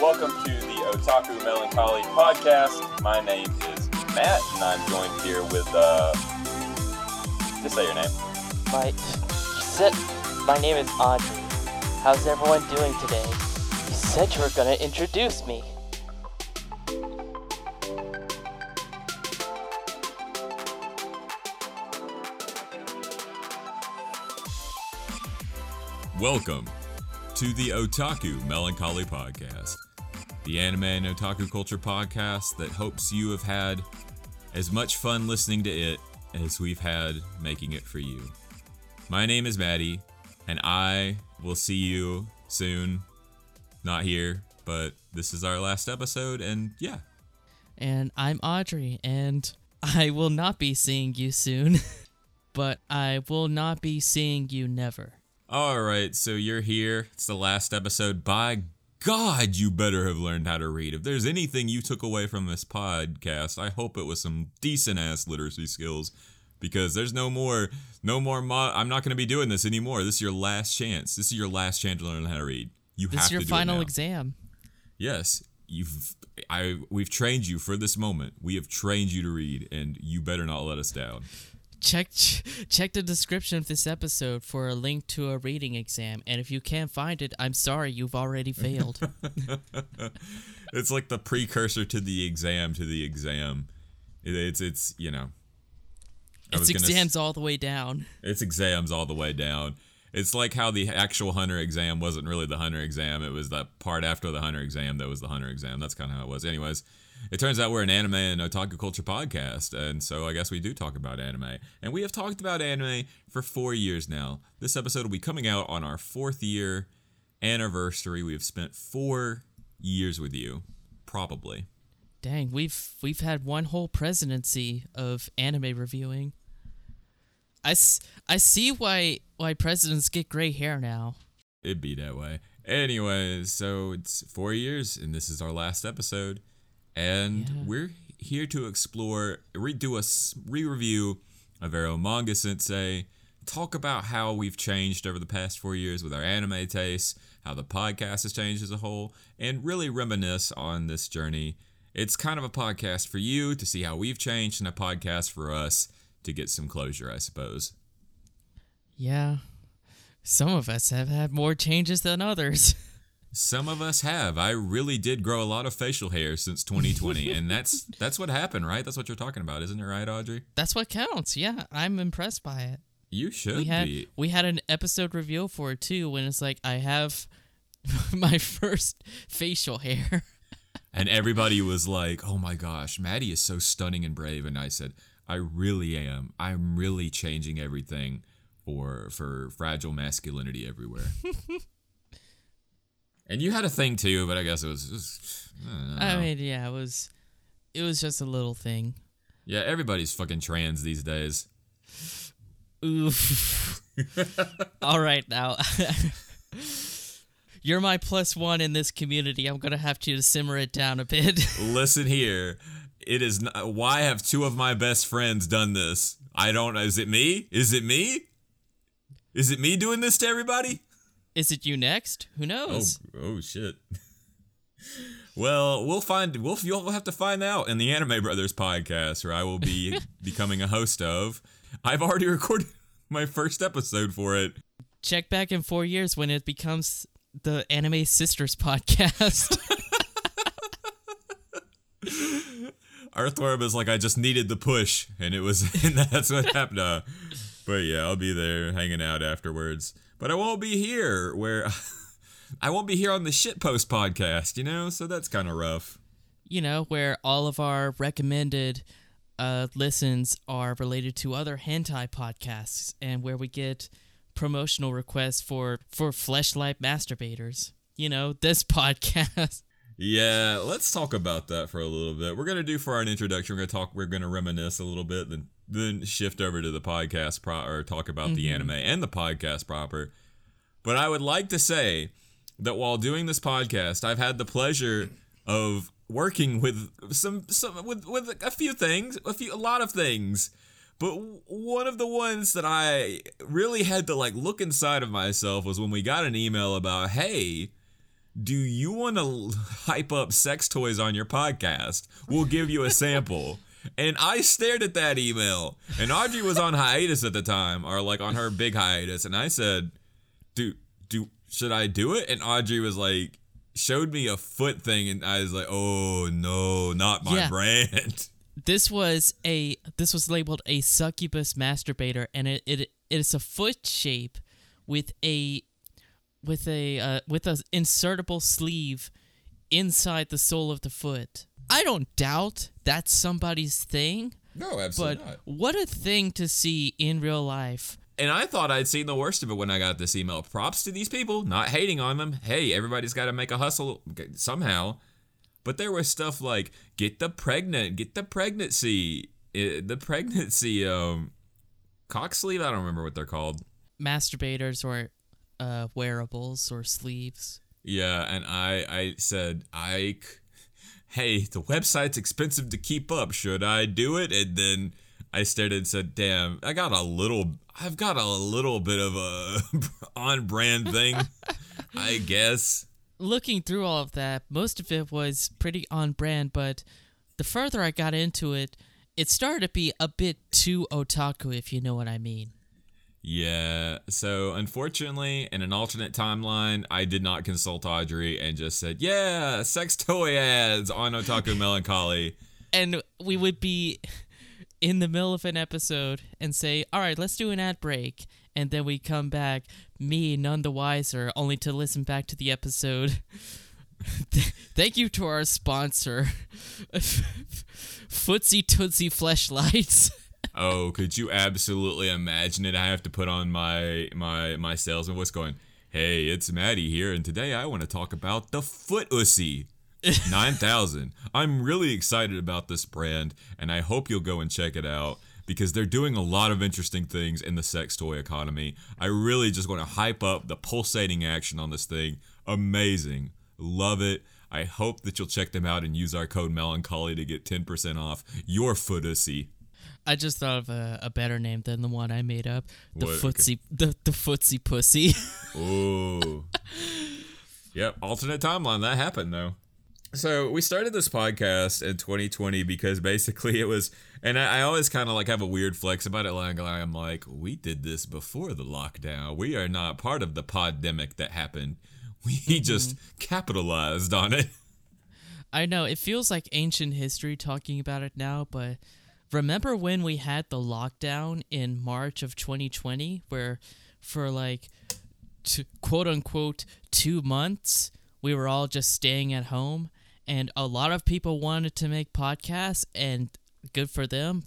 welcome to the Otaku Melancholy podcast. My name is Matt, and I'm joined here with, uh, just say your name. My, you said, my name is Audrey. How's everyone doing today? You said you were gonna introduce me. Welcome to the Otaku Melancholy Podcast, the anime and otaku culture podcast that hopes you have had as much fun listening to it as we've had making it for you. My name is Maddie, and I will see you soon. Not here, but this is our last episode, and yeah. And I'm Audrey, and I will not be seeing you soon, but I will not be seeing you never. All right, so you're here. It's the last episode. By God, you better have learned how to read. If there's anything you took away from this podcast, I hope it was some decent ass literacy skills because there's no more no more mo- I'm not going to be doing this anymore. This is your last chance. This is your last chance to learn how to read. You This have is your to do it final now. exam. Yes, you've I we've trained you for this moment. We have trained you to read and you better not let us down. Check check the description of this episode for a link to a reading exam, and if you can't find it, I'm sorry, you've already failed. It's like the precursor to the exam to the exam. It, it's it's, you know. I it's was gonna s- exams all the way down. It's exams all the way down. It's like how the actual hunter exam wasn't really the hunter exam. It was the part after the hunter exam that was the hunter exam. That's kind of how it was. Anyways, it turns out we're an anime and otaku culture podcast, and so I guess we do talk about anime. And we have talked about anime for four years now. This episode will be coming out on our fourth year anniversary. We have spent four years with you, probably. Dang, we've we've had one whole presidency of anime reviewing. I, s- I see why why presidents get gray hair now. It'd be that way. Anyways, so it's four years, and this is our last episode, and Yeah. we're here to explore, redo a re-review of Eromanga Sensei, talk about how we've changed over the past four years with our anime tastes, how the podcast has changed as a whole, and really reminisce on this journey. It's kind of a podcast for you to see how we've changed, and a podcast for us to get some closure, I suppose. Yeah. Some of us have had more changes than others. Some of us have. I really did grow a lot of facial hair since 2020, and that's that's what happened, right? That's what you're talking about, isn't it, right, Audrey? That's what counts. Yeah, I'm impressed by it. You should we had be. we had an episode reveal for it too when it's like I have my first facial hair. And everybody was like, "Oh my gosh, Maddie is so stunning and brave." And I said, "I really am. I'm really changing everything for for fragile masculinity everywhere." and you had a thing too, but I guess it was. Just, I. I mean, yeah, it was it was just a little thing. yeah, everybody's fucking trans these days. Oof. All right now. You're my plus one in this community. I'm gonna have to simmer it down a bit. Listen here. It is not, why have two of my best friends done this? I don't. Is it me? Is it me? Is it me doing this to everybody? Is it you next? Who Oh, knows? oh shit. Well, we'll find we'll you'll have to find out in the Anime Brothers podcast where I will be becoming a host of. I've already recorded my first episode for it. Check back in four years when it becomes the Anime Sisters podcast. Earthworm is like I just needed the push, and it was, and that's what happened. Uh, but yeah, I'll be there hanging out afterwards. But I won't be here where I won't be here on the shitpost podcast, you know. So that's kind of rough. you know, where all of our recommended uh, listens are related to other hentai podcasts, and where we get promotional requests for for fleshlight masturbators. You know, this podcast. Yeah, let's talk about that for a little bit. We're gonna do for our introduction. We're gonna talk. We're gonna reminisce a little bit, then then shift over to the podcast pro or talk about the mm-hmm. anime and the podcast proper. But I would like to say that while doing this podcast, I've had the pleasure of working with some some with with a few things, a few a lot of things. But one of the ones that I really had to like look inside of myself was when we got an email about, "Hey, Do you want to hype up sex toys on your podcast? We'll give you a sample. And I stared at that email, and Audrey was on hiatus at the time, or like on her big hiatus, and I said, "Do do should I do it?" And Audrey was like, showed me a foot thing, and I was like, "Oh no, not my Yeah. brand." this was a this was labeled a succubus masturbator and it it, it is a foot shape with a with a uh, with a insertable sleeve inside the sole of the foot i don't doubt that's somebody's thing No, but absolutely not. what a thing to see in real life And I thought I'd seen the worst of it when I got this email. Props to these people, not hating on them. Hey, everybody's got to make a hustle somehow. But there was stuff like get the pregnant, get the pregnancy, eh, the pregnancy um cock sleeve. I don't remember what they're called. masturbators or uh, wearables or sleeves Yeah, and I I said I, hey, the website's expensive to keep up. Should I do it? And then I stared and said, damn, I got a little, I've got a little bit of a on brand thing, I guess. looking through all of that, most of it was pretty on brand, but the further I got into it, it started to be a bit too otaku, if you know what I mean. Yeah. So unfortunately, in an alternate timeline, I did not consult Audrey and just said, "Yeah, sex toy ads on Otaku Melancholy." And we would be in the middle of an episode and say, all right, let's do an ad break. And then we come back, me none the wiser, only to listen back to the episode. Thank you to our sponsor, Footsie Tootsie Fleshlights. Oh, could you absolutely imagine it? I have to put on my my my salesman voice, going, "Hey, it's Maddie here, and today I want to talk about the Foot Ussy." 9000. I'm really excited about this brand and I hope you'll go and check it out because they're doing a lot of interesting things in the sex toy economy. I really just want to hype up the pulsating action on this thing. Amazing. Love it. I hope that you'll check them out and use our code melancholy to get 10% off your Foot Ussy. I just thought of a, a better name than the one I made up. The What? Okay. the the footsie pussy. Ooh. yep, alternate timeline. That happened though. So we started this podcast in 2020 because basically it was, and I, I always kind of like have a weird flex about it. Like I'm like, we did this before the lockdown. We are not part of the pandemic that happened. We mm-hmm. just capitalized on it. I know it feels like ancient history talking about it now, but remember when we had the lockdown in March of 2020, where for like quote unquote two months we were all just staying at home, and a lot of people wanted to make podcasts, and good for them.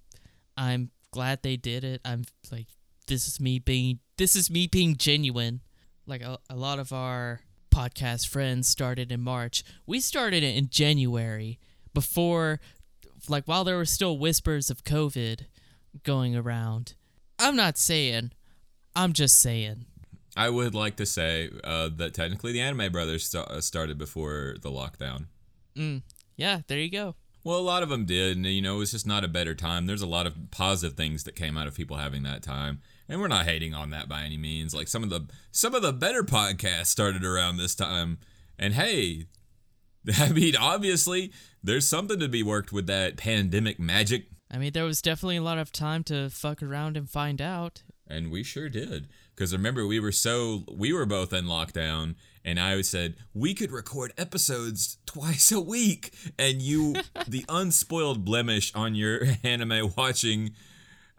I'm glad they did it. I'm like, this is me being this is me being genuine. Like a, a lot of our podcast friends started in March. We started it in January before like while there were still whispers of COVID going around. I'm not saying. I'm just saying. I would like to say uh, that technically the Anime Brothers st- uh, started before the lockdown. Mm. Yeah, there you go. Well, a lot of them did, and you know, it was just not a better time. There's a lot of positive things that came out of people having that time, and we're not hating on that by any means. Like some of the some of the better podcasts started around this time, and hey, I mean, obviously, there's something to be worked with that pandemic magic, I mean, there was definitely a lot of time to fuck around and find out. and we sure did. Because remember, we were so we were both in lockdown, and I said we could record episodes twice a week, and you, the unspoiled blemish on your anime watching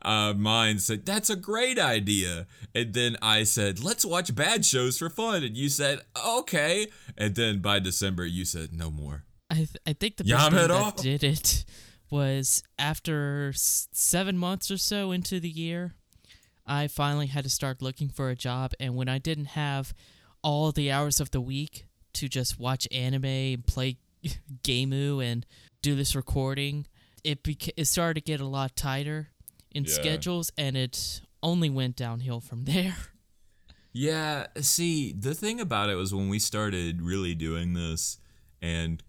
uh, mind, said that's a great idea. And then I said let's watch bad shows for fun, and you said okay. And then by December, you said no more. I th- I think the thing that did it was after s- seven months or so into the year, I finally had to start looking for a job, and when I didn't have all the hours of the week to just watch anime and play Gameu and do this recording, it beca- it started to get a lot tighter in Yeah. schedules, and it only went downhill from there. Yeah, see, the thing about it was when we started really doing this and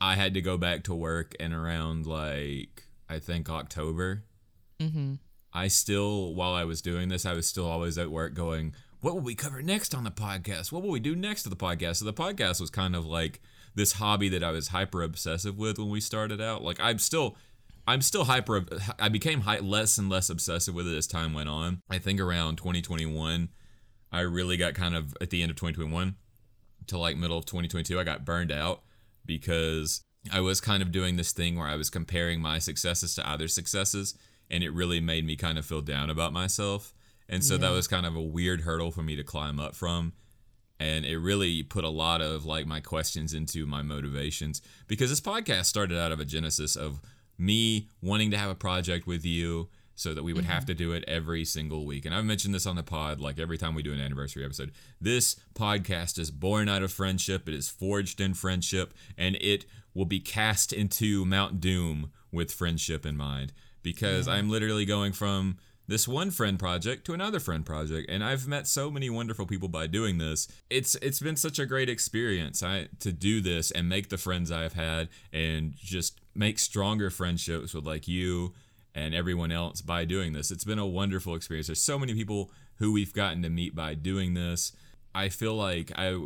I had to go back to work and around like I think October. Mm-hmm. I still while I was doing this, I was still always at work going, what will we cover next on the podcast? What will we do next to the podcast? So the podcast was kind of like this hobby that I was hyper obsessive with when we started out. Like I'm still I'm still hyper I became hy- less and less obsessive with it as time went on. I think around 2021 I really got kind of at the end of 2021 to like middle of 2022 I got burned out because I was kind of doing this thing where I was comparing my successes to other successes and it really made me kind of feel down about myself. And so that was kind of a weird hurdle for me to climb up from. And it really put a lot of like my questions into my motivations because this podcast started out of a genesis of me wanting to have a project with you so that we would have mm-hmm. to do it every single week. And I've mentioned this on the pod like every time we do an anniversary episode. This podcast is born out of friendship, it is forged in friendship, and it will be cast into Mount Doom with friendship in mind because I'm literally going from this one friend project to another friend project and I've met so many wonderful people by doing this. It's it's been such a great experience I, to do this and make the friends I've had and just make stronger friendships with like you and everyone else by doing this. It's been a wonderful experience. There's so many people who we've gotten to meet by doing this. I feel like I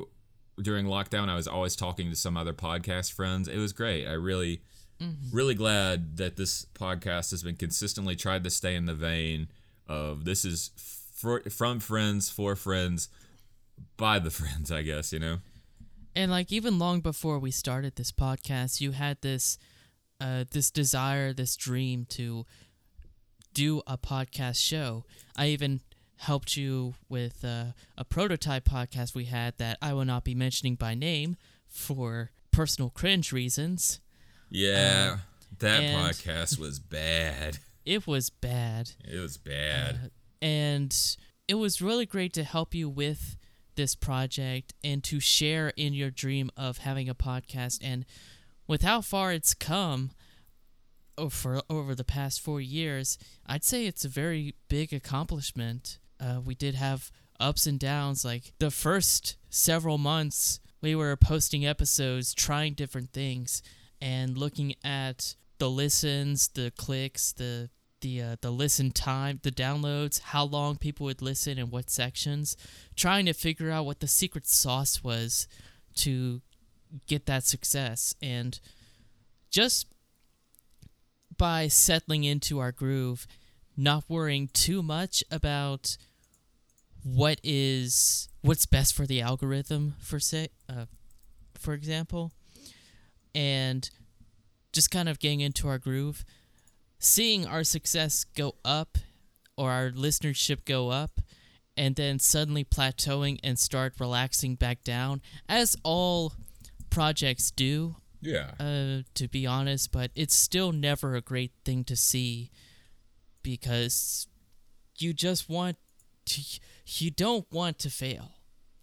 during lockdown I was always talking to some other podcast friends. It was great. I really mm-hmm. really glad that this podcast has been consistently tried to stay in the vein of this is for, from friends for friends by the friends, I guess, you know. And like even long before we started this podcast, you had this uh this desire, this dream to do a podcast show. I even helped you with uh, a prototype podcast we had that I will not be mentioning by name for personal cringe reasons. Yeah, that podcast was bad. It was bad. It was bad. and it was really great to help you with this project and to share in your dream of having a podcast and with how far it's come over over the past four years i'd say it's a very big accomplishment. Uh, we did have ups and downs. Like the first several months we were posting episodes trying different things and looking at the listens the clicks the the uh, the listen time, the downloads, how long people would listen and what sections, trying to figure out what the secret sauce was to get that success. And just by settling into our groove, not worrying too much about what is what's best for the algorithm for say uh, for example and just kind of getting into our groove seeing our success go up or our listenership go up and then suddenly plateauing and start relaxing back down as all projects do Yeah. uh, to be honest but it's still never a great thing to see because you just want to you don't want to fail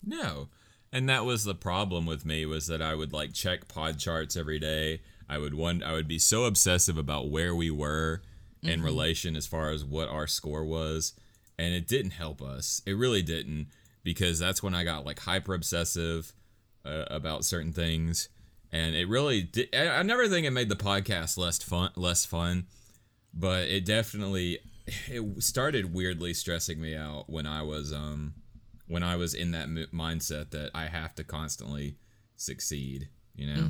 No. And that was the problem with me was that I would like check pod charts every day. I would one I would be so obsessive about where we were in relation as far as what our score was, and it didn't help us. It really didn't because that's when I got like hyper obsessive uh, about certain things, and it really did. I, I never think it made the podcast less fun, less fun, but it definitely it started weirdly stressing me out when I was um when I was in that m- mindset that I have to constantly succeed, you know.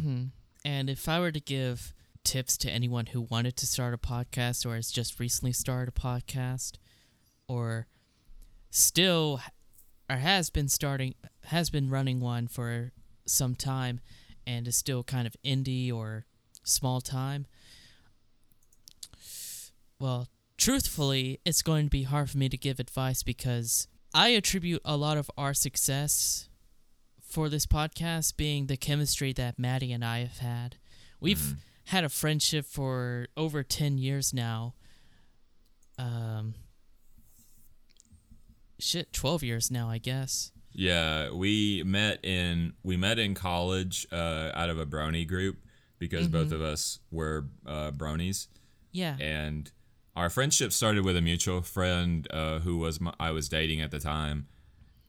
And if I were to give tips to anyone who wanted to start a podcast or has just recently started a podcast or still or has been starting has been running one for some time and is still kind of indie or small time well truthfully it's going to be hard for me to give advice because i attribute a lot of our success for this podcast being the chemistry that Maddie and I have had. We've had a friendship for over 10 years now. Um shit, 12 years now, I guess. Yeah, we met in we met in college uh, out of a brony group because both of us were uh, bronies, Yeah. and our friendship started with a mutual friend uh, who was my, I was dating at the time,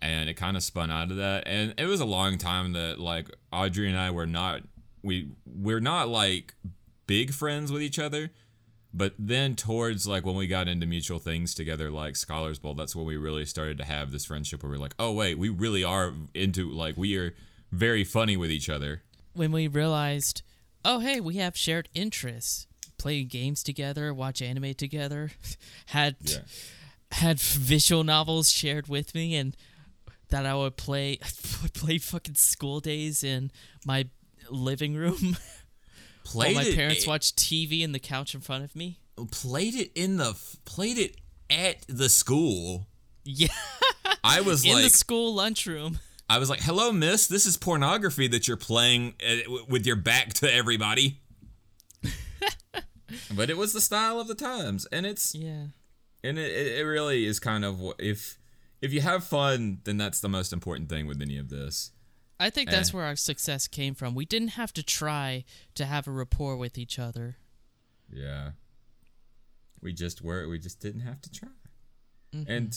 and it kind of spun out of that. And it was a long time that like Audrey and I were not we we're not like big friends with each other, But then towards like when we got into mutual things together, like Scholars Bowl, that's when we really started to have this friendship where we're like, oh wait, we really are into like we are very funny with each other. When we realized, oh hey, we have shared interests, play games together, watch anime together, had Yeah. had visual novels shared with me, and that I would play would play fucking school days in my living room Played while my parents it- watched TV in the couch in front of me. played it in the played it at the school. Yeah, I was in like, the school lunchroom. I was like, "Hello, Miss. This is pornography that you're playing uh, with your back to everybody." but it was the style of the times, and it's Yeah. and it, it it really is kind of if if you have fun, then that's the most important thing with any of this. I think that's Eh. where our success came from. We didn't have to try to have a rapport with each other. Yeah. We just were we just didn't have to try. And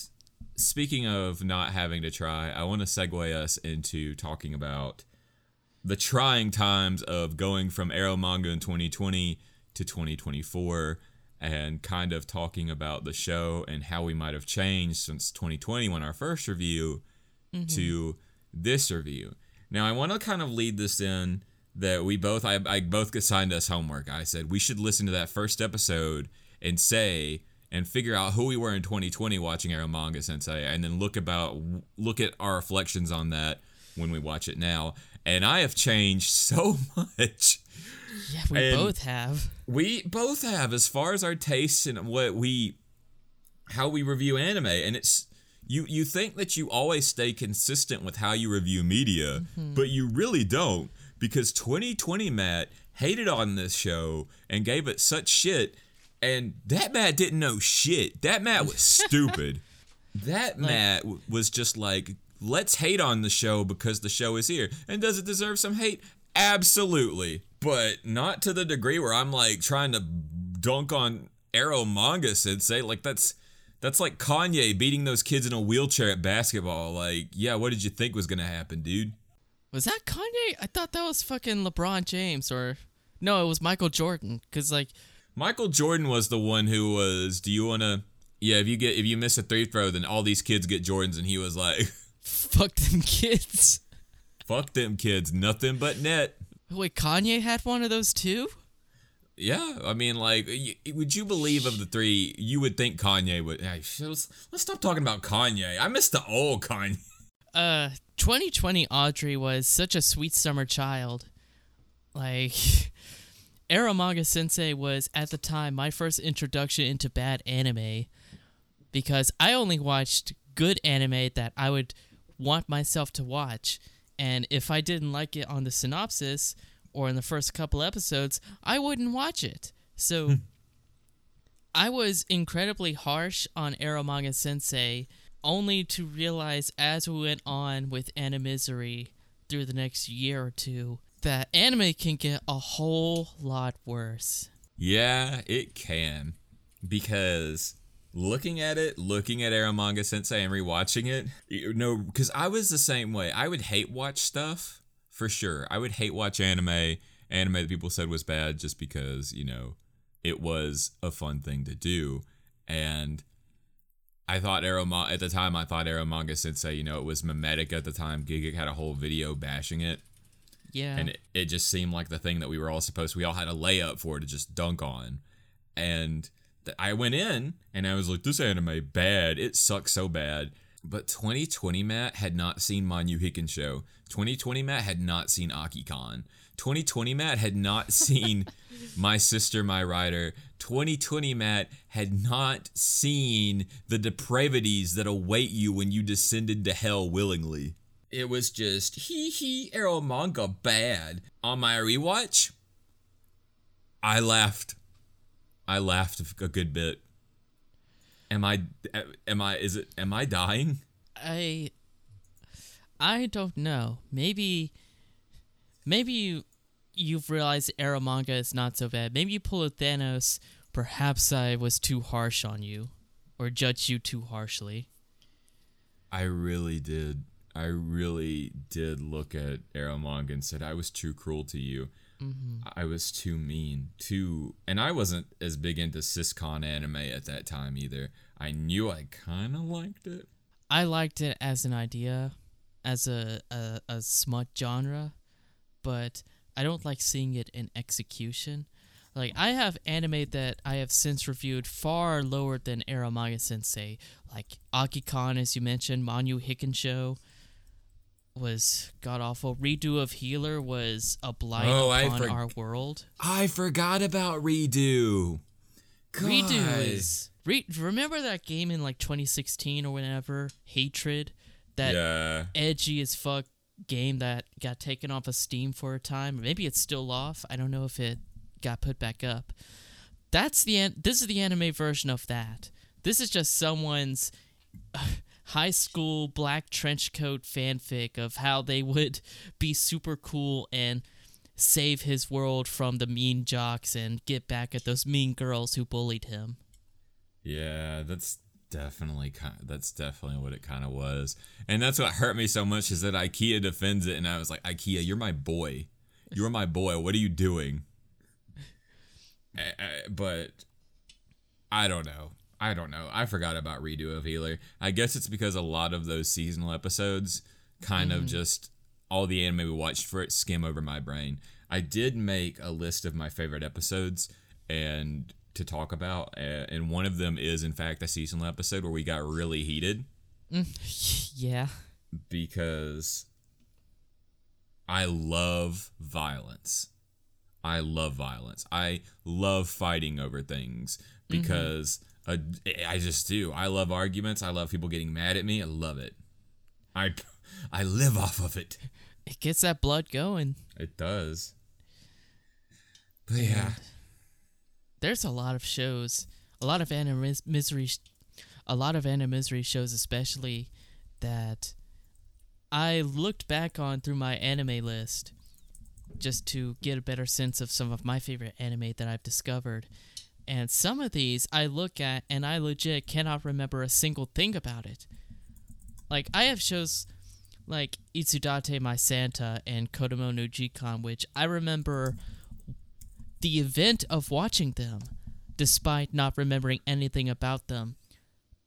speaking of not having to try, I want to segue us into talking about the trying times of going from Eromanga in 2020 to 2024 and kind of talking about the show and how we might have changed since 2020 when our first review to this review. Now I want to kind of lead this in that we both I, I both assigned us homework. I said we should listen to that first episode and say and figure out who we were in 2020 watching Eromanga Sensei and then look about look at our reflections on that when we watch it now. And I have changed so much. Yeah, we And- both have. We both have as far as our tastes and what we how we review anime and it's you you think that you always stay consistent with how you review media, mm-hmm. but you really don't because 2020 Matt hated on this show and gave it such shit and that Matt didn't know shit. That Matt was stupid. That Matt w- was just like, let's hate on the show because the show is here. And does it deserve some hate? Absolutely. But not to the degree where I'm like trying to dunk on Eromanga sensei. Like that's that's like Kanye beating those kids in a wheelchair at basketball. Like, yeah, what did you think was gonna happen, dude? Was that Kanye? I thought that was fucking LeBron James or no, it was Michael Jordan. Cause like, Michael Jordan was the one who was, do you wanna yeah, if you get if you miss a three throw, then all these kids get Jordans and he was like, fuck them kids. Fuck them kids, nothing but net. Wait, Kanye had one of those too? Yeah, I mean, like, would you believe of the three, you would think Kanye would. Hey, let's, let's stop talking about Kanye. I miss the old Kanye. Uh, 2020 Audrey was such a sweet summer child. Like, Eromanga Sensei was at the time my first introduction into bad anime because I only watched good anime that I would want myself to watch. And if I didn't like it on the synopsis or in the first couple episodes, I wouldn't watch it. So hmm. I was incredibly harsh on Eromanga Sensei, only to realize as we went on with Animisery through the next year or two that anime can get a whole lot worse. Yeah, it can. Because looking at it, looking at Eromanga Sensei and rewatching it, you know, because I was the same way. I would hate watch stuff for sure. I would hate watch anime, anime that people said was bad just because, you know, it was a fun thing to do. And I thought Arrow at the time, I thought Eromanga Sensei, you know, it was mimetic at the time. Gigguk had a whole video bashing it Yeah. and it, it just seemed like the thing that we were all supposed we all had a layup for to just dunk on and th- i went in and i was like this anime bad it sucks so bad but 2020 matt had not seen my new hicken show 2020 matt had not seen akikon 2020 matt had not seen my sister my Writer. 2020 matt had not seen the depravities that await you when you descended to hell willingly it was just hee hee eromanga bad. On my rewatch, I laughed. I laughed a good bit. Am I am I is it am I dying? I I don't know. Maybe maybe you you've realized Eromanga is not so bad. Maybe you pull a Thanos. Perhaps I was too harsh on you, or judged you too harshly. I really did. I really did look at Eromanga and said I was too cruel to you. Mm-hmm. I was too mean, too, and I wasn't as big into siscon anime at that time either. I knew I kind of liked it. I liked it as an idea, as a, a, a smut genre, but I don't like seeing it in execution. Like I have anime that I have since reviewed far lower than Eromanga Sensei, like Akikon, as you mentioned, Manu Show was god awful. Redo of Healer was a blight Oh, upon forg- our world. I forgot about redo. Redo is re- remember that game in like 2016 or whenever Hatred, that yeah. edgy as fuck game that got taken off of Steam for a time. Maybe it's still off. I don't know if it got put back up. That's the an- this is the anime version of that. This is just someone's high school black trench coat fanfic of how they would be super cool and save his world from the mean jocks and get back at those mean girls who bullied him. Yeah, that's definitely kind. That's definitely what it kind of was, and that's what hurt me so much is that IKEA defends it, and I was like, IKEA, you're my boy, you're my boy. What are you doing? Uh, uh, but I don't know. I don't know. I forgot about redo of Healer. I guess it's because a lot of those seasonal episodes kind of just all the anime we watched for it skim over my brain. I did make a list of my favorite episodes and to talk about, uh, and one of them is in fact a seasonal episode where we got really heated Yeah. because I love violence. I love violence. I love fighting over things because uh, I just do. I love arguments. I love people getting mad at me. I love it. I I live off of it. It gets that blood going. It does. But yeah, there's a lot of shows, a lot of anime misery, a lot of anime shows, especially that I looked back on through my anime list just to get a better sense of some of my favorite anime that I've discovered. And some of these I look at and I legit cannot remember a single thing about it. Like I have shows like Itsudatte My Santa and Kodomo no Jikan, which I remember the event of watching them, despite not remembering anything about them.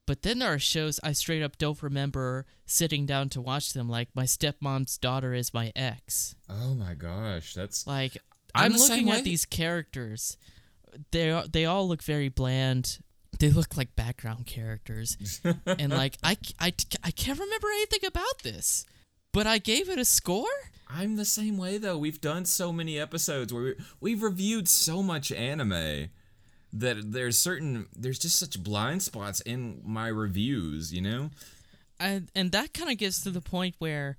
But then there are shows I straight up don't remember sitting down to watch them, like My Stepmom's Daughter is My Ex. Oh my gosh, that's Like, I'm I'm, looking at these characters. They they all look very bland. They look like background characters, and like I, I, I can't remember anything about this. But I gave it a score. I'm the same way though. We've done so many episodes where we, we've reviewed so much anime that there's certain there's just such blind spots in my reviews, you know? and and that kind of gets to the point where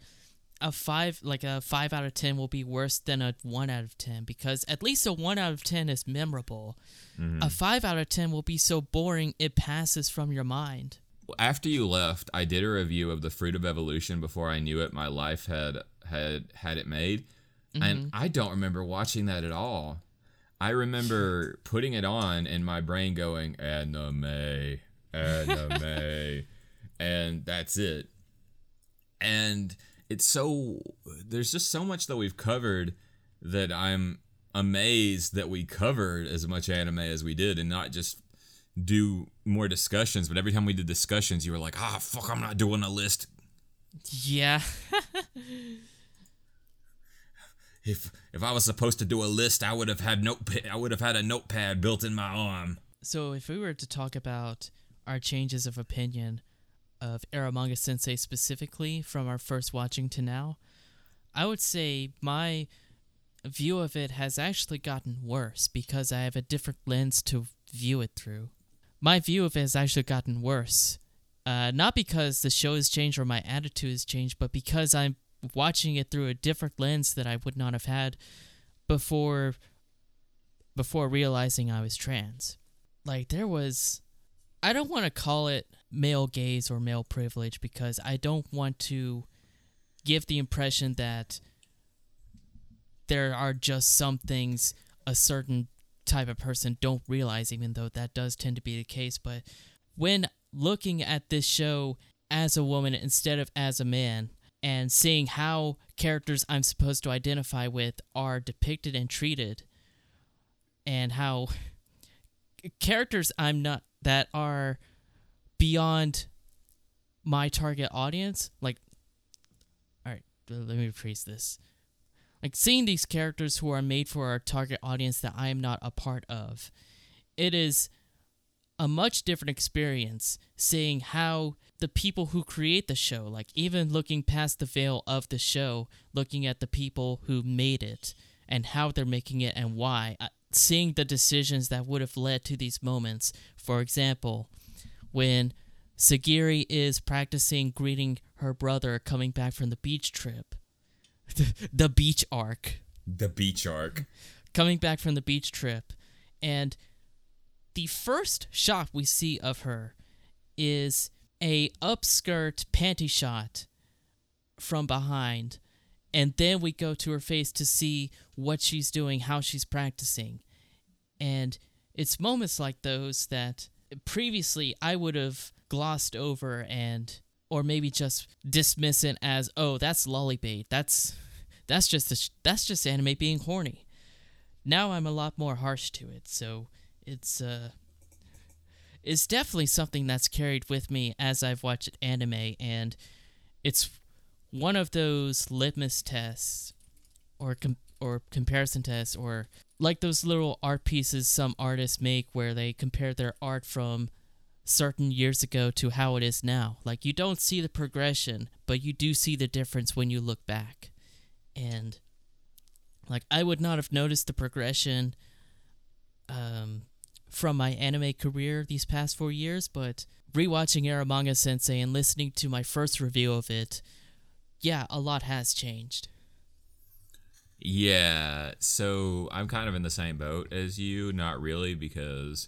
a five like a five out of ten will be worse than a one out of ten because at least a one out of ten is memorable mm-hmm. a five out of ten will be so boring it passes from your mind After you left, I did a review of the Fruit of Evolution before I knew it. My life had had had it made, and I don't remember watching that at all. I remember putting it on and my brain going anime, anime, and that's it. And it's so there's just so much that we've covered that I'm amazed that we covered as much anime as we did and not just do more discussions. But every time we did discussions, you were like, ah, fuck, I'm not doing a list. yeah If if I was supposed to do a list, I would have had notepad. I would have had a notepad built in my arm. so if we were to talk about our changes of opinion of Eromanga Sensei specifically from our first watching to now, I would say my view of it has actually gotten worse because I have a different lens to view it through. My view of it has actually gotten worse. Uh, not because the show has changed or my attitude has changed, but because I'm watching it through a different lens that I would not have had before before realizing I was trans. Like there was I don't want to call it male gaze or male privilege because I don't want to give the impression that there are just some things a certain type of person don't realize, even though that does tend to be the case. But when looking at this show as a woman instead of as a man, and seeing how characters I'm supposed to identify with are depicted and treated, and how characters I'm not that are beyond my target audience, like, all right, let me rephrase this. Like seeing these characters who are made for our target audience that I am not a part of, it is a much different experience seeing how the people who create the show, like even looking past the veil of the show, looking at the people who made it and how they're making it and why, uh, seeing the decisions that would have led to these moments. For example, when Sagiri is practicing greeting her brother coming back from the beach trip, the beach arc. The beach arc. Coming back from the beach trip, and the first shot we see of her is a upskirt panty shot from behind and then we go to her face to see what she's doing how she's practicing. And it's moments like those that previously i would have glossed over and or maybe just dismiss it as oh that's lollybait that's that's just sh- that's just anime being horny. Now i'm a lot more harsh to it so it's uh it's definitely something that's carried with me as I've watched anime and it's one of those litmus tests or com- or comparison tests or like those little art pieces some artists make where they compare their art from certain years ago to how it is now. Like you don't see the progression, but you do see the difference when you look back. And like I would not have noticed the progression um from my anime career these past four years, but rewatching Eromanga Sensei and listening to my first review of it, yeah, a lot has changed. Yeah, so I'm kind of in the same boat as you, not really, because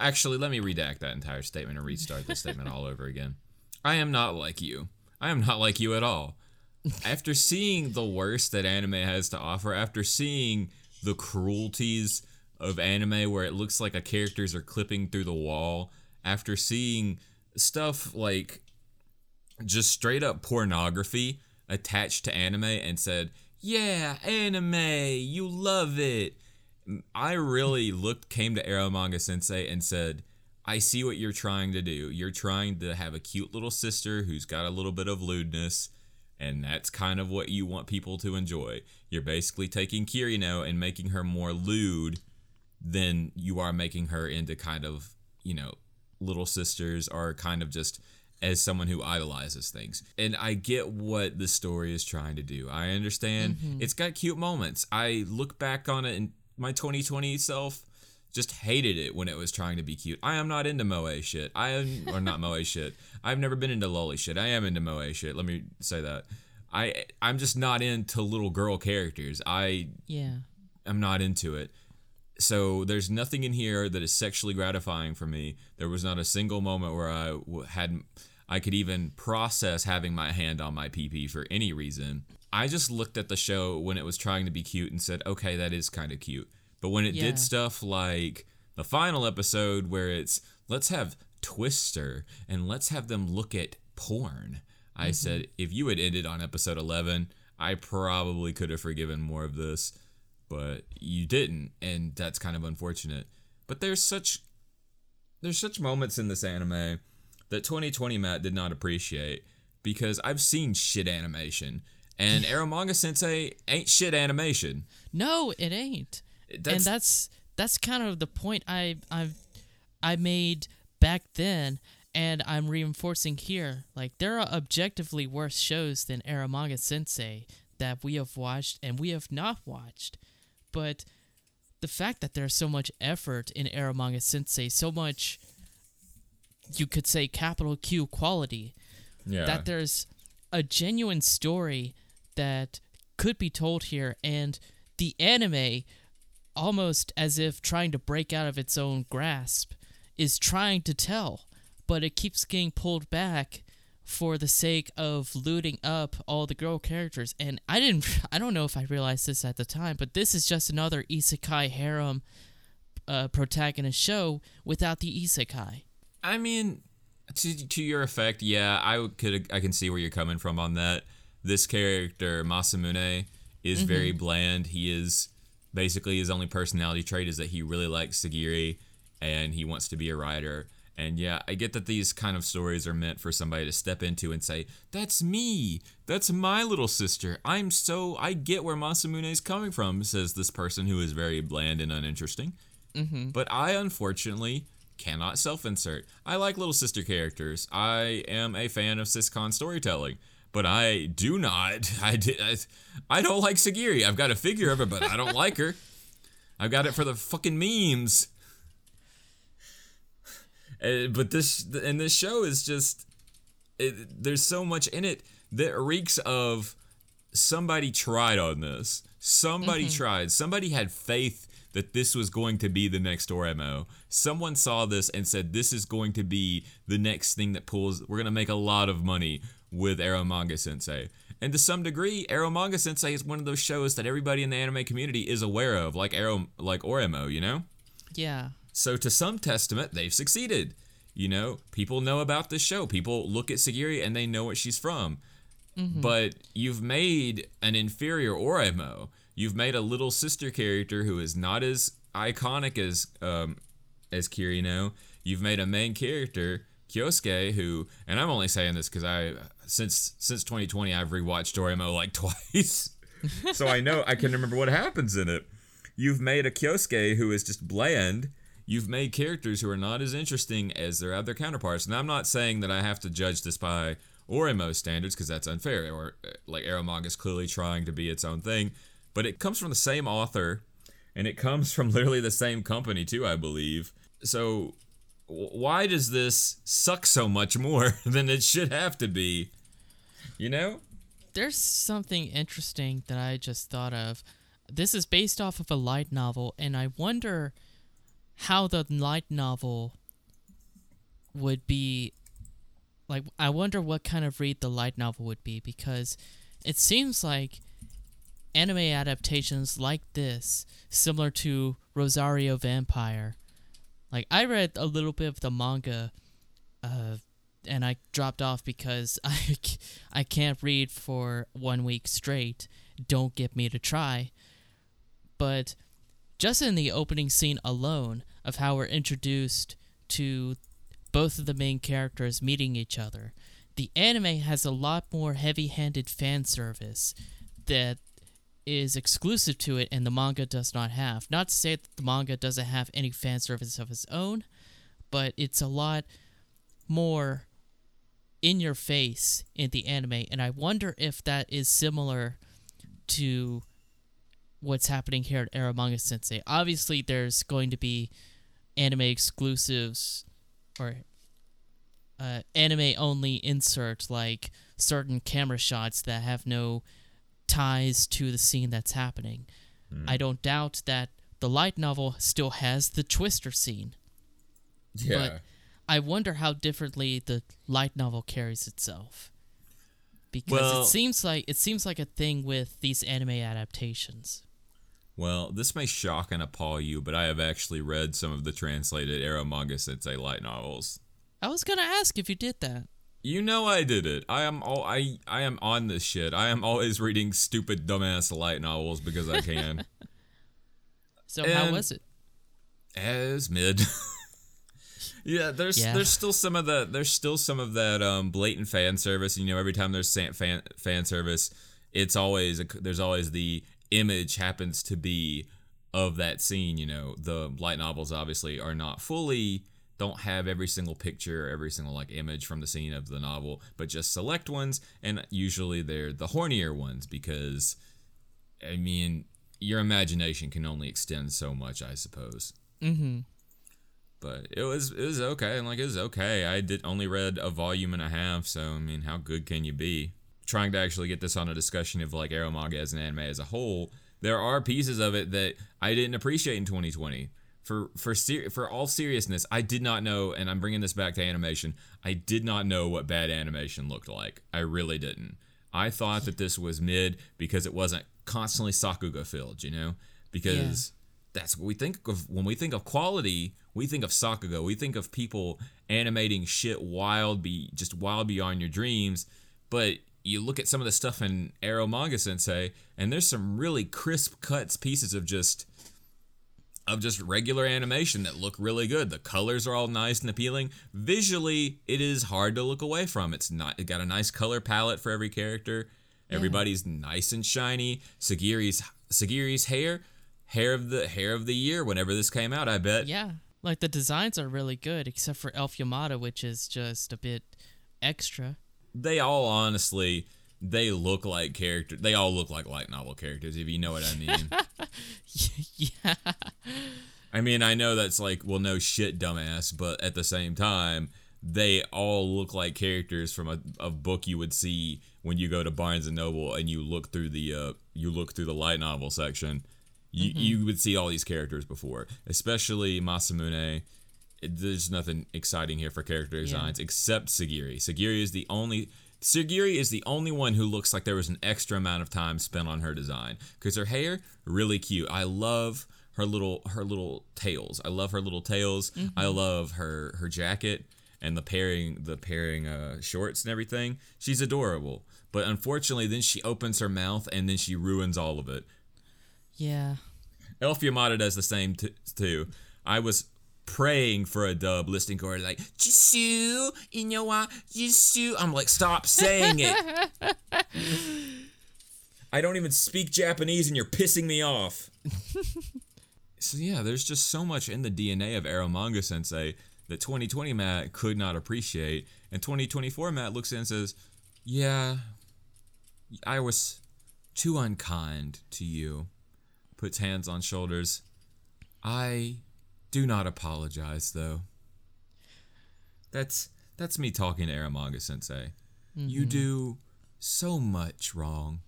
actually, let me redact that entire statement and restart the statement all over again. I am not like you. I am not like you at all. After seeing the worst that anime has to offer, after seeing the cruelties of anime where it looks like a characters are clipping through the wall after seeing stuff like just straight up pornography attached to anime and said, "Yeah, anime, you love it." I really looked came to Eromanga Sensei and said, "I see what you're trying to do. You're trying to have a cute little sister who's got a little bit of lewdness." And that's kind of what you want people to enjoy. You're basically taking Kirino and making her more lewd then you are making her into kind of, you know, little sisters or kind of just as someone who idolizes things. And I get what the story is trying to do. I understand mm-hmm. it's got cute moments. I look back on it and my 2020 self just hated it when it was trying to be cute. I am not into moe shit. I am or not moe shit. I've never been into loli shit. I am into moe shit. Let me say that. I I'm just not into little girl characters. I yeah. I'm not into it so there's nothing in here that is sexually gratifying for me. There was not a single moment where I had I could even process having my hand on my PP for any reason. I just looked at the show when it was trying to be cute and said, "Okay, that is kind of cute." But when it yeah. did stuff like the final episode where it's let's have Twister and let's have them look at porn. I mm-hmm. said, if you had ended on episode 11, I probably could have forgiven more of this but you didn't, and that's kind of unfortunate. But there's such there's such moments in this anime that 2020 Matt did not appreciate because I've seen shit animation, and Eromanga Sensei ain't shit animation. No, it ain't. That's, and that's that's kind of the point I I've I made back then and I'm reinforcing here. Like there are objectively worse shows than Eromanga Sensei that we have watched and we have not watched but the fact that there's so much effort in Eromanga Sensei, so much you could say capital Q quality, yeah. that there's a genuine story that could be told here, and the anime, almost as if trying to break out of its own grasp, is trying to tell, but it keeps getting pulled back for the sake of looting up all the girl characters. And I didn't, I don't know if I realized this at the time, but this is just another isekai harem uh, protagonist show without the isekai. I mean, to, to your effect, yeah, I could I can see where you're coming from on that. this character Masamune is very bland. He is basically his only personality trait is that he really likes Sagiri and he wants to be a writer. And yeah, I get that these kind of stories are meant for somebody to step into and say, "That's me. That's my little sister. I'm so I get where Masamune is coming from," says this person who is very bland and uninteresting. Mm-hmm. But I unfortunately cannot self-insert. I like little sister characters. I am a fan of siscon storytelling, but I do not. I did. I, I don't like Sagiri. I've got a figure of her, but I don't like her. I've got it for the fucking memes. Uh, but this and this show is just it, there's so much in it that reeks of somebody tried on this. Somebody tried. Somebody had faith that this was going to be the next Oremo. Someone saw this and said this is going to be the next thing that pulls. We're gonna make a lot of money with Eromanga Sensei. And to some degree, Eromanga Sensei is one of those shows that everybody in the anime community is aware of, like Arrow, like Oremo. You know. Yeah. So to some testament, they've succeeded. You know, people know about this show. People look at Sagiri and they know what she's from. But you've made an inferior Oremo. You've made a little sister character who is not as iconic as um, as Kirino. You've made a main character, Kyosuke, who, and I'm only saying this because I since since 2020 I've rewatched Oremo like twice, so I know I can remember what happens in it. You've made a Kyosuke who is just bland. You've made characters who are not as interesting as their other counterparts. And I'm not saying that I have to judge this by Oremo standards because that's unfair. Or uh, like Arrow is clearly trying to be its own thing, but it comes from the same author, and it comes from literally the same company too, I believe. So why does this suck so much more than it should have to be? You know? There's something interesting that I just thought of. This is based off of a light novel, and I wonder how the light novel would be. Like, I wonder what kind of read the light novel would be because it seems like anime adaptations like this, similar to Rosario Vampire. Like, I read a little bit of the manga uh, and I dropped off because I I can't read for one week straight. Don't get me to try. But just in the opening scene alone of how we're introduced to both of the main characters meeting each other, the anime has a lot more heavy handed fan service that is exclusive to it and the manga does not have. Not to say that the manga doesn't have any fan service of its own, but it's a lot more in your face in the anime and i wonder if that is similar to what's happening here at Eromanga Sensei. Obviously there's going to be anime exclusives or uh, anime only insert like certain camera shots that have no ties to the scene that's happening. I don't doubt that the light novel still has the twister scene. Yeah. But I wonder how differently the light novel carries itself. Because Well- it seems like it seems like a thing with these anime adaptations. Well, this may shock and appall you, but I have actually read some of the translated Eromanga Sensei light novels. I was gonna ask if you did that. You know I did it. I am all I I am on this shit. I am always reading stupid dumbass light novels because I can. So how was it? As mid. yeah, there's Yeah. there's still some of the there's still some of that um blatant fan service. You know, every time there's fan fan service, it's always a, there's always the image happens to be of that scene. You know, the light novels obviously are not fully don't have every single picture, every single like image from the scene of the novel, but just select ones, and usually they're the hornier ones because, I mean, your imagination can only extend so much, I suppose Mm-hmm. but it was it was okay and like it was okay i did only read a volume and a half so i mean how good can you be trying to actually get this on a discussion of like eromanga as an anime as a whole there are pieces of it that i didn't appreciate in 2020 for for ser- for all seriousness i did not know and i'm bringing this back to animation i did not know what bad animation looked like i really didn't i thought that this was mid because it wasn't constantly sakuga filled you know because that's what we think of when we think of quality. We think of Sakuga. We think of people animating shit wild, be just wild beyond your dreams. But you look at some of the stuff in Eromanga Sensei, and there's some really crisp cuts pieces of just of just regular animation that look really good. The colors are all nice and appealing. Visually, it is hard to look away from. It's not it got a nice color palette for every character. Everybody's nice and shiny. Sagiri's Sagiri's hair, hair of the hair of the year whenever this came out, I bet. Yeah. Like the designs are really good, except for Elf Yamada, which is just a bit extra. They all honestly they look like character. They all look like light novel characters, if you know what I mean. yeah. I mean, I know that's like, well, no shit, dumbass, but at the same time, they all look like characters from a, a book you would see when you go to Barnes and Noble and you look through the uh, you look through the light novel section. You you would see all these characters before, especially Masamune. There's nothing exciting here for character designs except Sagiri. Sagiri is the only Sagiri is the only one who looks like there was an extra amount of time spent on her design because her hair really cute. I love her little her little tails. I love her little tails. I love her her jacket and the pairing the pairing uh, shorts and everything. She's adorable. But unfortunately, then she opens her mouth and then she ruins all of it. Yeah. Elf Yamada does the same t- too. I was praying for a dub, listening to her like Jisoo, you know what, Jisoo. I'm like, stop saying it. I don't even speak Japanese, and you're pissing me off. so yeah, there's just so much in the DNA of Eromanga Sensei that 2020 Matt could not appreciate, and 2024 Matt looks in and says, "Yeah, I was too unkind to you." Puts hands on shoulders. I do not apologize though. That's that's me talking to Eromanga Sensei. You mm-hmm. do so much wrong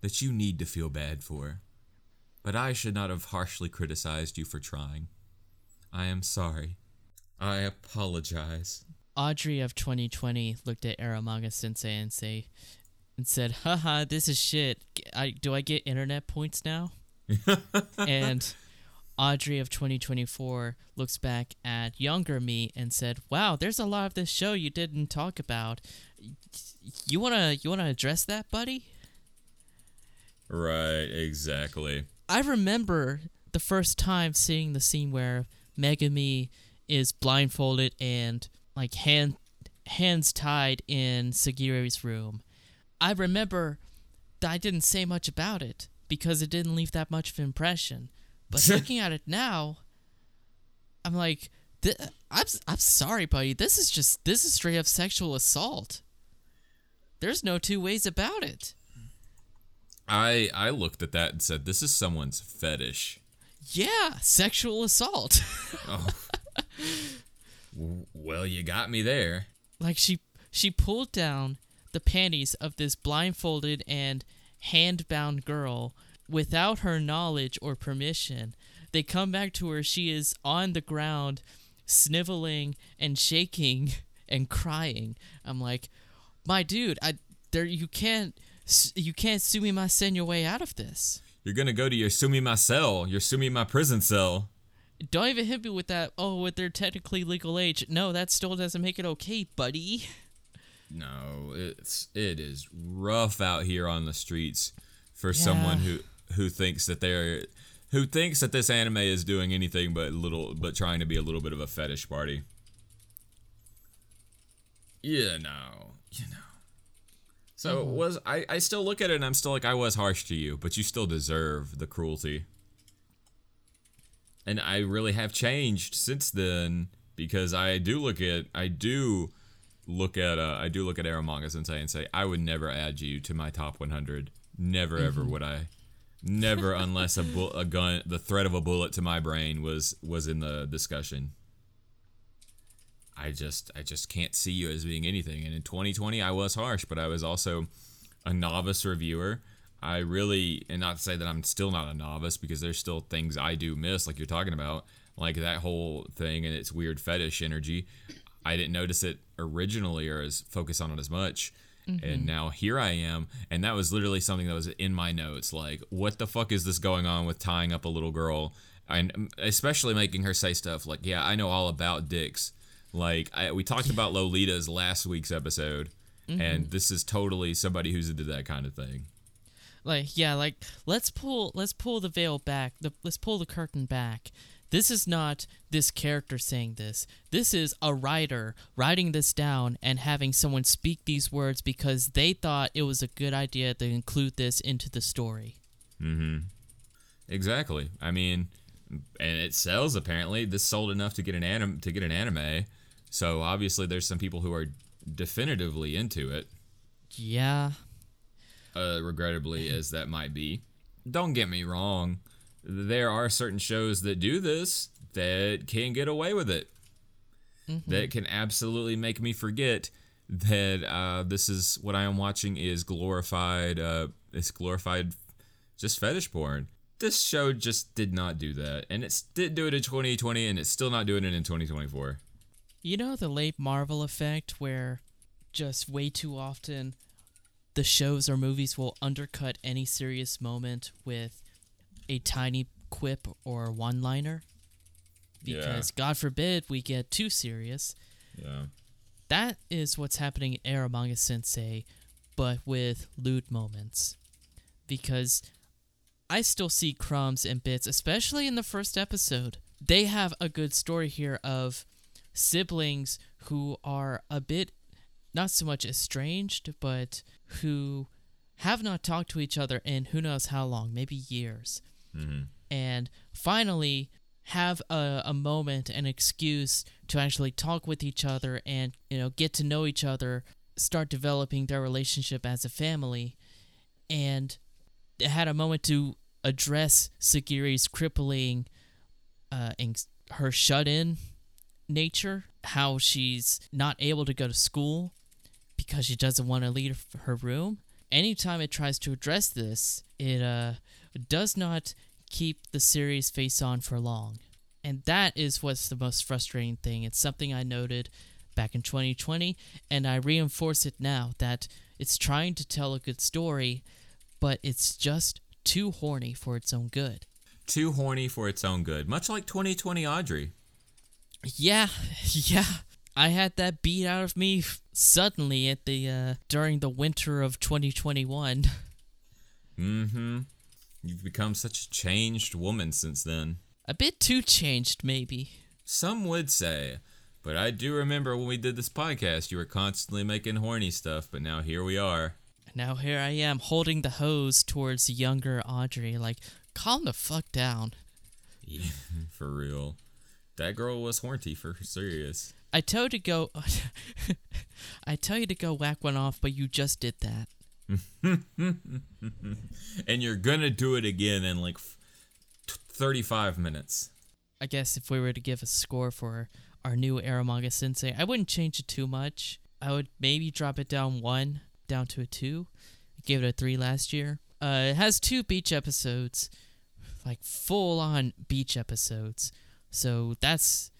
that you need to feel bad for. But I should not have harshly criticized you for trying. I am sorry. I apologize. Audrey of 2020 looked at Eromanga Sensei and say and said, "Haha, this is shit. I do I get internet points now?" and Audrey of 2024 looks back at younger me and said, "Wow, there's a lot of this show you didn't talk about. You wanna you wanna address that, buddy?" Right, exactly. I remember the first time seeing the scene where Megami is blindfolded and like hand hands tied in Sagiri's room. I remember that I didn't say much about it because it didn't leave that much of an impression. But looking at it now, I'm like, th- I'm I'm sorry, buddy. This is just this is straight up sexual assault. There's no two ways about it. I I looked at that and said, "This is someone's fetish." Yeah, sexual assault. oh. Well, you got me there. like she she pulled down the panties of this blindfolded and hand-bound girl without her knowledge or permission. They come back to her she is on the ground sniveling and shaking and crying. I'm like, "My dude, I there you can't you can't sue me my send your way out of this." You're gonna go to your sumi my cell, your sumi my prison cell. Don't even hit me with that. Oh, with their technically legal age. No, that still doesn't make it okay, buddy. No, it's it is rough out here on the streets for someone who who thinks that they're who thinks that this anime is doing anything but little but trying to be a little bit of a fetish party. You know, you know. So it was I I still look at it and I'm still like I was harsh to you, but you still deserve the cruelty. And I really have changed since then because I do look at I do look at uh, I do look at Eromanga Sensei and say I would never add you to my top 100. Never ever would I. Never unless a bu- a gun the threat of a bullet to my brain was was in the discussion. I just I just can't see you as being anything. And in 2020 I was harsh, but I was also a novice reviewer. I really and not to say that I'm still not a novice because there's still things I do miss like you're talking about, like that whole thing and its weird fetish energy. I didn't notice it originally or as focus on it as much. And mm-hmm. now here I am, and that was literally something that was in my notes. Like, what the fuck is this going on with tying up a little girl, and um, especially making her say stuff like, "Yeah, I know all about dicks." Like, I, we talked about Lolitas last week's episode, and mm-hmm. this is totally somebody who's into that kind of thing. like yeah like let's pull let's pull the veil back the, let's pull the curtain back this is not this character saying this this is a writer writing this down and having someone speak these words because they thought it was a good idea to include this into the story Mm-hmm. Exactly. I mean, and it sells apparently. This sold enough to get an anim to get an anime. So obviously, there's some people who are definitively into it. yeah Uh, regrettably, as that might be. Don't get me wrong. There are certain shows that do this that can get away with it. That can absolutely make me forget that uh, this is what I am watching is glorified. Uh, it's glorified, just fetish porn. This show just did not do that, and it did do it in 2020, and it's still not doing it in 2024. You know the late Marvel effect where just way too often the shows or movies will undercut any serious moment with a tiny quip or one liner? Yeah. Because God forbid we get too serious. Yeah. That is what's happening in Eromanga Sensei, but with lewd moments. Because I still see crumbs and bits, especially in the first episode. They have a good story here of siblings who are a bit not so much estranged, but who have not talked to each other in who knows how long, maybe years. Mm-hmm. And finally have a, a moment, an excuse to actually talk with each other and, you know, get to know each other, start developing their relationship as a family. And had a moment to address Sagiri's crippling uh, anx- her shut in nature, how she's not able to go to school because she doesn't want to leave her room. Anytime it tries to address this, it uh, does not keep the series face on for long. And that is what's the most frustrating thing. It's something I noted back in 2020, and I reinforce it now that it's trying to tell a good story, but it's just too horny for its own good. Too horny for its own good, much like 2020 Audrey. Yeah, yeah. I had that beat out of me suddenly at the uh during the winter of 2021. Mm-hmm. You've become such a changed woman since then. A bit too changed maybe. Some would say. But I do remember when we did this podcast, you were constantly making horny stuff, but now here we are. Now here I am holding the hose towards younger Audrey like calm the fuck down. Yeah, for real. That girl was horny for serious. I told you to go I tell you to go whack one off, but you just did that. And you're gonna do it again in like f- t- 35 minutes. I guess if we were to give a score for our new Eromanga Sensei, I wouldn't change it too much. I would maybe drop it down one, down to a two. I gave it a three last year. Uh, it has two beach episodes, like full on beach episodes. So that's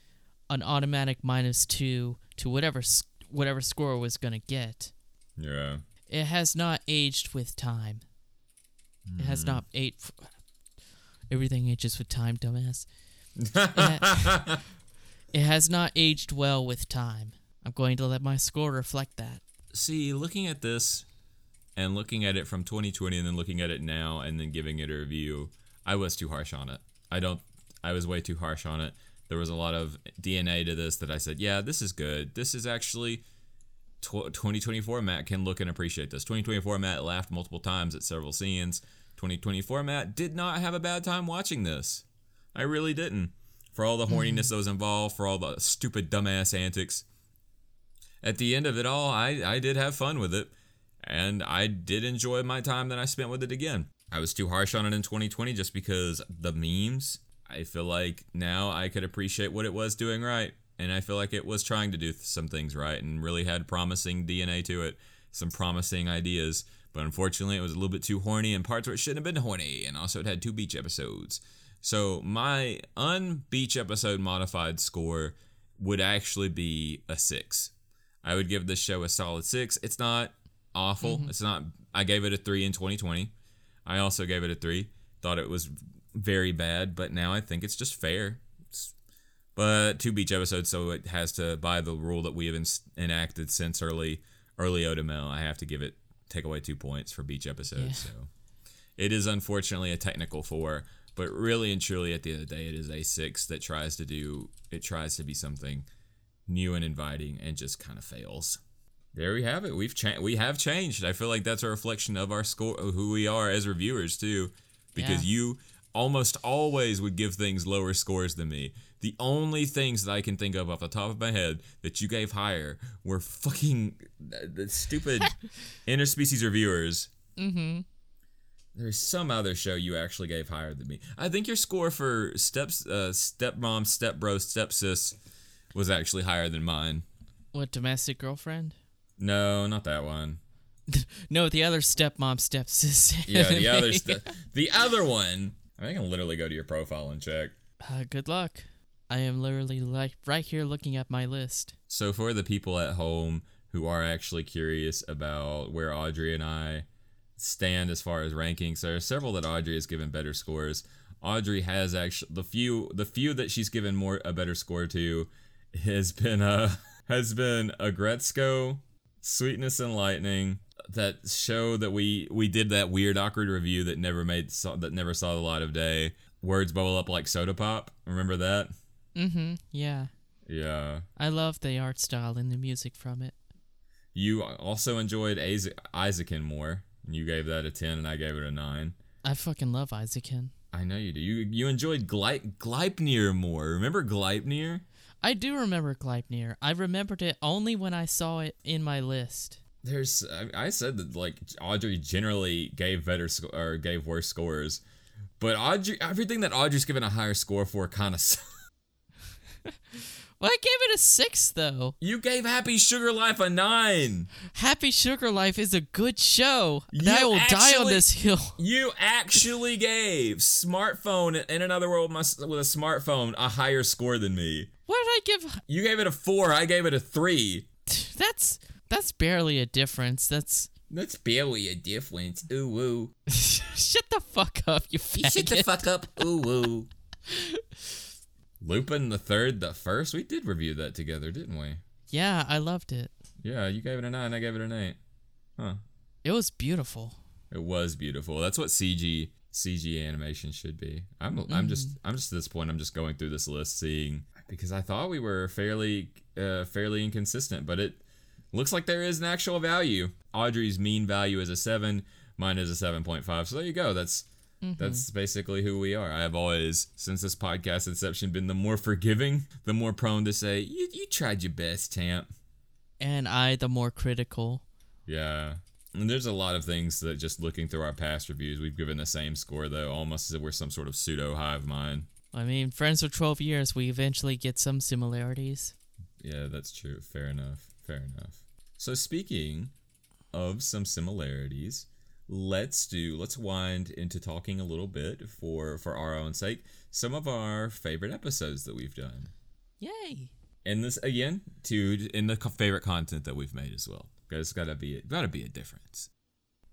an automatic minus two to whatever whatever score was gonna get. Yeah. It has not aged with time. It has mm-hmm. not aged. Everything ages with time, dumbass. It, ha- it has not aged well with time. I'm going to let my score reflect that. See, looking at this and looking at it from 2020 and then looking at it now and then giving it a review, I was too harsh on it. I don't, I was way too harsh on it. There was a lot of DNA to this that I said, yeah, this is good. This is actually 2024 Matt can look and appreciate this. 2024 Matt laughed multiple times at several scenes. 2024 Matt did not have a bad time watching this. I really didn't. For all the mm-hmm. horniness that was involved, for all the stupid dumbass antics at the end of it all, I, I did have fun with it. And I did enjoy my time that I spent with it again. I was too harsh on it in 2020 just because the memes. I feel like now I could appreciate what it was doing right. And I feel like it was trying to do some things right and really had promising DNA to it, some promising ideas. But unfortunately, it was a little bit too horny in parts where it shouldn't have been horny. And also, it had two beach episodes. So, my unbeach episode modified score would actually be a six. I would give this show a solid six. It's not awful. Mm-hmm. It's not. I gave it a three in 2020. I also gave it a three. Thought it was very bad, but now I think it's just fair. But two beach episodes, so it has to by the rule that we have en- enacted since early or Leota I have to give it take away two points for each episode. Yeah. So it is unfortunately a technical four, but really and truly at the end of the day, it is a six that tries to do it tries to be something new and inviting and just kind of fails. There we have it. We've cha- we have changed. I feel like that's a reflection of our score, of who we are as reviewers too, because Yeah. you almost always would give things lower scores than me. The only things that I can think of off the top of my head that you gave higher were fucking the the stupid interspecies reviewers. Mm-hmm. There's some other show you actually gave higher than me. I think your score for steps, uh, stepmom, stepbro, stepsis was actually higher than mine. What domestic girlfriend? No, not that one. No, the other stepmom, stepsis. Yeah, the other the other one. I can literally go to your profile and check. Uh, good luck. I am literally like right here looking at my list. So for the people at home who are actually curious about where Audrey and I stand as far as rankings, there are several that Audrey has given better scores. Audrey has actually the few the few that she's given more a better score to has been uh has been Aggretsuko, Sweetness and Lightning, that show that we we did that weird awkward review that never made saw, that never saw the light of day. Words bubble up like soda pop. Remember that? Mm-hmm. Yeah. Yeah. I love the art style and the music from it. You also enjoyed Isaac Isaacin more. And you gave that a ten, and I gave it a nine. I fucking love Isaacin. I know you do. You you enjoyed Gleip, Gleipnir more. Remember Gleipnir? I do remember Gleipnir. I remembered it only when I saw it in my list. There's I, I said that like Audrey generally gave better sc- or gave worse scores, but Audrey everything that Audrey's given a higher score for kind of. Well, I gave it a six though. You gave Happy Sugar Life a nine. Happy Sugar Life is a good show. I will die on this hill. You actually gave smartphone in another world with a smartphone a higher score than me. What did I give? You gave it a four. I gave it a three. That's that's barely a difference. That's That's barely a difference. Ooh woo. shut the fuck up, you faggot. Shut the fuck up. Ooh woo. Lupin the third, the first. We did review that together, didn't we? yeah, I loved it. Yeah, you gave it a nine. I gave it an eight. Huh. It was beautiful. It was beautiful. That's what CG CG animation should be. I'm I'm just mm. I'm just at this point. I'm just going through this list, seeing because I thought we were fairly uh, fairly inconsistent, but it looks like there is an actual value. Audrey's mean value is a seven. Mine is a seven point five. So there you go. That's that's basically who we are. I have always, since this podcast inception, been the more forgiving, the more prone to say, "You you tried your best, Tamp." And I, the more critical. Yeah. And there's a lot of things that just looking through our past reviews, we've given the same score though, almost as if we're some sort of pseudo hive mind. I mean, friends for 12 years, we eventually get some similarities. Yeah, that's true. Fair enough. Fair enough. So speaking of some similarities, let's do let's wind into talking a little bit for for our own sake some of our favorite episodes that we've done. Yay! And this again, to in the favorite content that we've made as well. There's gotta be gotta be a difference.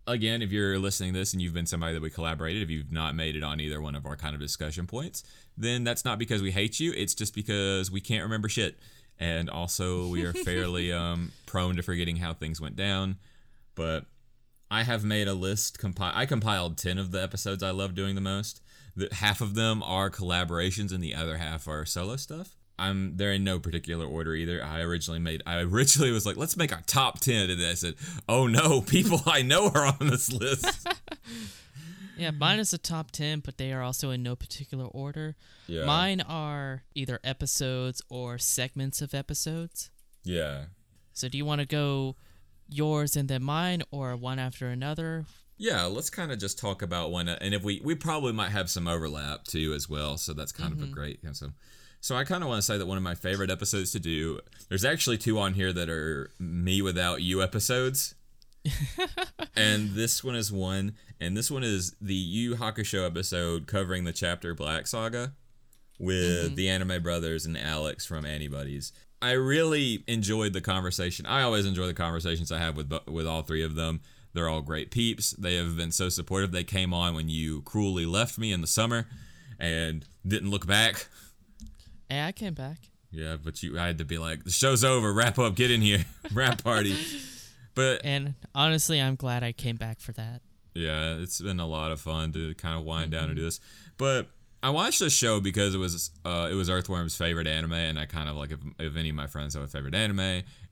Again, if you're listening to this and you've been somebody that we collaborated, if you've not made it on either one of our kind of discussion points, then that's not because we hate you. It's just because we can't remember shit, and also we are fairly um, prone to forgetting how things went down. But I have made a list. Compi- I compiled ten of the episodes I love doing the most. The, half of them are collaborations, and the other half are solo stuff. I'm they're in no particular order either. I originally made I originally was like, let's make our top ten, and I said, oh no, people I know are on this list. Yeah, mine is the top 10, but they are also in no particular order. Yeah. Mine are either episodes or segments of episodes. Yeah. So do you want to go yours and then mine or one after another? Yeah, let's kind of just talk about one, and if we we probably might have some overlap too as well. So that's kind of a mm-hmm. great so. So I kind of want to say that one of my favorite episodes to do. There's actually two on here that are me without you episodes. and this one is one, and this one is the Yu Hakusho episode covering the chapter Black Saga with mm-hmm. the anime brothers and Alex from Antibodies. I really enjoyed the conversation. I always enjoy the conversations I have with with all three of them. They're all great peeps. They have been so supportive. They came on when you cruelly left me in the summer and didn't look back. Hey, I came back. Yeah, but you I had to be like, the show's over, wrap up, get in here, wrap party. But And honestly, I'm glad I came back for that. Yeah, it's been a lot of fun to kind of wind down and do this. But I watched this show because it was uh, it was Earthworm's favorite anime, and I kind of like if, if any of my friends have a favorite anime,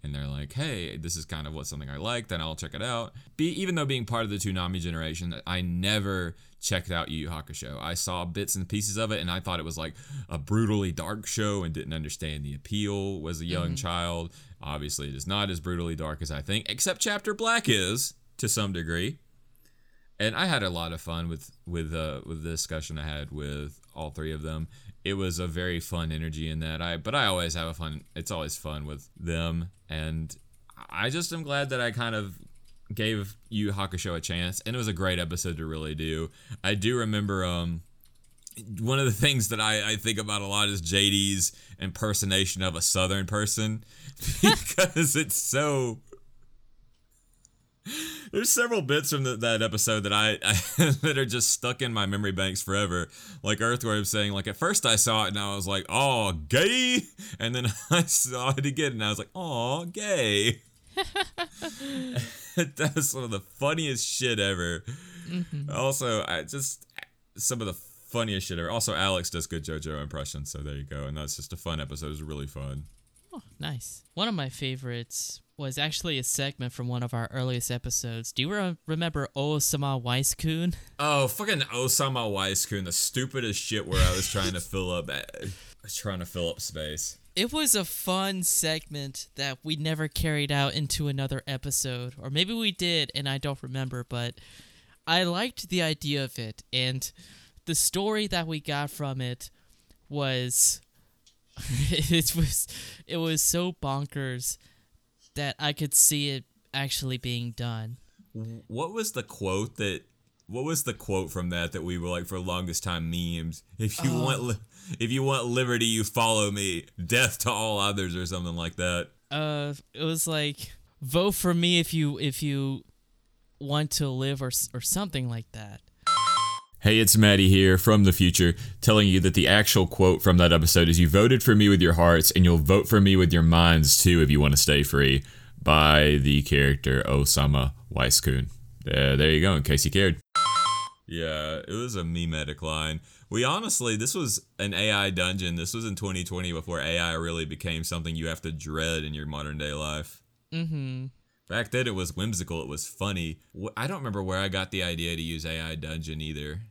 and they're like, hey, this is kind of what something I like, then I'll check it out. Be even though being part of the Toonami generation, I never checked out Yu Yu Hakusho. I saw bits and pieces of it, and I thought it was like a brutally dark show, and didn't understand the appeal. Was a young child. Obviously, it is not as brutally dark as I think, except Chapter Black is to some degree and I had a lot of fun with with uh, with the discussion I had with all three of them. It was a very fun energy in that. I but I always have a fun. It's always fun with them, and I just am glad that I kind of gave Yu Hakusho a chance, and it was a great episode to really do. I do remember um one of the things that I, I think about a lot is JD's impersonation of a Southern person because it's so there's several bits from the, that episode that I, I that are just stuck in my memory banks forever. Like Earthworm saying, like at first I saw it and I was like, "Oh, gay," and then I saw it again and I was like, "Oh, gay." That's one of the funniest shit ever. Mm-hmm. Also, I just some of the funniest shit ever. Also, Alex does good JoJo impressions, so there you go. And that's just a fun episode. It was really fun. Oh, nice. One of my favorites was actually a segment from one of our earliest episodes. Do you re- remember Osama Weiskun? Oh, fucking Osama Weiskun, the stupidest shit where I was trying to fill up, I was trying to fill up space. It was a fun segment that we never carried out into another episode, or maybe we did, and I don't remember. But I liked the idea of it, and the story that we got from it was it was it was so bonkers that I could see it actually being done. What was the quote that? What was the quote from that that we were like for longest time memes? If you want, li- if you want liberty, you follow me. Death to all others, or something like that. Uh, it was like vote for me if you if you want to live or or something like that. Hey, it's Maddie here from the future, telling you that the actual quote from that episode is You voted for me with your hearts, and you'll vote for me with your minds too if you want to stay free, by the character Osama Weiskun. Uh, there you go, in case you cared. Yeah, it was a memetic line. We honestly, this was an AI dungeon. This was in 2020 before AI really became something you have to dread in your modern day life. Mm-hmm. Back then, it was whimsical. It was funny. I don't remember where I got the idea to use AI dungeon either.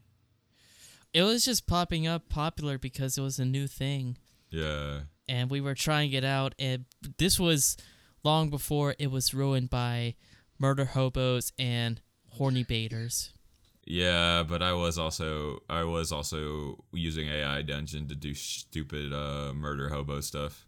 It was just popping up popular because it was a new thing, Yeah. and we were trying it out. And this was long before it was ruined by murder hobos and horny baiters. Yeah, but I was also I was also using AI Dungeon to do stupid uh, murder hobo stuff.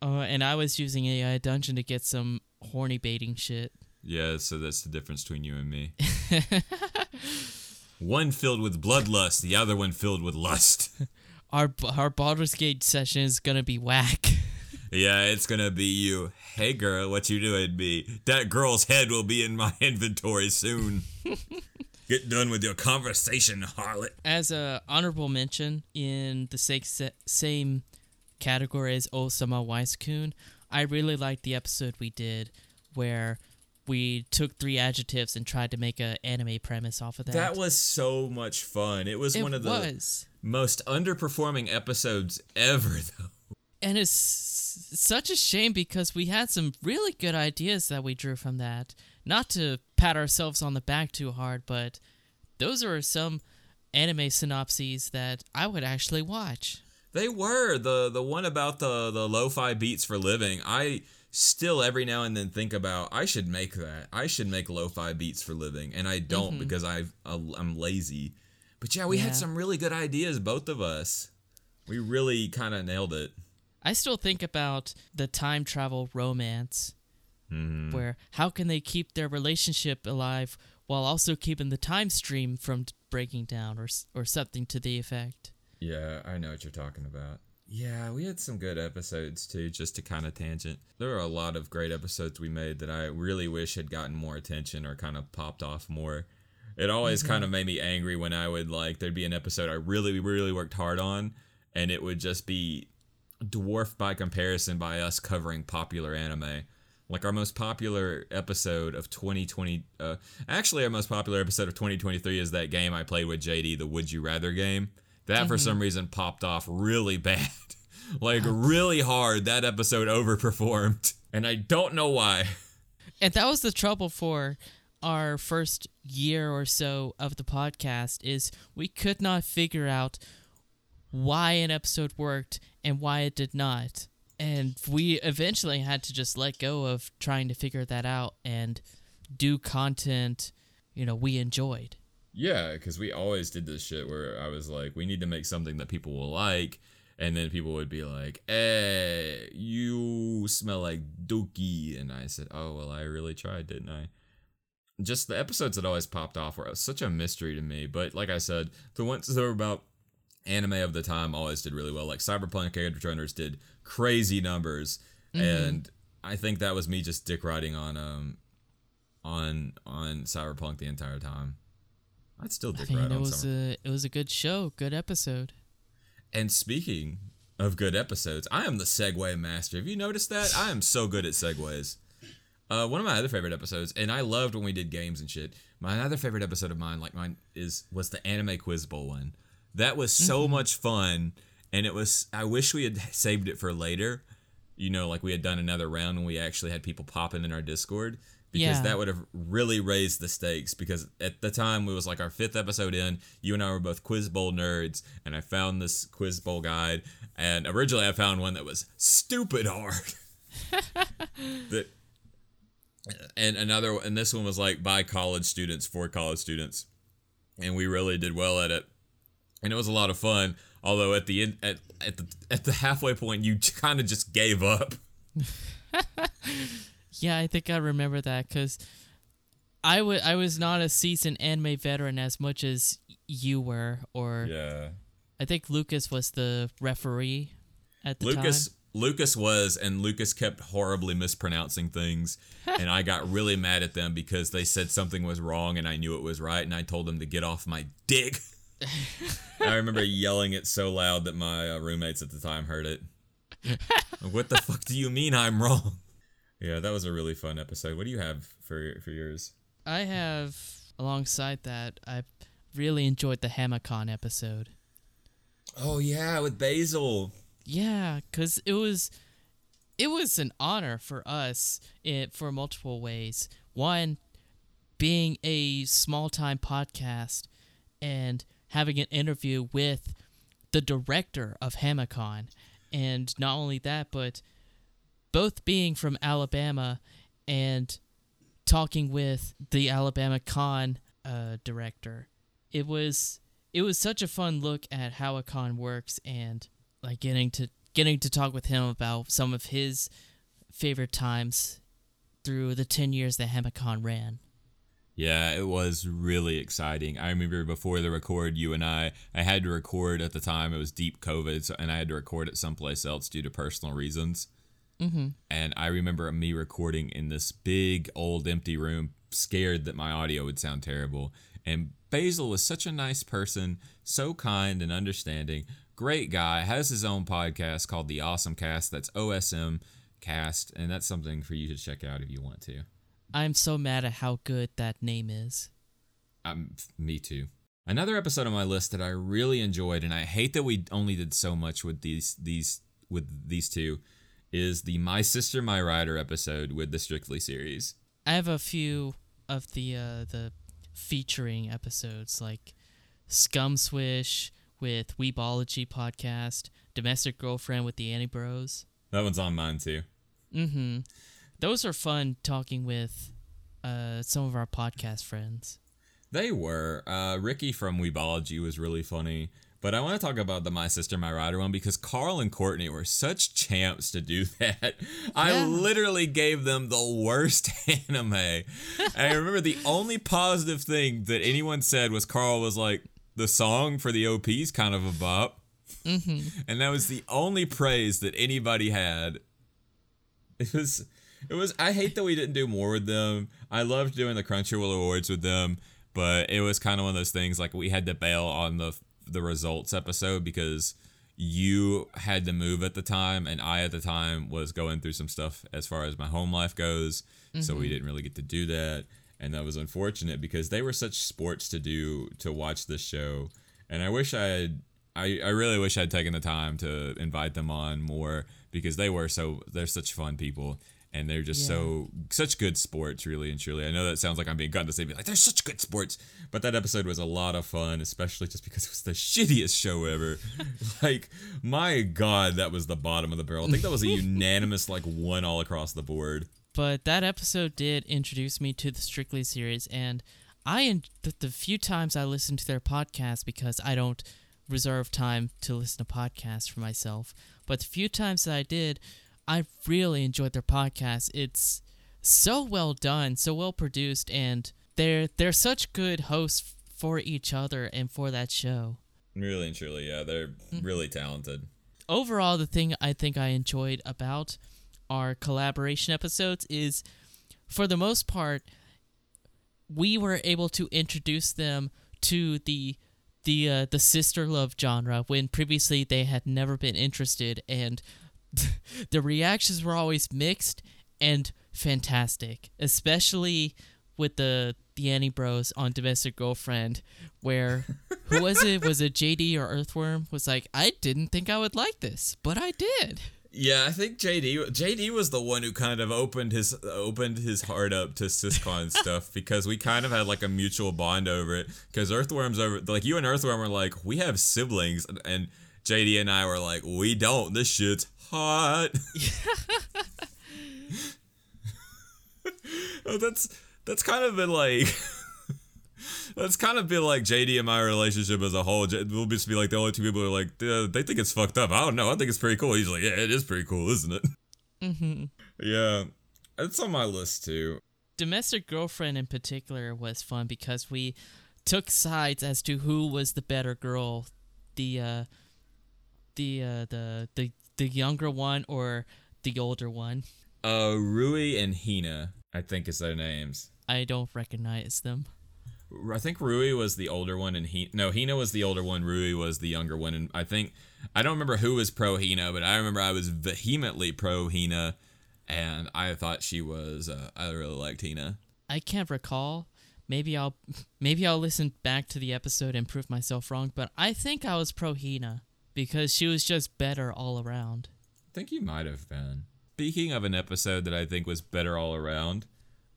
Uh, and I was using AI Dungeon to get some horny baiting shit. Yeah, so that's the difference between you and me. one filled with bloodlust, the other one filled with lust. Our our Baldur's Gate session is gonna be whack. yeah, it's gonna be you. Hey girl, what you doing, me? That girl's head will be in my inventory soon. Get done with your conversation, harlot. As a honorable mention in the sa- sa- same category as Osama Weiskun, I really liked the episode we did where we took three adjectives and tried to make an anime premise off of that. That was so much fun. It was it one of the was. most underperforming episodes ever, though. And it's such a shame because we had some really good ideas that we drew from that. Not to pat ourselves on the back too hard, but those are some anime synopses that I would actually watch. They were the the one about the the lo-fi beats for living. I still every now and then think about I should make that. I should make lo-fi beats for living, and I don't mm-hmm. because I I'm lazy. But yeah, we Yeah. had some really good ideas, both of us. We really kind of nailed it. I still think about the time travel romance, Mm-hmm. where how can they keep their relationship alive while also keeping the time stream from breaking down, or or something to the effect. Yeah, I know what you're talking about. Yeah, we had some good episodes too, just to kind of tangent. There are a lot of great episodes we made that I really wish had gotten more attention or kind of popped off more. It always mm-hmm. kind of made me angry when I would like there'd be an episode I really really worked hard on and it would just be dwarfed by comparison by us covering popular anime. Like our most popular episode of 2020, uh, actually our most popular episode of 2023 is that game I played with JD, the Would You Rather game. That for some reason popped off really bad, like really hard. That episode overperformed, and I don't know why. And that was the trouble for our first year or so of the podcast is we could not figure out why an episode worked and why it did not. And we eventually had to just let go of trying to figure that out and do content, you know, we enjoyed. Yeah, because we always did this shit where I was like, we need to make something that people will like. And then people would be like, hey, you smell like dookie. And I said, oh, well, I really tried, didn't I? Just the episodes that always popped off were such a mystery to me. But like I said, the ones that were about anime of the time always did really well. Like Cyberpunk Edge did crazy numbers. And I think that was me just dick riding on um on on Cyberpunk the entire time. I'd still I dick mean, ride it on was Cyberpunk. a it was a good show, good episode. And speaking of good episodes, I am the segue master. Have you noticed that? I am so good at segues. Uh, one of my other favorite episodes, and I loved when we did games and shit. My other favorite episode of mine, like mine, is was the anime quiz bowl one. That was so much fun, and it was. I wish we had saved it for later. You know, like we had done another round and we actually had people popping in our Discord because Yeah. that would have really raised the stakes. Because at the time it was like our fifth episode in, you and I were both quiz bowl nerds, and I found this quiz bowl guide. And originally I found one that was stupid hard. that and another and this one was like by college students for college students and we really did well at it and it was a lot of fun although at the end at, at the at the halfway point you kind of just gave up. Yeah, I think I remember that because I wa- I was not a seasoned anime veteran as much as you were, or yeah. I think Lucas was the referee at the lucas time. lucas was and lucas kept horribly mispronouncing things and i got really mad at them because they said something was wrong and i knew it was right and i told them to get off my dick i remember yelling it so loud that my uh, roommates at the time heard it. What the fuck do you mean i'm wrong? Yeah that was a really fun episode. What do you have for for yours? I have alongside that I really enjoyed the Hamacon episode. oh yeah with basil. Yeah, cuz it was it was an honor for us it, for multiple ways. One being a small-time podcast and having an interview with the director of Hamacon and not only that but both being from Alabama and talking with the Alabama Con uh, director. It was it was such a fun look at how a con works and like getting to getting to talk with him about some of his favorite times through the 10 years that Hamacon ran. Yeah, it was really exciting. I remember before the record, you and I, I had to record at the time. It was deep COVID, so, and I had to record it someplace else due to personal reasons. Mm-hmm. And I remember me recording in this big old empty room, scared that my audio would sound terrible. And Basil was such a nice person, so kind and understanding. Great guy, has his own podcast called The Awesome Cast. That's OSM Cast, and that's something for you to check out if you want to. I'm so mad at how good that name is. Um, me too. Another episode on my list that I really enjoyed, and I hate that we only did so much with these these with these two, is the My Sister My Writer episode with the Strictly series. I have a few of the uh, the featuring episodes like Scum's Wish with Weebology podcast, Domestic Girlfriend with the Annie Bros. That one's on mine too. Mm-hmm. Those are fun talking with uh, some of our podcast friends. They were. Uh, Ricky from Weebology was really funny. But I want to talk about the My Sister My Writer one because Carl and Courtney were such champs to do that. I Yeah. literally gave them the worst anime. and I remember the only positive thing that anyone said was Carl was like, the song for the OP is kind of a bop. Mm-hmm. And that was the only praise that anybody had. It was it was I hate that we didn't do more with them. I loved doing the Crunchyroll Awards with them, but it was kind of one of those things like we had to bail on the the results episode because you had to move at the time, and I at the time was going through some stuff as far as my home life goes, so we mm-hmm. didn't really get to do that, and that was unfortunate because they were such sports to do to watch this show, and I wish I had. I, I really wish I'd taken the time to invite them on more because they were so they're such fun people and they're just so such good sports really and truly. I know that sounds like I'm being gun to say be like they're such good sports, but that episode was a lot of fun, especially just because it was the shittiest show ever. like my god, that was the bottom of the barrel. I think that was a unanimous like one all across the board. But that episode did introduce me to the Strictly series, and I the, the few times I listened to their podcast because I don't reserve time to listen to podcasts for myself. But the few times that I did, I really enjoyed their podcast. It's so well done, so well produced, and they're they're such good hosts for each other and for that show. Really and truly, yeah, they're really talented. overall, the thing I think I enjoyed about our collaboration episodes is, for the most part, we were able to introduce them to the the uh, the sister love genre when previously they had never been interested, and the reactions were always mixed and fantastic, especially with the the Annie Bros on Domestic Girlfriend, where who was it? Was it JD or Earthworm? Was like, I didn't think I would like this, but I did. Yeah, I think JD JD was the one who kind of opened his opened his heart up to siscon stuff because we kind of had like a mutual bond over it. Because Earthworm's over like you and Earthworm were like we have siblings, and JD and I were like we don't. This shit's hot. oh, that's that's kind of been like. That's kind of been like JD and my relationship as a whole. We'll just be like the only two people who are like, "Uh, they think it's fucked up. I don't know. I think it's pretty cool. He's like, yeah, it is pretty cool, isn't it? Mm-hmm. Yeah, it's on my list too. Domestic Girlfriend in particular was fun because we took sides as to who was the better girl, the uh, the uh, the the the younger one or the older one. Uh, Rui and Hina, I think is their names. I don't recognize them. I think Rui was the older one, and he no Hina was the older one. Rui was the younger one, and I think I don't remember who was pro Hina, but I remember I was vehemently pro Hina, and I thought she was. Uh, I really liked Hina. I can't recall. Maybe I'll maybe I'll listen back to the episode and prove myself wrong, but I think I was pro Hina because she was just better all around. I think you might have been. Speaking of an episode that I think was better all around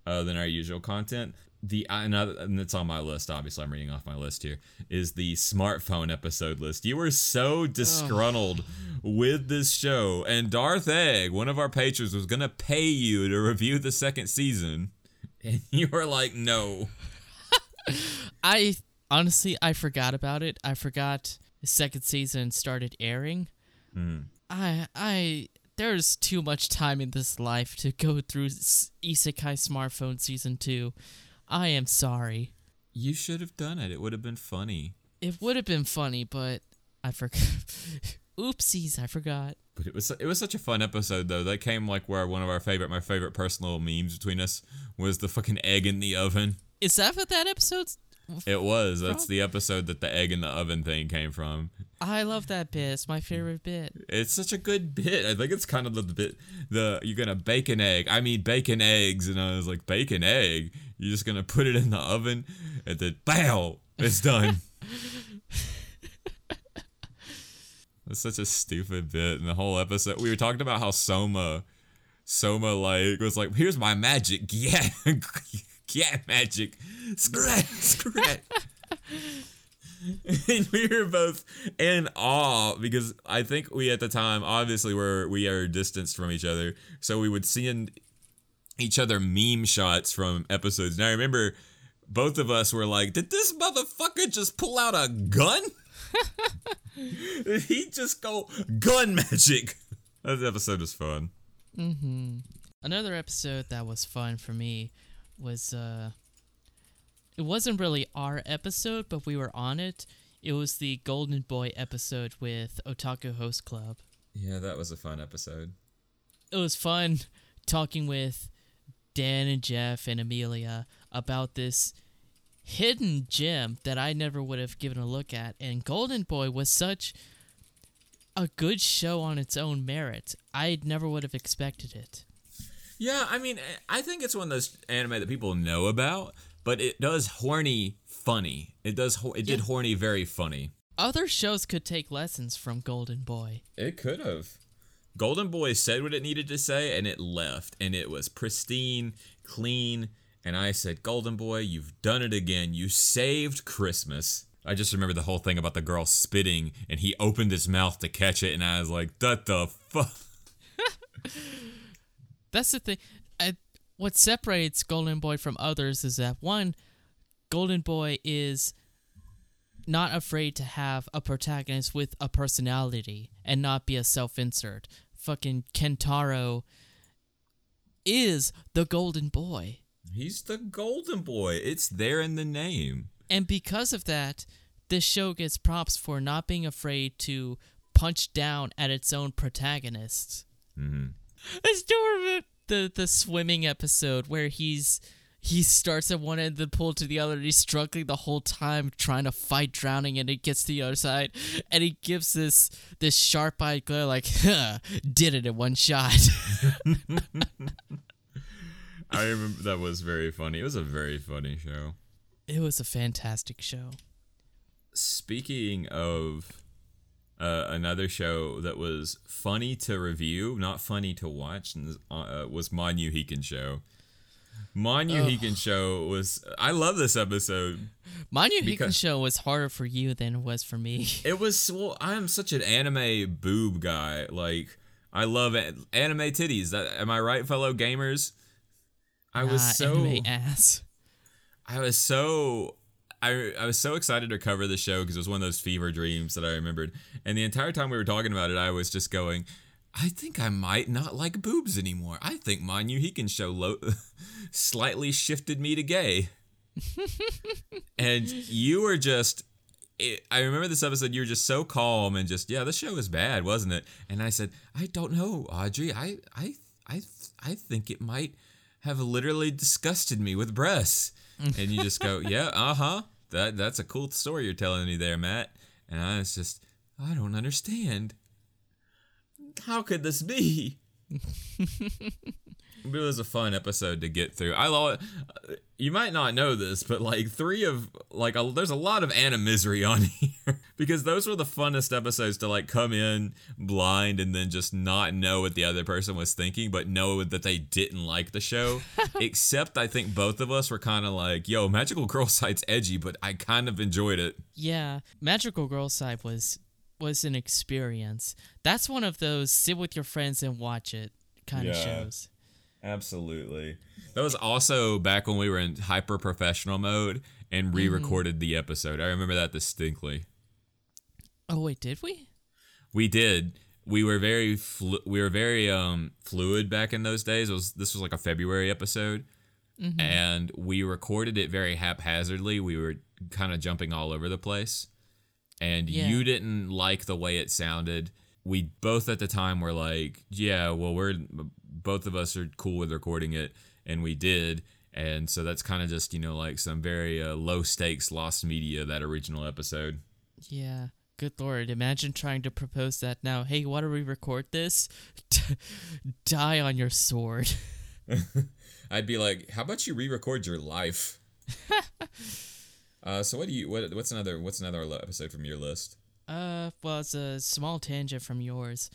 uh, than our usual content, the another and it's on my list. Obviously, I'm reading off my list here. Is the smartphone episode list? You were so disgruntled with this show, and Darth Egg, one of our patrons, was gonna pay you to review the second season, and you were like, "No." I honestly I forgot about it. I forgot the second season started airing. Hmm. I I there's too much time in this life to go through Isekai Smartphone season 2. I am sorry. You should have done it. It would have been funny. It would have been funny, but I forgot. Oopsies, I forgot. But it was it was such a fun episode though. That came like where one of our favorite my favorite personal memes between us was the fucking egg in the oven. Is that what that episode's It was. That's the episode that the egg in the oven thing came from. I love that bit. It's my favorite bit. It's such a good bit. I think it's kind of the bit the you're gonna bake an egg. I mean bacon eggs, and I was like bacon egg. You're just gonna put it in the oven, and then bow, it's done. That's such a stupid bit. in the whole episode, we were talking about how Soma, Soma like was like, "Here's my magic, yeah, yeah, magic, scrat, scrat." and we were both in awe because I think we at the time obviously were we are distanced from each other, so we would send each other meme shots from episodes. Now I remember both of us were like, "Did this motherfucker just pull out a gun? Did he just go gun magic?" That episode was fun. Mm-hmm. Another episode that was fun for me was uh it wasn't really our episode, but we were on it. It was the Golden Boy episode with Otaku Host Club. Yeah, that was a fun episode. It was fun talking with Dan and Jeff and Amelia about this hidden gem that I never would have given a look at. And Golden Boy was such a good show on its own merit. I never would have expected it. Yeah, I mean, I think it's one of those anime that people know about, but it does horny funny. It does. It did Yeah. horny very funny. Other shows could take lessons from Golden Boy. It could have. Golden Boy said what it needed to say, and it left, and it was pristine, clean. And I said, Golden Boy, you've done it again. You saved Christmas. I just remember the whole thing about the girl spitting, and he opened his mouth to catch it, and I was like, "That the fuck." That's the thing. I, what separates Golden Boy from others is that one, Golden Boy is not afraid to have a protagonist with a personality and not be a self-insert. Fucking Kentaro is the Golden Boy. He's the Golden Boy. It's there in the name. And because of that, this show gets props for not being afraid to punch down at its own protagonists. hmm I still remember the the swimming episode where he's he starts at one end of the pool to the other and he's struggling the whole time trying to fight drowning and he gets to the other side and he gives this this sharp eyed glare like huh, did it in one shot. I remember that was very funny. It was a very funny show. it was a fantastic show. Speaking of uh, another show that was funny to review, not funny to watch, and, uh, was Manyu Hiken-cho. Manyu Hiken-cho was. I love this episode. Mind you, Hicken show was harder for you than it was for me. It was. Well, I am such an anime boob guy. Like, I love anime titties. Am I right, fellow gamers? I was Nah, so. ass. I was so I, I was so excited to cover the show because it was one of those fever dreams that I remembered. And the entire time we were talking about it, I was just going, I think I might not like boobs anymore. I think Manyu Hiken-cho lo- slightly shifted me to gay. and you were just. It, I remember this episode. You were just so calm and just, yeah, this show is bad, wasn't it? And I said, I don't know, Audrey. I, I, I, I think it might have literally disgusted me with breasts. And you just go, yeah, uh huh. That that's a cool story you're telling me there, Matt. And I was just, I don't understand. How could this be? It was a fun episode to get through. I love. it. You might not know this, but like three of like a, there's a lot of Anna misery on here because those were the funnest episodes to like come in blind and then just not know what the other person was thinking, but know that they didn't like the show. Except I think both of us were kind of like, "Yo, Magical Girl Site's edgy, but I kind of enjoyed it." Yeah, Magical Girl Site was was an experience. That's one of those sit with your friends and watch it kind of shows. Absolutely. That was also back when we were in hyper professional mode and re recorded the episode. I remember that distinctly. Oh wait, did we? We did. We were very flu- we were very um fluid back in those days. It was this was like a February episode. And we recorded it very haphazardly. We were kind of jumping all over the place. And Yeah. you didn't like the way it sounded. We both at the time were like, yeah, well we're both of us are cool with recording it and we did. And so that's kind of just, you know, like some very uh, low stakes lost media that original episode. Yeah. Good lord, imagine trying to propose that now. Hey, why don't we record this? Die on your sword. I'd be like, "How about you re-record your life?" uh, so what do you what what's another what's another episode from your list? Uh, well, it's a small tangent from yours.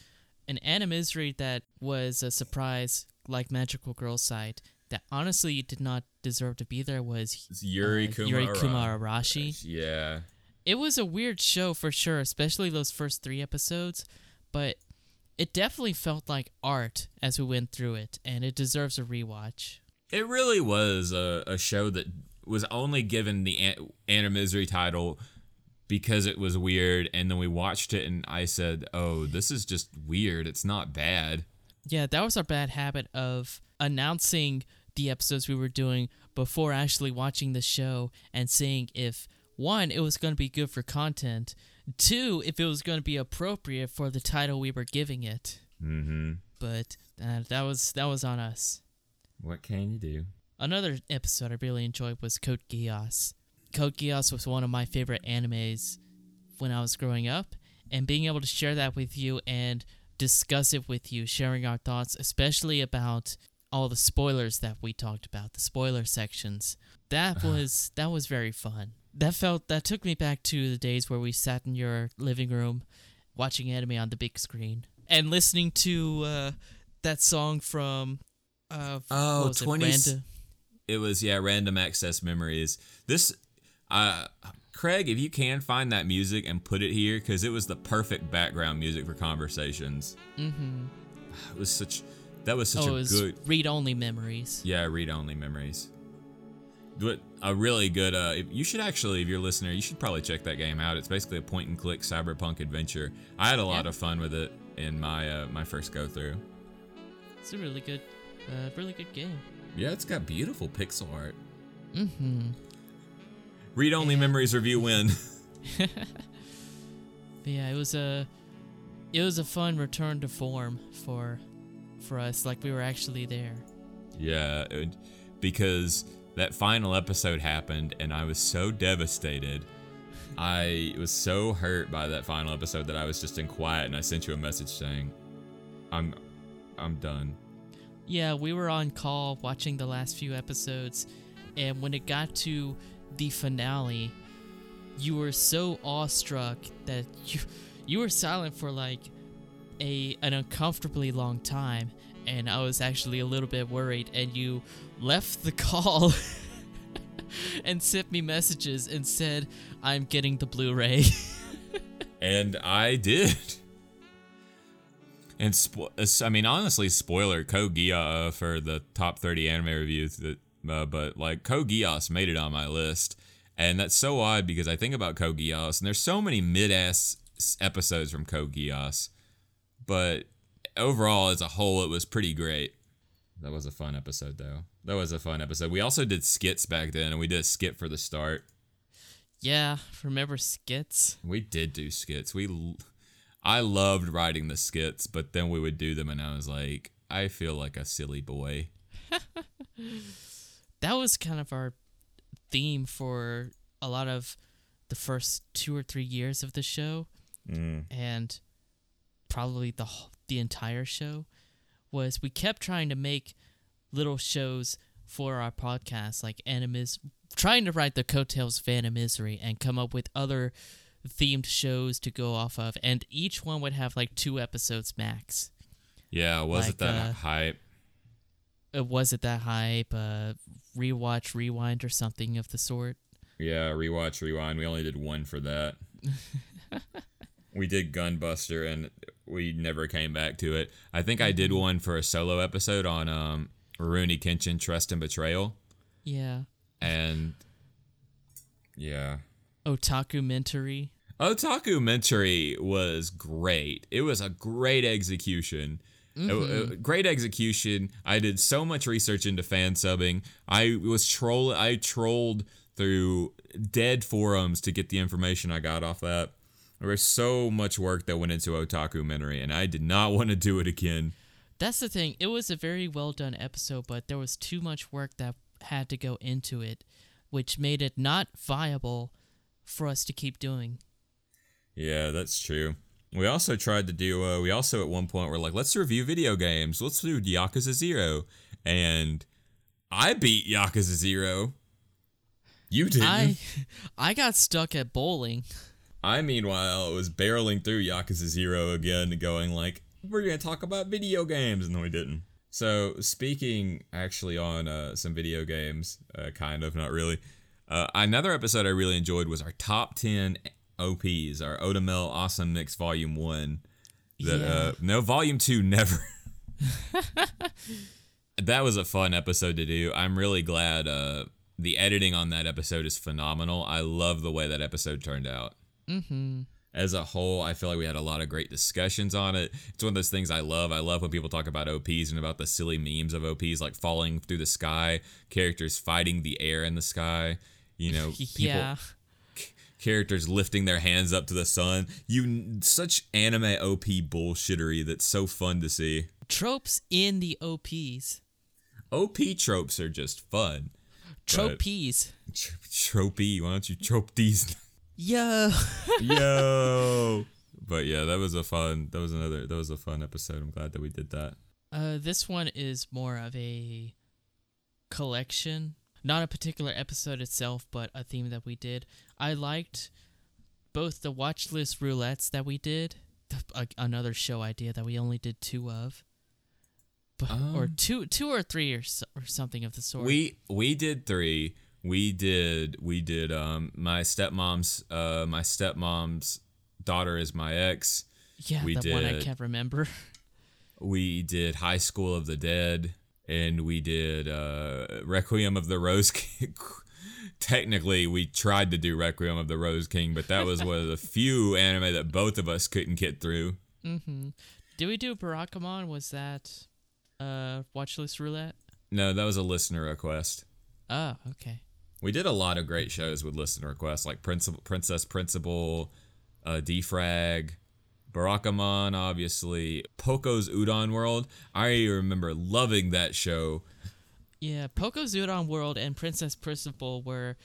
An animisry that was a surprise, like Magical Girl Site, that honestly did not deserve to be there was Yuri uh, Kuma. Yuri Ara- Kuma Arashi. Yeah, It was a weird show for sure, especially those first three episodes, but it definitely felt like art as we went through it, and it deserves a rewatch. it really was a, a show that was only given the An- Anna Misery title because it was weird, and then we watched it, and I said, "Oh, this is just weird. It's not bad." Yeah, that was our bad habit of announcing the episodes we were doing before actually watching the show and seeing if one, it was going to be good for content, two, if it was going to be appropriate for the title we were giving it. Mm-hmm. But uh, that was that was on us. What can you do? Another episode I really enjoyed was Code Geass. Code Geass was one of my favorite animes when I was growing up, and being able to share that with you and discuss it with you, sharing our thoughts, especially about all the spoilers that we talked about, the spoiler sections. That was that was very fun. That felt that took me back to the days where we sat in your living room watching anime on the big screen and listening to uh, that song from uh Oh, what was it, 20s Randa- It was yeah, random access memories. This, uh, Craig, if you can find that music and put it here, because it was the perfect background music for conversations. Mm Mhm. It was such. That was such Oh, a good. read only memories. Yeah, read only memories. But a really good. Uh, you should actually, if you're a listener, you should probably check that game out. It's basically a point and click cyberpunk adventure. I had a lot Yeah. of fun with it in my uh, my first go through. It's a really good, uh, really good game. Yeah, it's got beautiful pixel art. Mm-hmm. Read only memories review win. Yeah, it was a, it was a fun return to form for, for us. Like we were actually there. Yeah, it, because that final episode happened and I was so devastated. I was so hurt by that final episode that I was just in quiet and I sent you a message saying, "I'm I'm done." Yeah, we were on call watching the last few episodes, and when it got to the finale, you were so awestruck that you you were silent for like a an uncomfortably long time, and I was actually a little bit worried. And you left the call and sent me messages and said, "I'm getting the Blu-ray." And I did. And spo- uh, I mean, honestly, spoiler: Code Geass for the top 30 anime reviews. That, uh, but like Geass made it on my list, and that's so odd because I think about Geass, and there's so many mid-ass episodes from Geass, but overall, as a whole, it was pretty great. That was a fun episode, though. That was a fun episode. We also did skits back then, and we did a skit for the start. yeah, remember skits? We did do skits. We, l- I loved writing the skits, but then we would do them, and I was like, I feel like a silly boy. that was kind of our theme for a lot of the first two or three years of the show. And probably the the entire show was we kept trying to make little shows for our podcast like animis trying to write the coattails of Misery and come up with other themed shows to go off of. And each one would have like two episodes max. Yeah, was Like, it that uh, hype? Uh, was it that hype uh rewatch rewind or something of the sort Yeah, rewatch, rewind. We only did one for that. we did Gunbuster, and we never came back to it. I think I did one for a solo episode on um, Rurouni Kenshin Trust and Betrayal, yeah and yeah. Otaku Mentary Otaku Mentary was great. It was a great execution. It- mm-hmm. great execution. I did so much research into fan subbing. I was troll. I trolled through dead forums to get the information I got off that. There was so much work that went into Otaku Mentary, and I did not want to do it again. That's the thing. It was a very well done episode, but there was too much work that had to go into it, which made it not viable for us to keep doing. Yeah, that's true. We also tried to do. Uh, we also at one point were like, let's review video games. Let's do Yakuza Zero, and I beat Yakuza Zero. You didn't. I I got stuck at bowling. I meanwhile was barreling through Yakuza Zero again, going like, "We're gonna talk about video games," and then we didn't. So speaking actually on uh, some video games, uh, kind of, not really. Uh, another episode I really enjoyed was our top ten OPs, our Otamel Awesome Mix Volume One. That uh, no Volume Two, never. that was a fun episode to do. I'm really glad. Uh, the editing on that episode is phenomenal. I love the way that episode turned out Mm-hmm. as a whole, I feel like we had a lot of great discussions on it. It's one of those things I love. I love when people talk about OPs and about the silly memes of OPs, like falling through the sky, characters fighting the air in the sky. You know, people, yeah. Characters lifting their hands up to the sun. You such anime OP bullshittery that's so fun to see. Tropes in the OPs. OP tropes are just fun. Tropes. Tr- tropey, why don't you trope these? Yo. Yo, but yeah, that was a fun. That was another. That was a fun episode. I'm glad that we did that. Uh, this one is more of a collection, not a particular episode itself, but a theme that we did. I liked both the watch list roulettes that we did, a- another show idea that we only did two of, but, or Um. two, two or three or so, or something of the sort. We we did three. We did we did um my stepmom's uh my stepmom's daughter is my ex. yeah, we the one I can't remember. We did High School of the Dead, and we did uh Requiem of the Rose King. Technically, we tried to do Requiem of the Rose King, but that was one of the few anime that both of us couldn't get through. mm-hmm. Did we do Barakamon? Was that uh watch list roulette? No, that was a listener request. Oh, okay. We did a lot of great shows with listener requests, like Principal, Princess Principal, uh, Defrag, Barakamon, obviously, Poco's Udon World. I remember loving that show. Yeah, Poco Udon World and Princess Principal were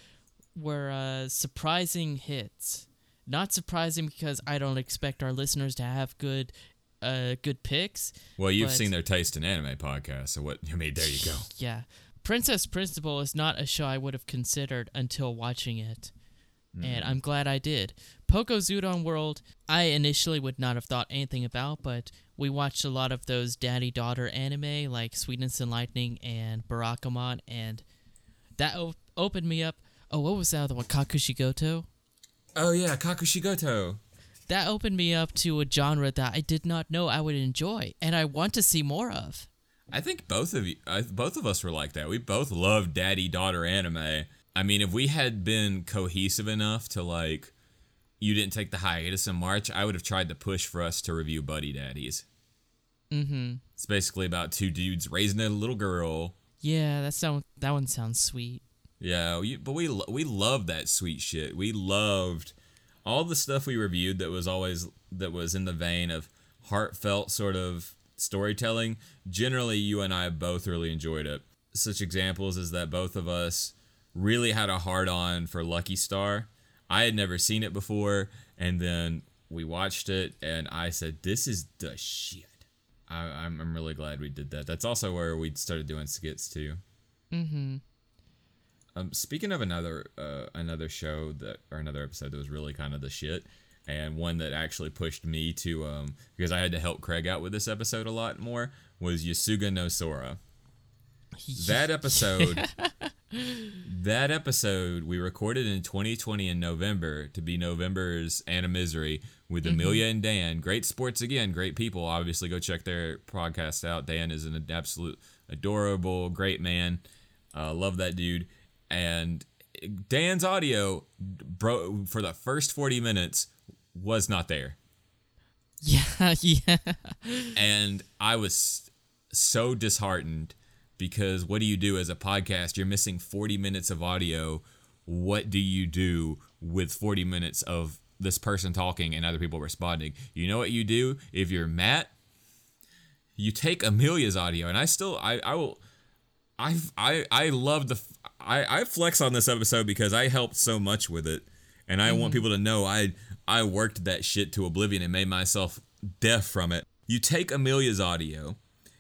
were uh, surprising hits. Not surprising because I don't expect our listeners to have good uh, good picks. Well, you've But- seen their taste in anime podcast, so what? I mean, there you go. Yeah, Princess Principal is not a show I would have considered until watching it, and I'm glad I did. Poco's Udon World, I initially would not have thought anything about, but we watched a lot of those daddy daughter anime like Sweetness and Lightning and Barakamon, and that opened me up. Oh, what was that other one? Kakushigoto. Oh yeah, Kakushigoto. That opened me up to a genre that I did not know I would enjoy, and I want to see more of. I think both of you, I, both of us were like that. We both loved daddy daughter anime. I mean, if we had been cohesive enough to like, you didn't take the hiatus in March, I would have tried to push for us to review Buddy Daddies. Mm-hmm. It's basically about two dudes raising a little girl. Yeah, that sound that one sounds sweet. Yeah, we, but we we loved that sweet shit. We loved all the stuff we reviewed that was always that was in the vein of heartfelt sort of storytelling. Generally, you and I both really enjoyed it. Such examples is that both of us really had a hard on for Lucky Star. I had never seen it before, and then we watched it, and I said, "This is the shit." I, I'm I'm really glad we did that. That's also where we started doing skits too. Mm-hmm. Um, speaking of another uh, another show that or another episode that was really kind of the shit, and one that actually pushed me to um because I had to help Craig out with this episode a lot more was Yosuga no Sora. That episode, that episode we recorded in 2020 in November to be November's Anna Misery with Amelia and Dan. Great sports again, great people. Obviously, go check their podcast out. Dan is an absolute adorable, great man. Uh, love that dude. And Dan's audio, bro, for the first 40 minutes was not there. Yeah, yeah. and I was so disheartened because what do you do as a podcast? You're missing 40 minutes of audio. What do you do with 40 minutes of this person talking and other people responding? You know what you do if you're Matt? You take Amelia's audio, and I still I I will. I I I love the I I flex on this episode because I helped so much with it, and I want mm-hmm. people to know I I worked that shit to oblivion and made myself deaf from it. You take Amelia's audio,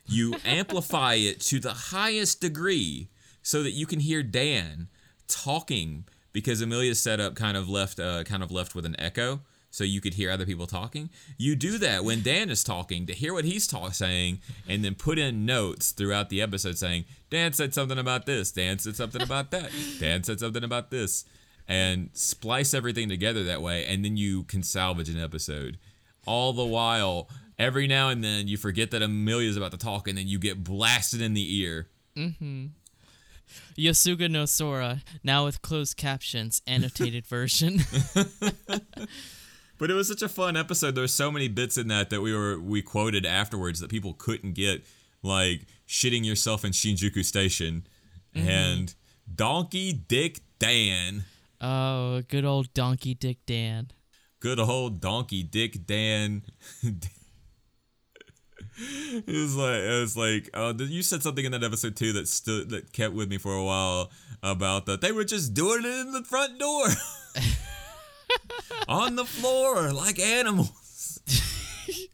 you amplify it to the highest degree so that you can hear Dan talking because Amelia's setup kind of left uh, kind of left with an echo so you could hear other people talking. You do that when Dan is talking to hear what he's ta- saying and then put in notes throughout the episode saying, Dan said something about this, Dan said something about that, Dan said something about this, and splice everything together that way, and then you can salvage an episode. All the while, every now and then you forget that Amelia's about to talk and then you get blasted in the ear. Mm-hmm. Yosuga no Sora, now with closed captions, annotated version. But it was such a fun episode. There were so many bits in that that we were we quoted afterwards that people couldn't get, like shitting yourself in Shinjuku Station, mm-hmm. and Donkey Dick Dan. oh, good old Donkey Dick Dan. Good old Donkey Dick Dan. it was like it was like uh, you said something in that episode too that stood that kept with me for a while about that they were just doing it in the front door on the floor like animals.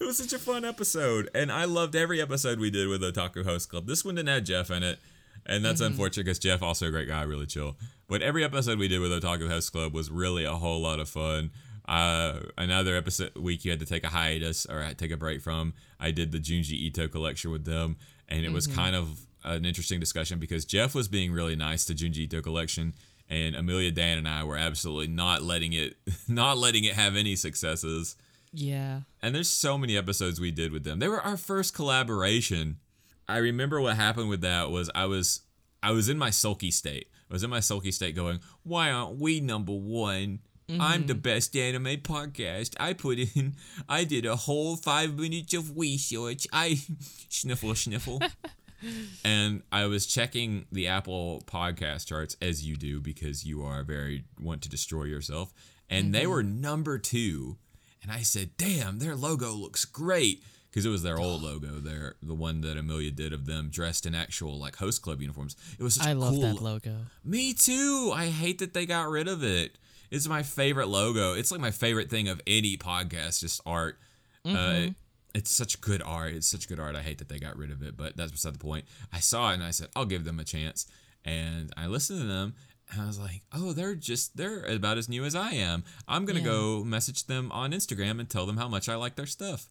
It was such a fun episode, and I loved every episode we did with Otaku Host Club. This one didn't have Jeff in it, and that's Mm-hmm. unfortunate because Jeff also a great guy, really chill. But every episode we did with Otaku Host Club was really a whole lot of fun. Uh, another episode week you had to take a hiatus or take a break from. I did the Junji Ito collection with them, and it was Mm-hmm. kind of an interesting discussion because Jeff was being really nice to Junji Ito collection, and Amelia Dan and I were absolutely not letting it not letting it have any successes. Yeah. And there's so many episodes we did with them. They were our first collaboration. I remember what happened with that was I was I was in my sulky state. I was in my sulky state going, "Why aren't we number 1? I'm the mm-hmm. best anime podcast. I put in I did a whole 5 minutes of research. I sniffle sniffle." and I was checking the Apple podcast charts as you do because you are very want to destroy yourself, and they mm-hmm. were number two. And I said, "Damn, their logo looks great." Because it was their old logo, their the one that Amelia did of them dressed in actual like host club uniforms. It was such I love cool. that logo. Me too. I hate that they got rid of it. It's my favorite logo. It's like my favorite thing of any podcast, just art. Uh, it's such good art. It's such good art. I hate that they got rid of it, but that's beside the point. I saw it and I said, I'll give them a chance. And I listened to them and I was like, oh, they're just, they're about as new as I am. I'm going to Yeah. go message them on Instagram and tell them how much I like their stuff.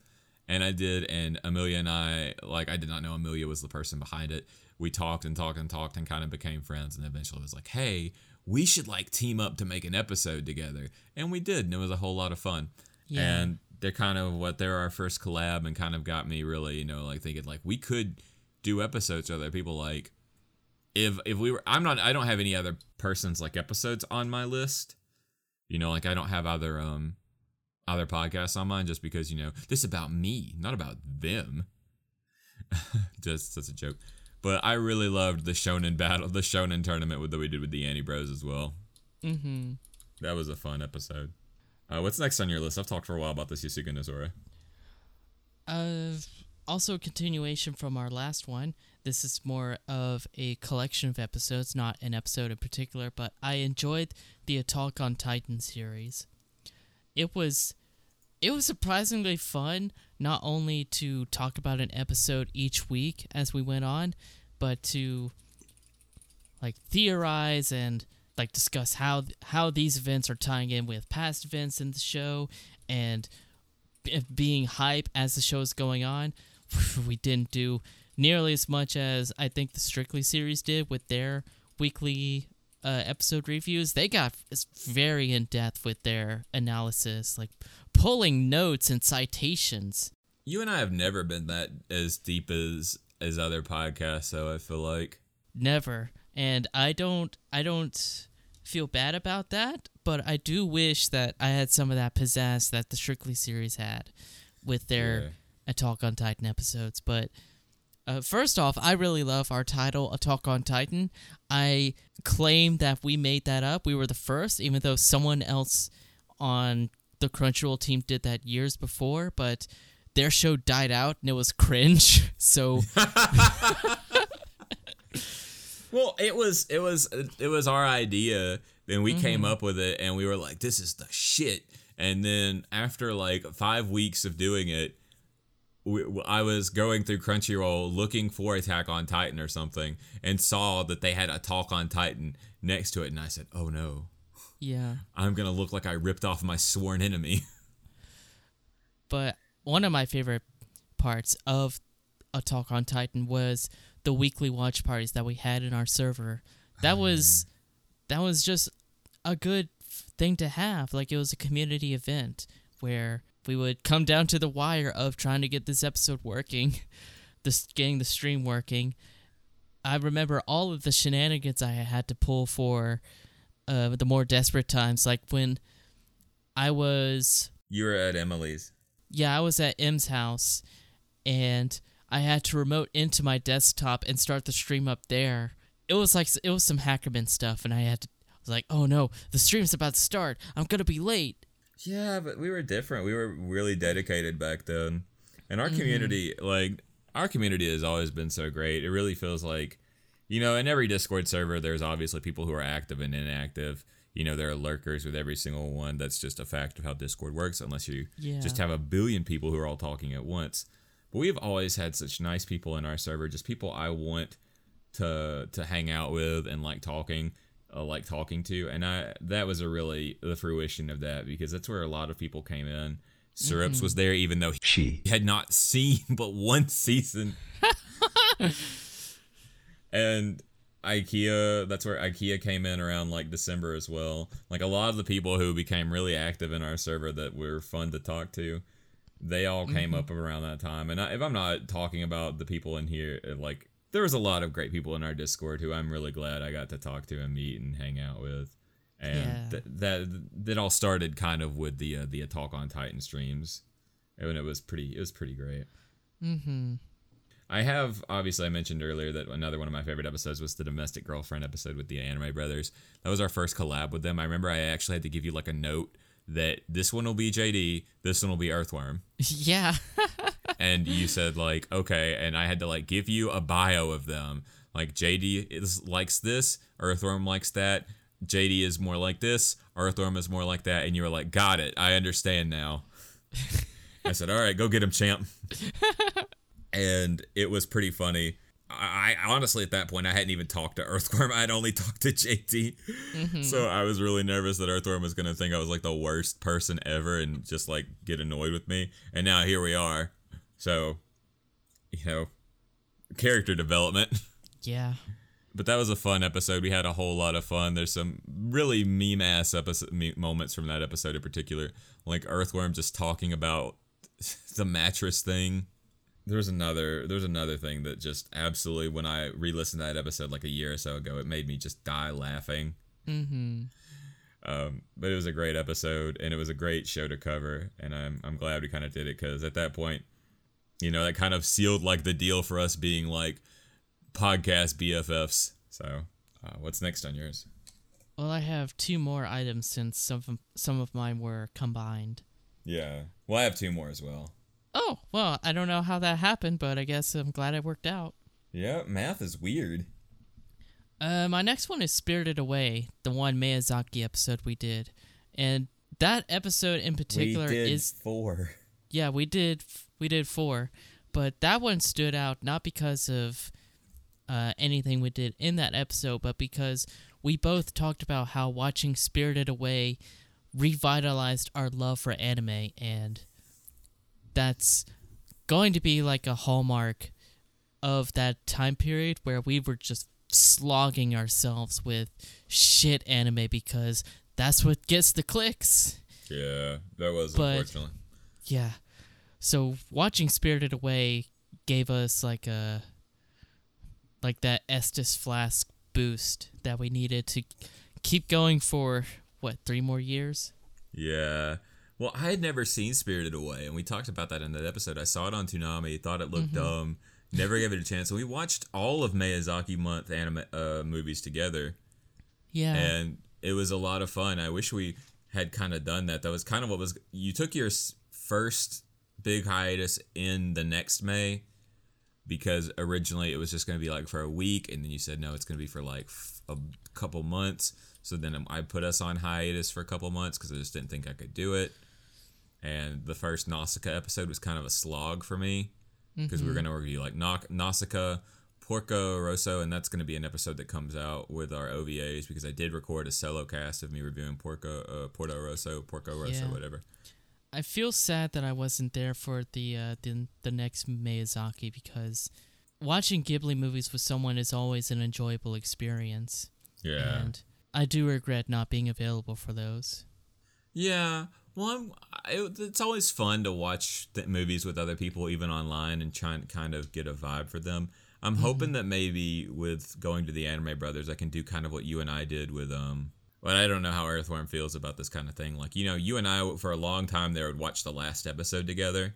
And I did, and Amelia and I, like, I did not know Amelia was the person behind it. We talked and talked and talked and kind of became friends. And eventually it was like, hey, we should like team up to make an episode together. And we did, and it was a whole lot of fun. Yeah. And they're kind of what they're our first collab and kind of got me really, you know, like thinking like we could do episodes with other people like if if we were I'm not I don't have any other persons like episodes on my list. You know, like I don't have other um other podcasts on mine just because, you know, this is about me, not about them. just that's a joke. But I really loved the Shonen battle, the Shonen tournament with that we did with the Annie Bros as well. Mm-hmm. That was a fun episode. Uh, what's next on your list? I've talked for a while about this Yosuga no Sora. Uh, also a continuation from our last one. This is more of a collection of episodes, not an episode in particular, but I enjoyed the Attack on Titan series. It was it was surprisingly fun not only to talk about an episode each week as we went on, but to like theorize and like discuss how how these events are tying in with past events in the show and b- being hype as the show is going on. We didn't do nearly as much as I think the Strictly series did with their weekly uh, episode reviews. They got very in depth with their analysis, like pulling notes and citations. You and I have never been that as deep as as other podcasts, so I feel like Never. And I don't I don't feel bad about that, but I do wish that I had some of that pizzazz that the Strictly series had with their Yeah. Attack on Titan episodes. But uh, first off, I really love our title, A Talk on Titan. I claim that we made that up. We were the first, even though someone else on the Crunchyroll team did that years before, but their show died out and it was cringe. So Well, it was it was it was our idea. Then we came up with it, and we were like, "This is the shit." And then after like five weeks of doing it, we, I was going through Crunchyroll looking for Attack on Titan or something, and saw that they had a Talk on Titan next to it, and I said, "Oh no, yeah. I'm gonna look like I ripped off my sworn enemy." But one of my favorite parts of a Talk on Titan was the weekly watch parties that we had in our server. That oh, was that was just a good thing to have. Like it was a community event where we would come down to the wire of trying to get this episode working, this getting the stream working. I remember all of the shenanigans I had to pull for uh, the more desperate times, like when I was you were at Emily's. yeah, I was at M's house and I had to remote into my desktop and start the stream up there. It was like it was some Hackerman stuff and I had to I was like, "Oh no, the stream's about to start. I'm going to be late." Yeah, but we were different. We were really dedicated back then. And our mm-hmm. community, like, our community has always been so great. It really feels like, you know, in every Discord server, there's obviously people who are active and inactive. you know there are lurkers with every single one. That's just a fact of how Discord works, unless you Yeah. just have a billion people who are all talking at once. But we've always had such nice people in our server, just people I want to to hang out with and like talking, uh, like talking to, and I that was a really the fruition of that because that's where a lot of people came in. Syrups was there, even though She. he had not seen but one season. and IKEA, that's where IKEA came in around like December as well. Like a lot of the people who became really active in our server that were fun to talk to, they all came up around that time. And I, if I'm not talking about the people in here, like there was a lot of great people in our Discord who I'm really glad I got to talk to and meet and hang out with. And Yeah. th- that that all started kind of with the uh, the Talk on Titan streams, and it was pretty it was pretty great. Mm-hmm. I have obviously I mentioned earlier that another one of my favorite episodes was the domestic girlfriend episode with the anime brothers. That was our first collab with them. I remember I actually had to give you like a note that this one will be JD, this one will be Earthworm. Yeah. And you said like, okay, and I had to like give you a bio of them. Like JD is likes this, Earthworm likes that. JD is more like this, Earthworm is more like that, and you were like, got it, I understand now. I said, all right, go get him, champ. and it was pretty funny. I, I honestly at that point I hadn't even talked to Earthworm. I had only talked to JD. Mm-hmm. So I was really nervous that Earthworm was gonna think I was like the worst person ever and just like get annoyed with me. And now here we are. So, you know, character development. yeah. But that was a fun episode. We had a whole lot of fun. There's some really meme ass episode me- moments from that episode in particular, like Earthworm just talking about the mattress thing. There's another there's another thing that just absolutely when I re-listened to that episode like a year or so ago, it made me just die laughing. Mm-hmm. Um, but it was a great episode and it was a great show to cover, and I'm I'm glad we kind of did it because at that point, you know, that kind of sealed like the deal for us being like podcast BFFs. So, uh, what's next on yours? Well, I have two more items since some of, some of mine were combined. Yeah, well, I have two more as well. Oh, well, I don't know how that happened, but I guess I'm glad it worked out. Yeah, math is weird. Uh, my next one is Spirited Away, the one Miyazaki episode we did. And that episode in particular we did is four. yeah, we did we did four, but that one stood out not because of uh, anything we did in that episode, but because we both talked about how watching Spirited Away revitalized our love for anime, and that's going to be like a hallmark of that time period where we were just slogging ourselves with shit anime because that's what gets the clicks. Yeah, that was But- unfortunately. Yeah. So watching Spirited Away gave us like a like that Estus flask boost that we needed to keep going for what, 3 more years? Yeah. Well, I had never seen Spirited Away, and we talked about that in that episode. I saw it on Toonami, thought it looked dumb, never gave it a chance. And we watched all of Miyazaki month anime uh, movies together, Yeah. and it was a lot of fun. I wish we had kind of done that. That was kind of what was. You took your first big hiatus in the next May because originally it was just going to be like for a week, and then you said no, it's going to be for like f- a couple months. So then I put us on hiatus for a couple months because I just didn't think I could do it. And the first Nausicaa episode was kind of a slog for me because we were going to review like Nau- Nausicaa, Porco Rosso, and that's going to be an episode that comes out with our OVAs because I did record a solo cast of me reviewing Porco, uh, Porto Rosso, Porco Rosso, Yeah. whatever. I feel sad that I wasn't there for the uh, the the next Miyazaki because watching Ghibli movies with someone is always an enjoyable experience. Yeah. And I do regret not being available for those. Yeah. Well, I'm, I, it's always fun to watch movies with other people, even online, and try and kind of get a vibe for them. I'm hoping that maybe with going to the Anime Brothers, I can do kind of what you and I did with um. But I don't know how Earthworm feels about this kind of thing. Like you know, you and I for a long time there would watch the last episode together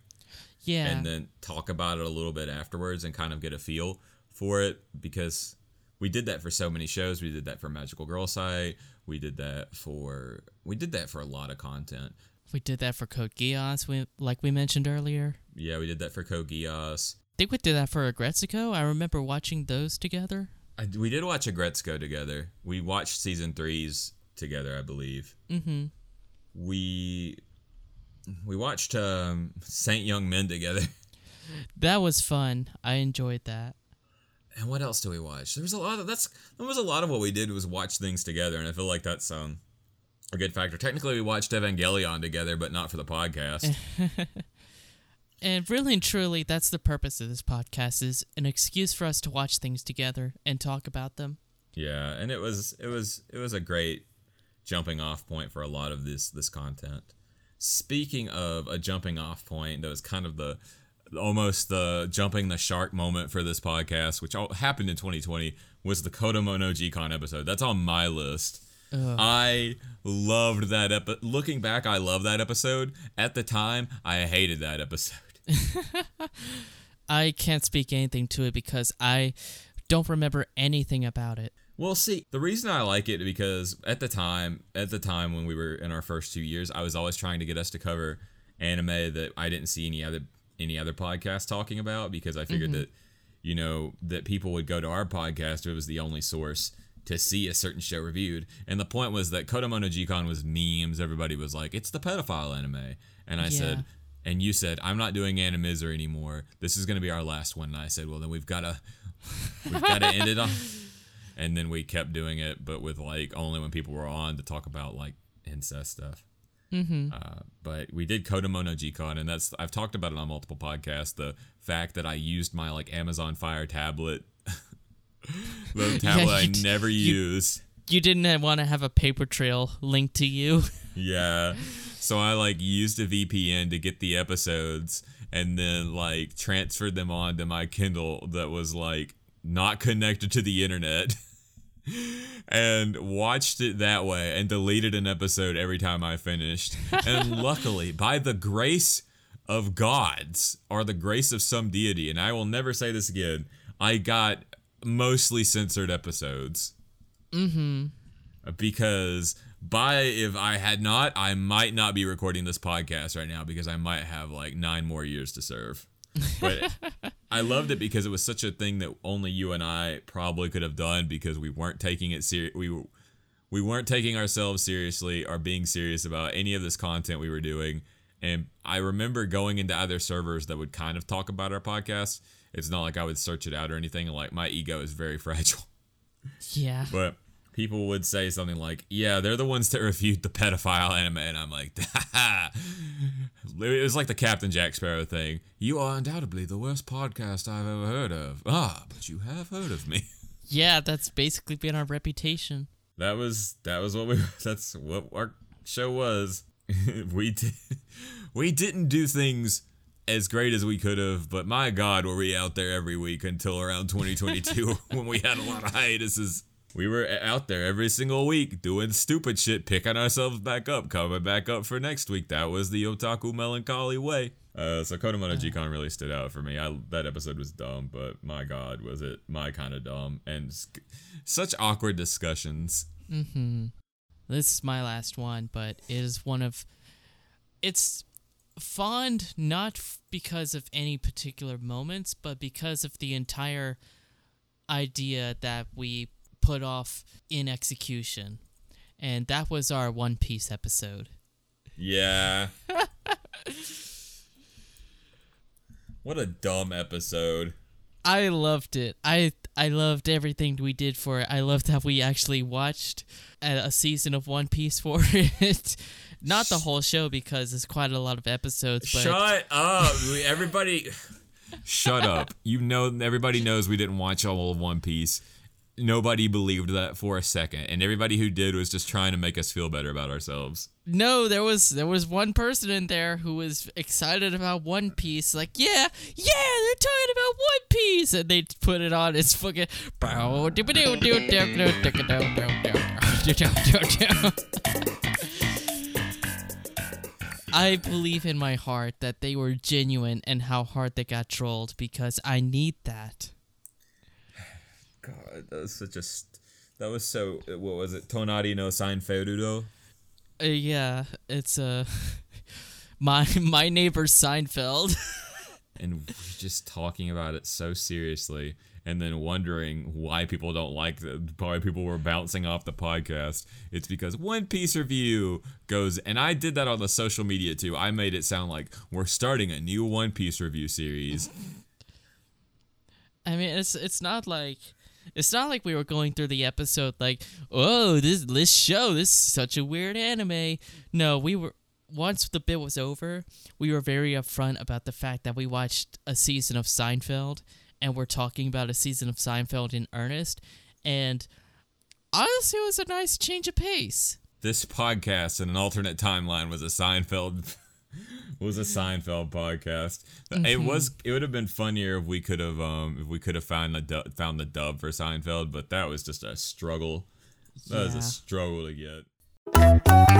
Yeah. and then talk about it a little bit afterwards and kind of get a feel for it because we did that for so many shows. We did that for Magical Girl Site. We did that for we did that for a lot of content. We did that for Code Geass, we, like we mentioned earlier. Yeah, we did that for Code Geass. I think we did that for Aggretsuko. I remember watching those together. I, we did watch Aggretsuko together. We watched season threes together, I believe. Mm-hmm. We we watched um, Saint Young Men together. That was fun. I enjoyed that. And what else do we watch? There was a lot of that's that was a lot of what we did was watch things together, and I feel like that's um a good factor. Technically, we watched Evangelion together, but not for the podcast. And really and truly, that's the purpose of this podcast is an excuse for us to watch things together and talk about them. yeah, and it was it was it was a great jumping off point for a lot of this this content. Speaking of a jumping off point, that was kind of the almost the jumping the shark moment for this podcast, which all happened in 2020, was the Kodomo no Jikan episode. That's on my list. I loved that episode. Looking back, I love that episode. At the time, I hated that episode. I can't speak anything to it because I don't remember anything about it. Well, see, the reason I like it because at the time, at the time when we were in our first two years, I was always trying to get us to cover anime that I didn't see any other any other podcast talking about because I figured mm-hmm. that you know that people would go to our podcast if it was the only source to see a certain show reviewed. And the point was that Kodomo no Jikan was memes. Everybody was like, "It's the pedophile anime," and I Yeah. said. And you said, I'm not doing Animizer anymore. This is going to be our last one. And I said, well, then we've got to, we've got to end it on. And then we kept doing it, but with like only when people were on to talk about like incest stuff. Mm-hmm. Uh, but we did Kodomo no Jikan, and that's I've talked about it on multiple podcasts. The fact that I used my like Amazon Fire tablet, the tablet I you d- never you- used. You didn't uh, want to have a paper trail linked to you. Yeah. So I like used a VPN to get the episodes and then like transferred them on to my Kindle that was like not connected to the internet. and watched it that way and deleted an episode every time I finished. And luckily, by the grace of gods or the grace of some deity, and I will never say this again, I got mostly censored episodes mm-hmm. because by if I had not, I might not be recording this podcast right now because I might have like nine more years to serve. But I loved it because it was such a thing that only you and I probably could have done because we weren't taking it serious. We were, we weren't taking ourselves seriously or being serious about any of this content we were doing. And I remember going into other servers that would kind of talk about our podcast. It's not like I would search it out or anything. Like my ego is very fragile. Yeah. But people would say something like, "Yeah, they're the ones that reviewed the pedophile anime," and I'm like, "Ha "It was like the Captain Jack Sparrow thing. You are undoubtedly the worst podcast I've ever heard of. Ah, but you have heard of me." Yeah, that's basically been our reputation. That was that was what we. That's what our show was. we did we didn't do things as great as we could have, but my God, were we out there every week until around 2022 when we had a lot of hiatuses. We were out there every single week doing stupid shit, picking ourselves back up, coming back up for next week. That was the otaku melancholy way. Uh, so Kodomo no Jikan really stood out for me. I, that episode was dumb, but my God, was it my kind of dumb and sc- such awkward discussions. Mm-hmm. This is my last one, but it is one of. It's fond not f- because of any particular moments, but because of the entire idea that we put off in execution. And that was our One Piece episode. Yeah. what a dumb episode. I loved it. I I loved everything we did for it. I loved how we actually watched a, a season of One Piece for it. Not the whole show because it's quite a lot of episodes. But Shut up. Everybody Shut up. You know everybody knows we didn't watch all of One Piece. Nobody believed that for a second. And everybody who did was just trying to make us feel better about ourselves. no, there was there was one person in there who was excited about One Piece. Like, yeah, yeah, they're talking about One Piece, and they put it on. It's fucking. I believe in my heart that they were genuine and how hard they got trolled because I need that. God, that was such a st- that was so what was it? Tonari no Seinfeldudo? Uh, yeah, it's uh, my my neighbor Seinfeld. and we're just talking about it so seriously and then wondering why people don't like the why people were bouncing off the podcast. It's because one piece review goes and i did that on the social media too. I made it sound like we're starting a new one piece review series. I mean, it's it's not like it's not like we were going through the episode like, oh, this this show, this is such a weird anime. No, we were once the bit was over, we were very upfront about the fact that we watched a season of Seinfeld and we're talking about a season of Seinfeld in earnest. And honestly, it was a nice change of pace. this podcast in an alternate timeline was a Seinfeld was a Seinfeld podcast. It was it would have been funnier if we could have um if we could have found the du- found the dub for Seinfeld, but that was just a struggle. That was a struggle to get.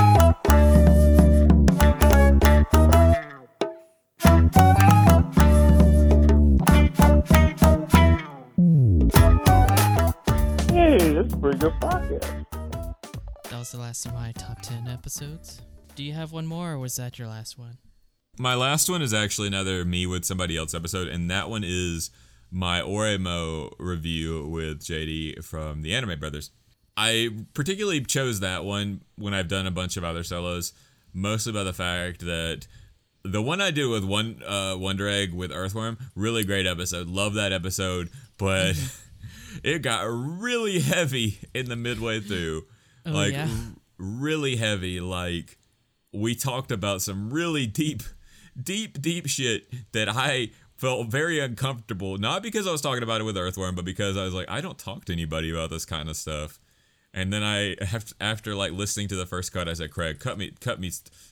Hey, that's a pretty good podcast. That was the last of my top 10 episodes. Do you have one more, or was that your last one? My last one is actually another me with somebody else episode, and that one is my Oreimo review with JD from the Anime Brothers. I particularly chose that one when I've done a bunch of other solos, mostly by the fact that the one I did with one uh, Wonder Egg with Earthworm, really great episode. Love that episode, but it got really heavy in the midway through. Oh, like yeah? r- really heavy. Like we talked about some really deep, deep, deep shit that I felt very uncomfortable. Not because I was talking about it with Earthworm, but because I was like, I don't talk to anybody about this kind of stuff. And then I, have, after like listening to the first cut, I said, Craig, cut me, cut me,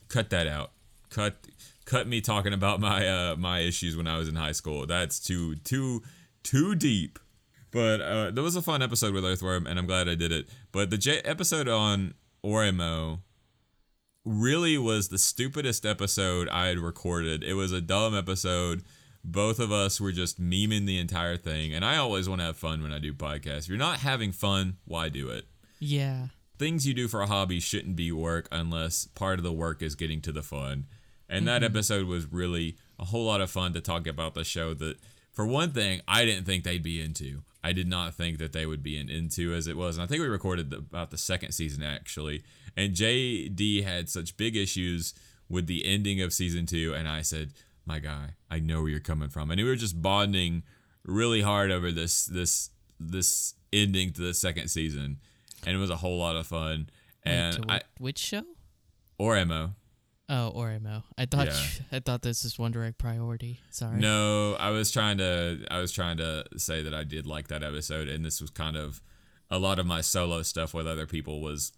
cut that out. Cut, cut me talking about my uh, my issues when I was in high school. That's too, too, too deep. But uh, that was a fun episode with Earthworm, and I'm glad I did it. But the J- episode on Oreimo really was the stupidest episode I had recorded. It was a dumb episode. Both of us were just memeing the entire thing, and I always want to have fun when I do podcasts. If you're not having fun, why do it? Yeah. things you do for a hobby shouldn't be work unless part of the work is getting to the fun. And that episode was really a whole lot of fun to talk about the show that, for one thing, I didn't think they'd be into. I did not think that they would be in, into as it was. And I think we recorded the, about the second season actually. And JD had such big issues with the ending of season two. And I said, my guy, I know where you're coming from. And we were just bonding really hard over this, this, this ending to the second season. And it was a whole lot of fun. Wait, And to I, which show? Oreimo. Oh, Oreimo. I thought Yeah. I thought this was Wonder Egg Priority. Sorry. No, I was trying to I was trying to say that I did like that episode, and this was kind of a lot of my solo stuff with other people was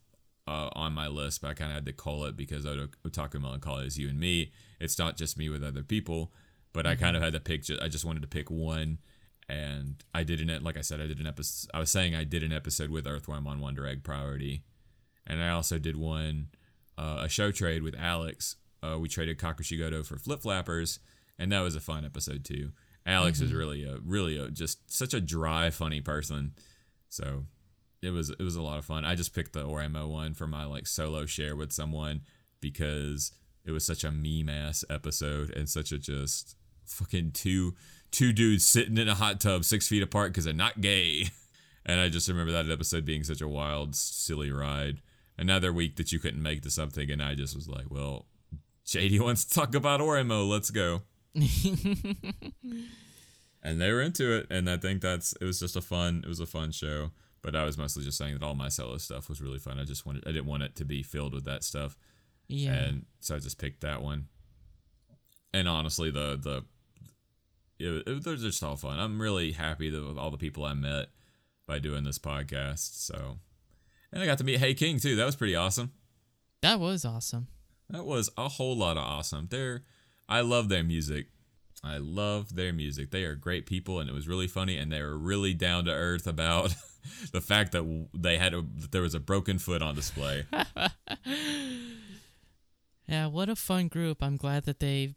uh, on my list, but I kind of had to call it because Otaku Melancholy is you and me. It's not just me with other people, but I kind of had to pick. I just wanted to pick one, and I did an it. like I said I did an episode. I was saying I did an episode with Earthworm on Wonder Egg Priority, and I also did one uh, a show trade with Alex. Uh, we traded Kakushigoto for Flip Flappers, and that was a fun episode too. Alex is really a really a just such a dry, funny person. So it was it was a lot of fun. I just picked the Oreimo one for my like solo share with someone because it was such a meme ass episode and such a just fucking two two dudes sitting in a hot tub six feet apart because they're not gay. And I just remember that episode being such a wild, silly ride. Another week that you couldn't make to something, and I just was like, well, JD wants to talk about Oreimo. Let's go. and they were into it, and I think that's it was just a fun it was a fun show. But I was mostly just saying that all my solo stuff was really fun. I just wanted I didn't want it to be filled with that stuff, Yeah. and so I just picked that one. And honestly, the the it, it, they're just all fun. I'm really happy that with all the people I met by doing this podcast. So, and I got to meet Hey King too. That was pretty awesome. that was awesome. That was a whole lot of awesome. They're, I love their music. I love their music. They are great people, and it was really funny. And they were really down to earth about the fact that they had a that there was a broken foot on display. Yeah, what a fun group. I'm glad that they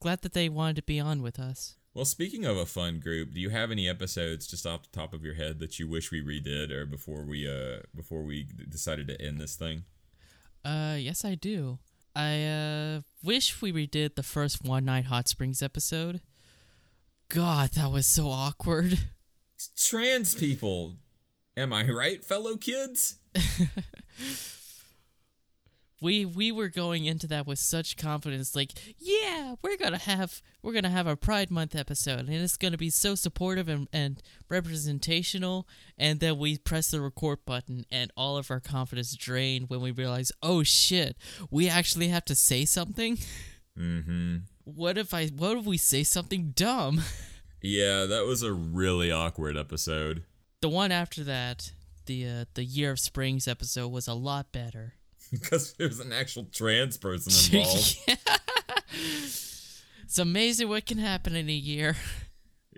glad that they wanted to be on with us. Well, speaking of a fun group, do you have any episodes just off the top of your head that you wish we redid, or before we uh before we decided to end this thing? Uh yes I do. I uh wish we redid the first One Night Hot Springs episode. God, that was so awkward. Trans people. Am I right, fellow kids? we we were going into that with such confidence like yeah we're gonna have we're gonna have a pride month episode and it's gonna be so supportive and, and representational and then we press the record button and all of our confidence drained when we realize oh shit we actually have to say something Mm-hmm. what if i what if we say something dumb Yeah, that was a really awkward episode. the one after that the uh, the year of springs episode was a lot better Because there's an actual trans person involved. it's amazing what can happen in a year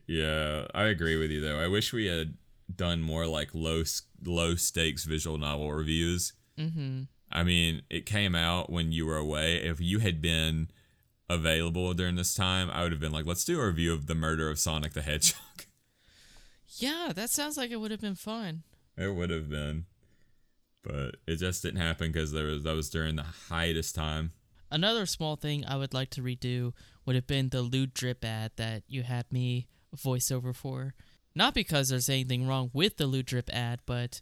yeah, I agree with you though. I wish we had done more like low low stakes visual novel reviews. mm-hmm I mean, it came out when you were away. If you had been available during this time, I would have been like, let's do a review of the murder of Sonic the Hedgehog. Yeah, that sounds like it would have been fun. It would have been, but it just didn't happen because there was that was during the hiatus time. Another small thing I would like to redo would have been the lewd drip ad that you had me voiceover for. Not because there's anything wrong with the lewd drip ad, but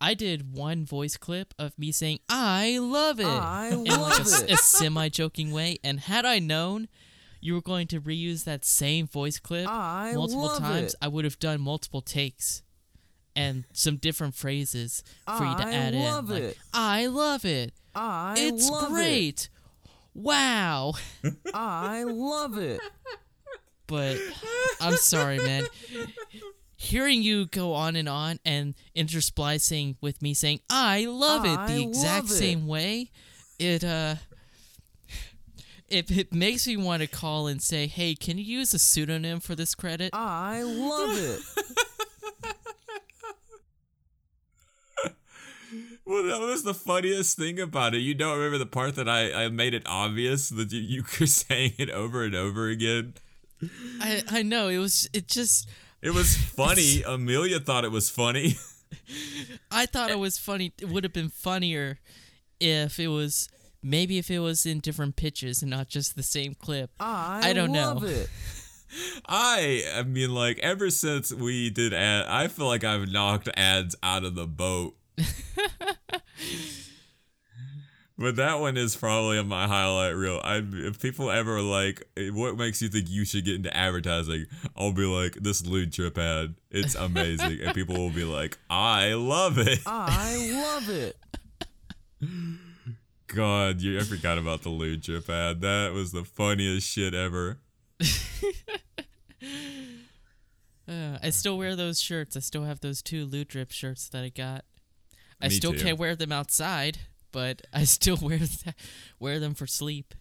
I did one voice clip of me saying "I love it" I in like a, it. a semi-joking way, and had I known you were going to reuse that same voice clip I multiple times, it. I would have done multiple takes and some different phrases for you to I add in. I love in. Like, it. I love it. I It's love great. Wow. I love it. But I'm sorry, man. Hearing you go on and on and intersplicing with me saying "I love it" the exact it. same way, it uh, it it makes me want to call and say, "Hey, can you use a pseudonym for this credit?" I love it. Well, that was the funniest thing about it. You don't remember the part that I, I made it obvious that you, you were saying it over and over again. I I know it was it just It was funny. Amelia thought it was funny. I thought it was funny. It would have been funnier if it was maybe if it was in different pitches and not just the same clip. I, I don't know. love it. I I mean, like ever since we did ad, I feel like I've knocked ads out of the boat. But that one is probably on my highlight reel. I if people ever like, what makes you think you should get into advertising? I'll be like, this lewd drip ad, it's amazing, and people will be like, I love it. I love it. God, you, I forgot about the lewd drip ad. That was the funniest shit ever. Uh, I still wear those shirts. I still have those two lewd drip shirts that I got. I Me still too. can't wear them outside, but I still wear th- wear them for sleep.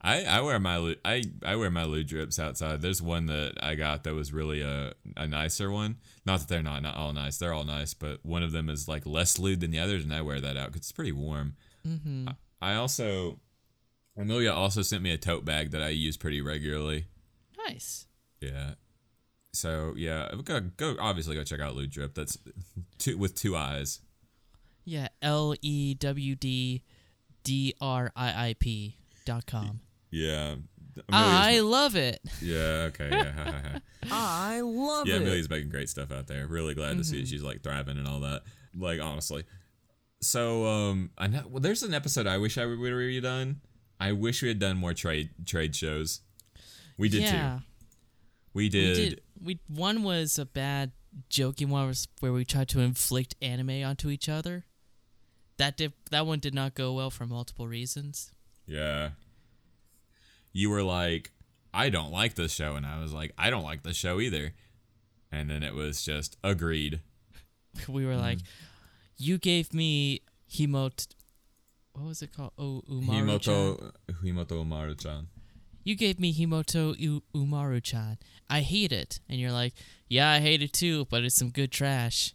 I, I wear my I, I wear my lewd drips outside. There's one that I got that was really a, a nicer one. Not that they're not not all nice. They're all nice, but one of them is like less lewd than the others, and I wear that out because it's pretty warm. Mm-hmm. I also Amelia also sent me a tote bag that I use pretty regularly. Nice. Yeah. So yeah, go, go obviously go check out Lewd Drip. That's two with two eyes. Yeah, L E W D D R I I P dot com. Yeah. I Amelia's- love it. yeah. Okay. Yeah. I love yeah, it. Yeah, Amelia's making great stuff out there. Really glad to see she's like thriving and all that. Like honestly. So um, I know well, there's an episode I wish I would have redone. I wish we had done more trade trade shows. We did yeah, too. We we did. did. We one was a bad joking one was where we tried to inflict anime onto each other. That did that one did not go well for multiple reasons. Yeah. You were like, I don't like this show, and I was like, I don't like this show either. And then it was just agreed. we were like, you gave me Hemot. What was it called? Oh, Umaru. Himouto Himouto Umaru-chan. You gave me Himouto U- Umaru-chan. I hate it, and you're like, yeah, I hate it too, but it's some good trash.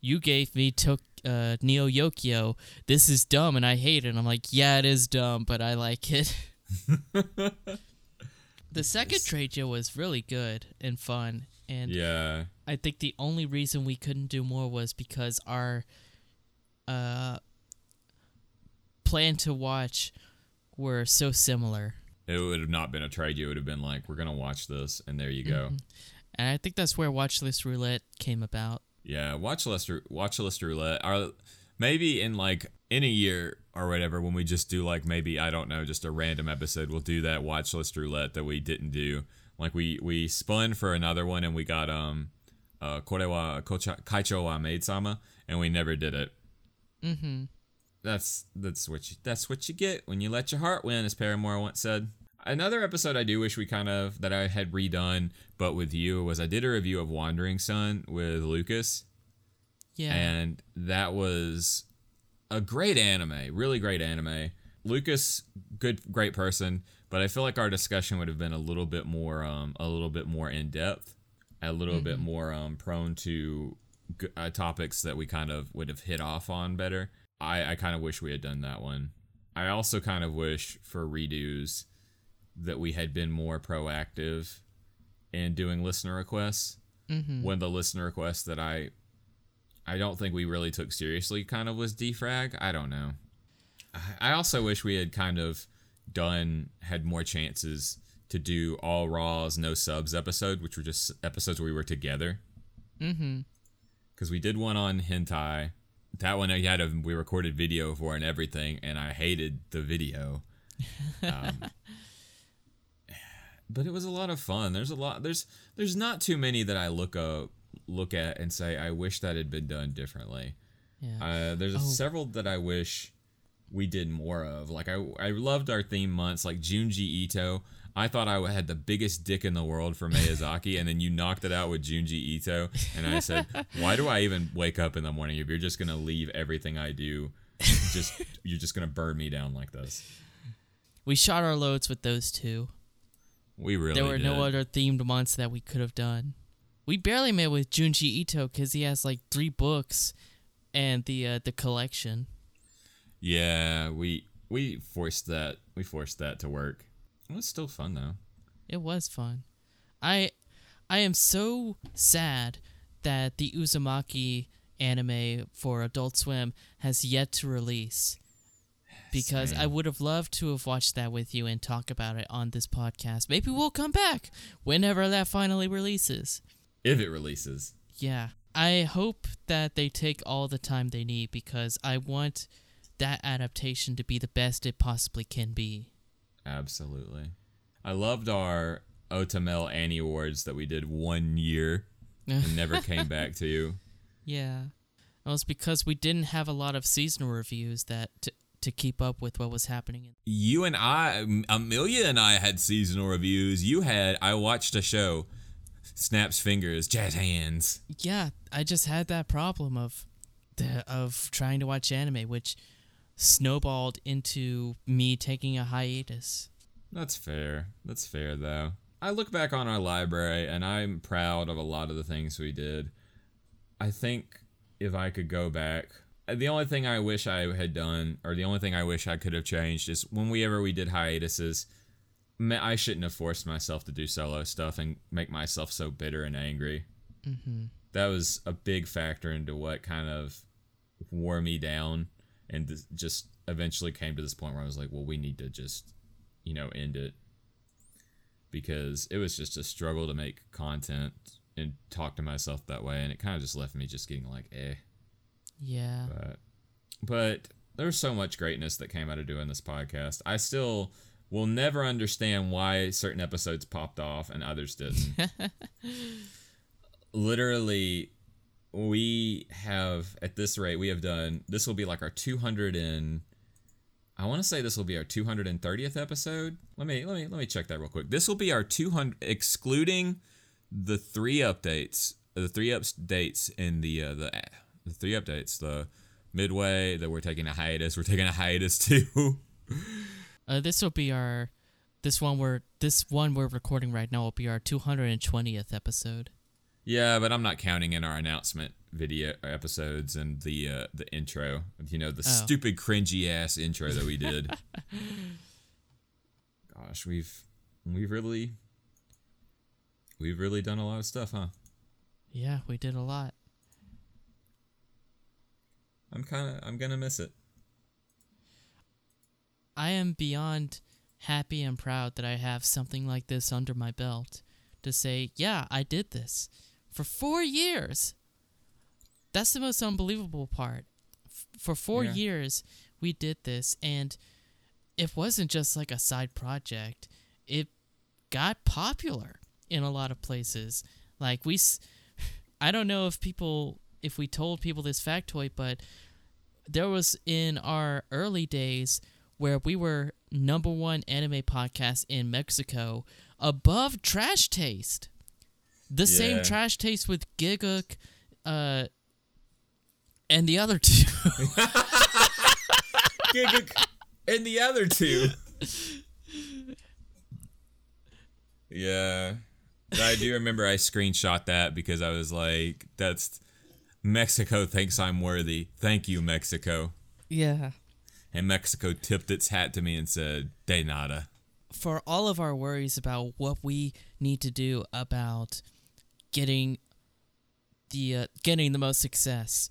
You gave me Tok uh, Neo Yokio. This is dumb, and I hate it. And I'm like, yeah, it is dumb, but I like it. the second trade show was really good and fun, and Yeah. I think the only reason we couldn't do more was because our uh plan to watch were so similar. it would have not been a trade. It would have been like, we're gonna watch this, and there you go. And I think that's where Watch List Roulette came about. Yeah, watch list watch list roulette. Our maybe in like in a year or whatever when we just do like maybe I don't know just a random episode we'll do that watch list roulette that we didn't do. Like we we spun for another one and we got um uh kore wa kocha, kaicho wa maid sama and we never did it. Mm-hmm. That's that's what you that's what you get when you let your heart win, as Paramore once said. Another episode I do wish we kind of that I had redone, but with you was I did a review of Wandering Son with Lucas, Yeah. and that was a great anime, really great anime. Lucas, good, great person, but I feel like our discussion would have been a little bit more, um, a little bit more in depth, a little bit more um, prone to uh, topics that we kind of would have hit off on better. I, I kind of wish we had done that one. I also kind of wish for redos that we had been more proactive in doing listener requests. mm-hmm. When the listener request that I I don't think we really took seriously kind of was defrag. I don't know. I- I also wish we had kind of done had more chances to do all raws no subs episode, which were just episodes where we were together. Mm-hmm. Because we did one on hentai. That one I had a we recorded video for and everything, and I hated the video. Um, but it was a lot of fun. There's a lot. There's there's not too many that I look up look at and say I wish that had been done differently. Yeah. Uh, there's Oh. several that I wish we did more of. Like I, I loved our theme months, like Junji Ito. I thought I had the biggest dick in the world for Miyazaki, and then you knocked it out with Junji Ito, and I said, "Why do I even wake up in the morning if you're just gonna leave everything I do? Just you're just gonna burn me down like this." we shot our loads with those two. We really there were did. no other themed months that we could have done. We barely made with Junji Ito because he has like three books and the uh, the collection. Yeah, we we forced that. We forced that to work. It was still fun though. It was fun. I I am so sad that the Uzumaki anime for Adult Swim has yet to release. Because I would have loved to have watched that with you and talk about it on this podcast. Maybe we'll come back whenever that finally releases. If it releases. Yeah. I hope that they take all the time they need because I want that adaptation to be the best it possibly can be. Absolutely. I loved our Otamel Annie Awards that we did one year and never came back to you. Yeah. Well, it's because we didn't have a lot of seasonal reviews that to, to keep up with what was happening. You and I, Amelia and I had seasonal reviews. You had, I watched a show, Snaps Fingers, Jazz Hands. Yeah, I just had that problem of the of trying to watch anime, which snowballed into me taking a hiatus. That's fair. That's fair, though. I look back on our library and I'm proud of a lot of the things we did. I think if I could go back, the only thing I wish I had done, or the only thing I wish I could have changed, is whenever we ever we did hiatuses, I shouldn't have forced myself to do solo stuff and make myself so bitter and angry. Mm-hmm. That was a big factor into what kind of wore me down and just eventually came to this point where I was like, well, we need to just, you know, end it. Because it was just a struggle to make content and talk to myself that way. And it kind of just left me just getting like, eh. Yeah. But, but there's so much greatness that came out of doing this podcast. I still will never understand why certain episodes popped off and others didn't. Literally, we have at this rate we have done this will be like our 200 and I want to say this will be our 230th episode. Let me let me let me check that real quick. This will be our 200 excluding the three updates, the three updates in the uh, the the three updates, the midway that we're taking a hiatus, we're taking a hiatus too. Uh, this will be our this one we're this one we're recording right now will be our 220th episode. yeah, but I'm not counting in our announcement video episodes and the uh, the intro. You know, the Oh. stupid cringy ass intro that we did. Gosh, we've we've really we've really done a lot of stuff, huh? Yeah, we did a lot. I'm kind of I'm gonna miss it. I am beyond happy and proud that I have something like this under my belt to say, yeah, I did this for four years. That's the most unbelievable part. F- for four Yeah. years, we did this, and it wasn't just like a side project. It got popular in a lot of places. Like we, s- I don't know if people, if we told people this factoid, but there was in our early days where we were number one anime podcast in Mexico above Trash Taste. The same Trash Taste with Gigguk, uh, and the other two. Gigguk and the other two. Yeah. I do remember I screenshot that because I was like, that's Mexico thinks I'm worthy. Thank you, Mexico. yeah. And Mexico tipped its hat to me and said, De nada. for all of our worries about what we need to do about getting the uh, getting the most success,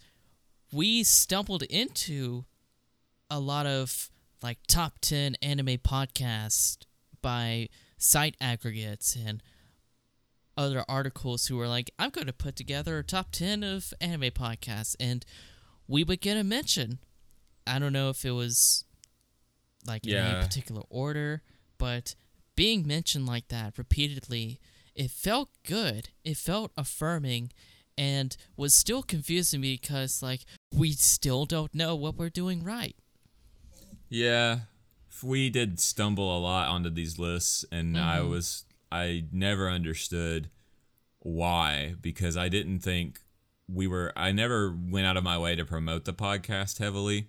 we stumbled into a lot of like top 10 anime podcasts by site aggregates and other articles who were like, I'm going to put together a top 10 of anime podcasts. And we would get a mention. I don't know if it was like in Yeah. a particular order, but being mentioned like that repeatedly, it felt good. It felt affirming and was still confusing me because like we still don't know what we're doing right. Yeah, we did stumble a lot onto these lists, and I mm-hmm. was I never understood why because I didn't think we were. I never went out of my way to promote the podcast heavily.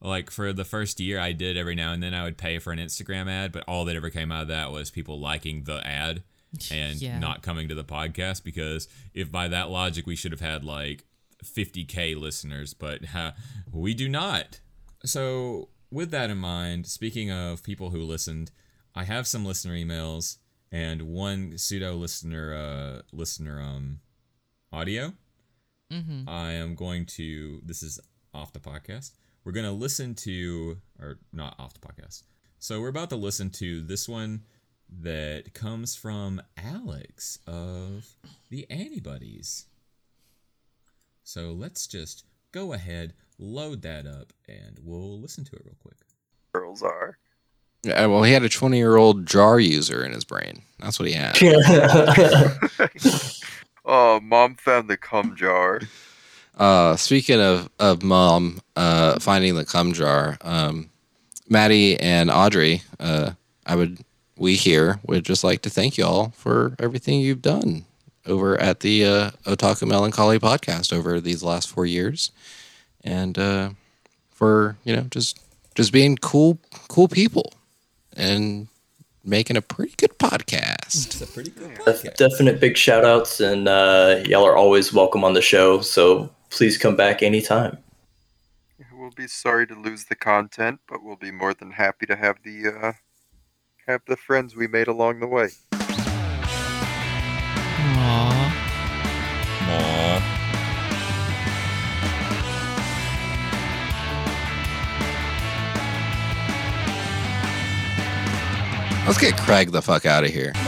Like for the first year, I did every now and then. I would pay for an Instagram ad, but all that ever came out of that was people liking the ad and Yeah. not coming to the podcast. Because if by that logic we should have had like 50k listeners, but uh, we do not. So, with that in mind, speaking of people who listened, I have some listener emails and one pseudo listener uh listener um audio. Mm-hmm. I am going to this is off the podcast. We're going to listen to or not off the podcast. So, we're about to listen to this one that comes from Alex of the Antibodies. So, let's just go ahead, load that up and we'll listen to it real quick. girls are. Yeah, well, he had a 20 year old jar user in his brain. That's what he had. oh, mom found the cum jar. Uh, speaking of, of mom uh, finding the cum jar, um, Mattie and Audrey, uh, I would, we here would just like to thank y'all for everything you've done over at the uh, Otaku Melancholy podcast over these last four years. And uh, for, you know, just just being cool, cool people and making a pretty good podcast. It's a pretty good Def- definite big shout outs and uh, y'all are always welcome on the show so please come back anytime We'll be sorry to lose the content, but we'll be more than happy to have the uh, have the friends we made along the way. Let's get Craig the fuck out of here.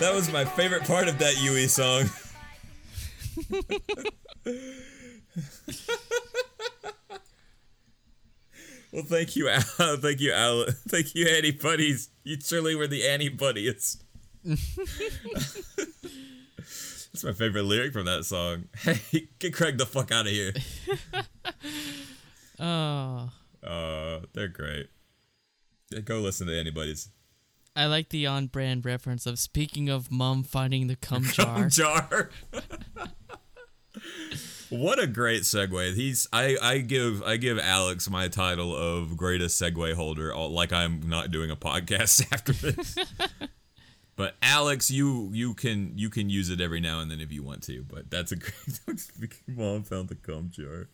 That was my favorite part of that Yui song. well, thank you, Al. Thank you, Al. Thank you, Annie Buddies. You truly were the Annie Buddies. That's my favorite lyric from that song. Hey, get Craig the fuck out of here. Oh. Uh, they're great. Yeah, Go listen to Anybody's I like the on brand reference of speaking of mom finding the cum jar. Cum jar. what a great segue. He's I I give I give Alex my title of greatest segue holder like I'm not doing a podcast after this. But Alex, you you can you can use it every now and then if you want to, but that's a great mom found the cum jar.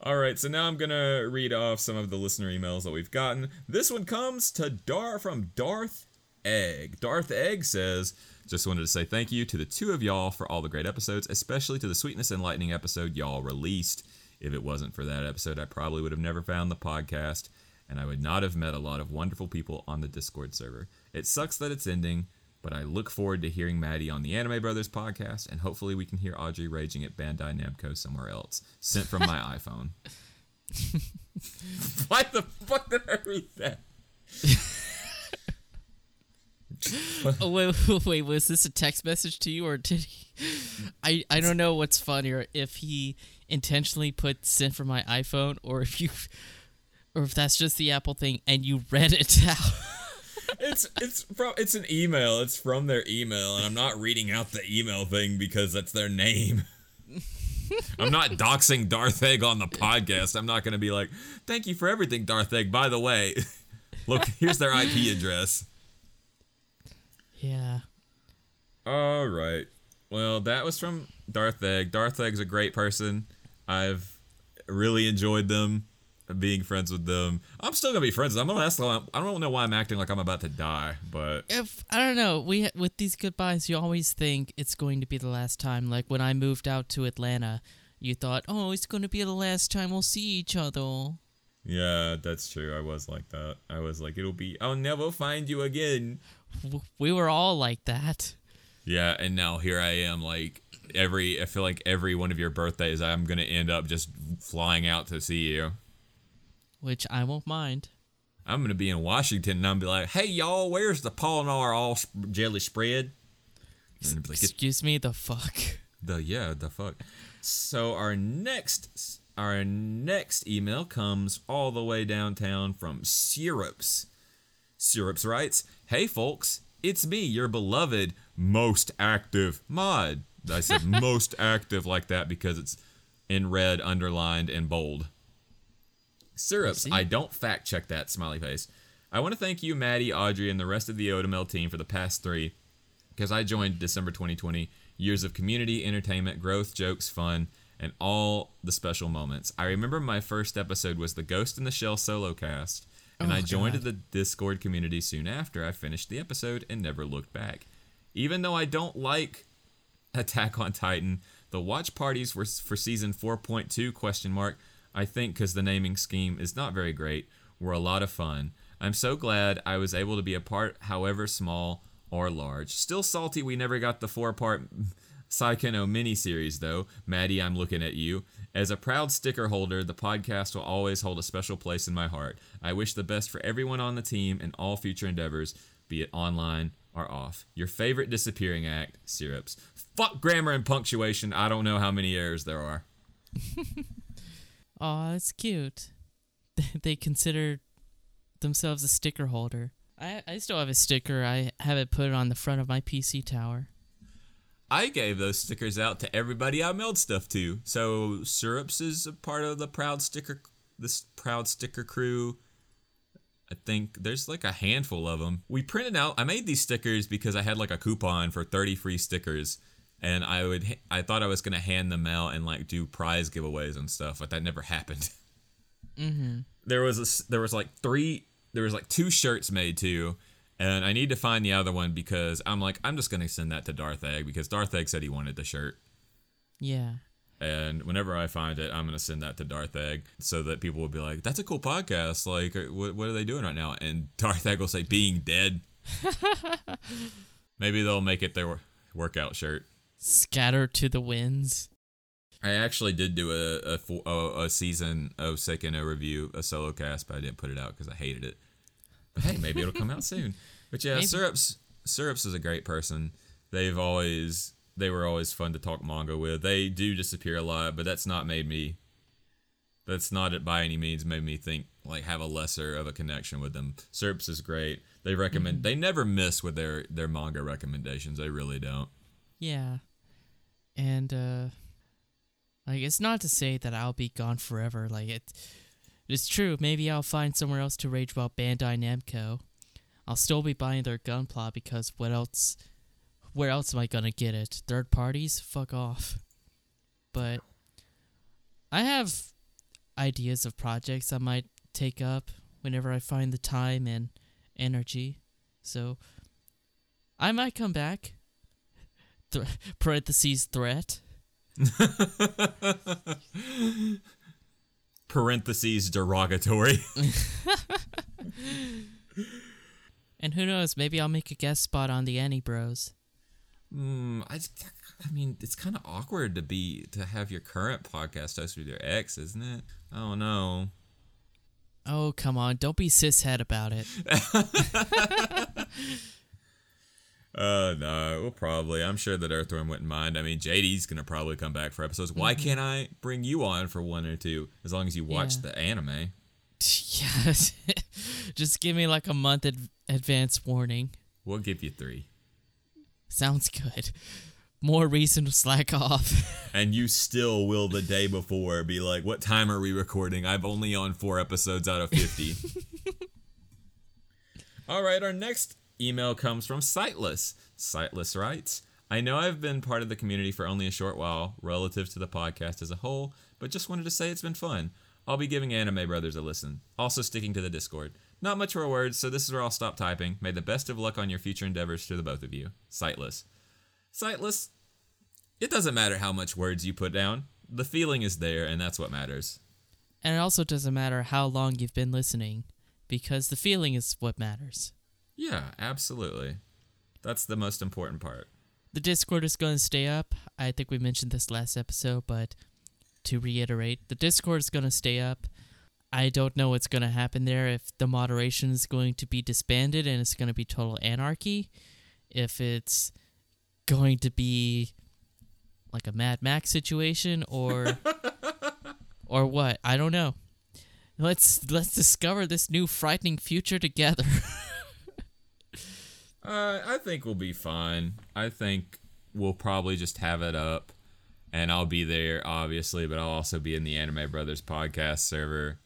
All right, so now I'm gonna read off some of the listener emails that we've gotten. This one comes to Dar from Darth Egg. Darth Egg says, Just wanted to say thank you to the two of y'all for all the great episodes, especially to the Sweetness and Lightning episode y'all released. If it wasn't for that episode, I probably would have never found the podcast, and I would not have met a lot of wonderful people on the Discord server. It sucks that it's ending, but I look forward to hearing Mattie on the Anime Brothers podcast, and hopefully we can hear Audrey raging at Bandai Namco somewhere else. Sent from my iPhone. Why the fuck did I read that? Oh wait, wait, was this a text message to you or did he? I I don't know what's funnier if he intentionally put sent from my iPhone or if you, or if that's just the Apple thing and you read it out. It's it's from it's an email. It's from their email, and I'm not reading out the email thing because that's their name. I'm not doxing Darth Egg on the podcast. I'm not going to be like, "Thank you for everything, Darth Egg." By the way, look, here's their IP address. yeah. All right. Well, that was from Darth Egg. Darth Egg's a great person. I've really enjoyed them, being friends with them. I'm still gonna be friends. with them. I'm gonna ask them. I don't know why I'm acting like I'm about to die, but If I don't know, we with these goodbyes, you always think it's going to be the last time. Like when I moved out to Atlanta, you thought, "Oh, it's going to be the last time we'll see each other." yeah, that's true. I was like that. I was like, it'll be. I'll never find you again. We were all like that. Yeah, and now here I am. Like every, I feel like every one of your birthdays, I'm gonna end up just flying out to see you. Which I won't mind. I'm gonna be in Washington, and I'm be like, "Hey y'all, where's the Polaner all sp- jelly spread?" And they'd be like, Excuse me, the fuck. The yeah, the fuck. So our next our next email comes all the way downtown from Syrups. Syrups writes, "Hey folks, it's me, your beloved most active mod." I said most active like that because it's in red, underlined, and bold. Syrups, I don't fact check that smiley face. I want to thank you, Mattie, Audrey, and the rest of the Otamel team for the past three because I joined December 2020. Years of community, entertainment, growth, jokes, fun, and all the special moments. I remember my first episode was the Ghost in the Shell solo cast, and I joined the Discord community soon after I finished the episode and never looked back. Even though I don't like Attack on Titan, the watch parties were for season 4.2 question mark. I think because the naming scheme is not very great, were a lot of fun. I'm so glad I was able to be a part, however small or large. Still salty we never got the four part Saikano miniseries, though. Mattie, I'm looking at you. As a proud sticker holder, the podcast will always hold a special place in my heart. I wish the best for everyone on the team and all future endeavors, be it online or off. Your favorite disappearing act, Syrups. Fuck grammar and punctuation. I don't know how many errors there are. Aw, it's cute. they consider themselves a sticker holder. I, I still have a sticker. I have it put on the front of my PC tower. I gave those stickers out to everybody I mailed stuff to. So Syrups is a part of the proud sticker this proud sticker crew. I think there's like a handful of them. We printed out. I made these stickers because I had like a coupon for 30 free stickers, and I would. I thought I was gonna hand them out and like do prize giveaways and stuff, but that never happened. Mm-hmm. There was a. There was like three. There was like two shirts made too, and I need to find the other one because I'm like I'm just gonna send that to Darth Egg because Darth Egg said he wanted the shirt. Yeah. And whenever I find it, I'm gonna send that to Darth Egg so that people will be like, "That's a cool podcast. Like, uh, what, what are they doing right now?" And Darth Egg will say, "Being dead." Maybe they'll make it their workout shirt. Scatter to the winds. I actually did do a a, a, a season of Sekino review, a solo cast, but I didn't put it out because I hated it. But hey, maybe it'll come out soon. But yeah, Maybe. Syrups Syrups is a great person. They've always they were always fun to talk manga with. They do disappear a lot, but that's not made me. That's not it by any means made me think like have a lesser of a connection with them. Syrups is great. They recommend. Mm-hmm. They never miss with their their manga recommendations. They really don't. Yeah. And uh like it's not to say that I'll be gone forever. Like it it's true, maybe I'll find somewhere else to rage about Bandai Namco. I'll still be buying their gunpla because what else where else am I gonna get it? Third parties? Fuck off. But I have ideas of projects I might take up whenever I find the time and energy. So I might come back th- parentheses threat. Parentheses derogatory. And who knows, maybe I'll make a guest spot on the Annie Bros. Hmm, I, I mean, it's kind of awkward to be to have your current podcast host with your ex, isn't it? I don't know. Oh, come on, don't be cishet about it. Uh, no, we'll probably. I'm sure that Earthworm wouldn't mind. I mean, JD's gonna probably come back for episodes. Why can't I bring you on for one or two as long as you watch Yeah. the anime? yes. Just give me like a month ad- advance warning. We'll give you three, Sounds good. More reason to slack off. and you still will the day before be like, "What time are we recording?" I've only on four episodes out of fifty. All right, our next email comes from Sightless. Sightless writes, I know I've been part of the community for only a short while relative to the podcast as a whole, but just wanted to say it's been fun. I'll be giving Anime Brothers a listen. Also sticking to the Discord. Not much more words, so this is where I'll stop typing. May the best of luck on your future endeavors to the both of you. Sightless. Sightless, it doesn't matter how much words you put down. The feeling is there, and that's what matters. and it also doesn't matter how long you've been listening, because the feeling is what matters. Yeah, absolutely. That's the most important part. The Discord is going to stay up. I think we mentioned this last episode, but to reiterate, the Discord is going to stay up. I don't know what's going to happen there if the moderation is going to be disbanded and it's going to be total anarchy, if it's going to be like a Mad Max situation or or what. I don't know. Let's let's discover this new frightening future together. Uh, I think we'll be fine. I think we'll probably just have it up, and I'll be there, obviously, but I'll also be in the Anime Brothers podcast server,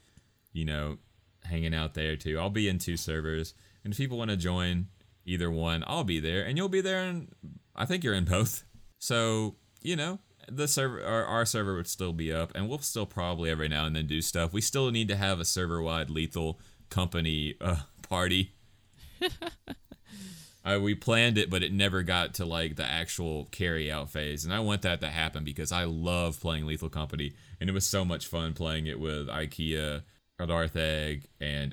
you know, hanging out there too. I'll be in two servers, and if people want to join either one, I'll be there, and you'll be there, and I think you're in both. So, you know, the server, our, our server would still be up, and we'll still probably every now and then do stuff. We still need to have a server wide lethal company uh, party. Uh, we planned it, but it never got to like the actual carry out phase. And I want that to happen because I love playing Lethal Company, and it was so much fun playing it with IKEA, Darth Egg, and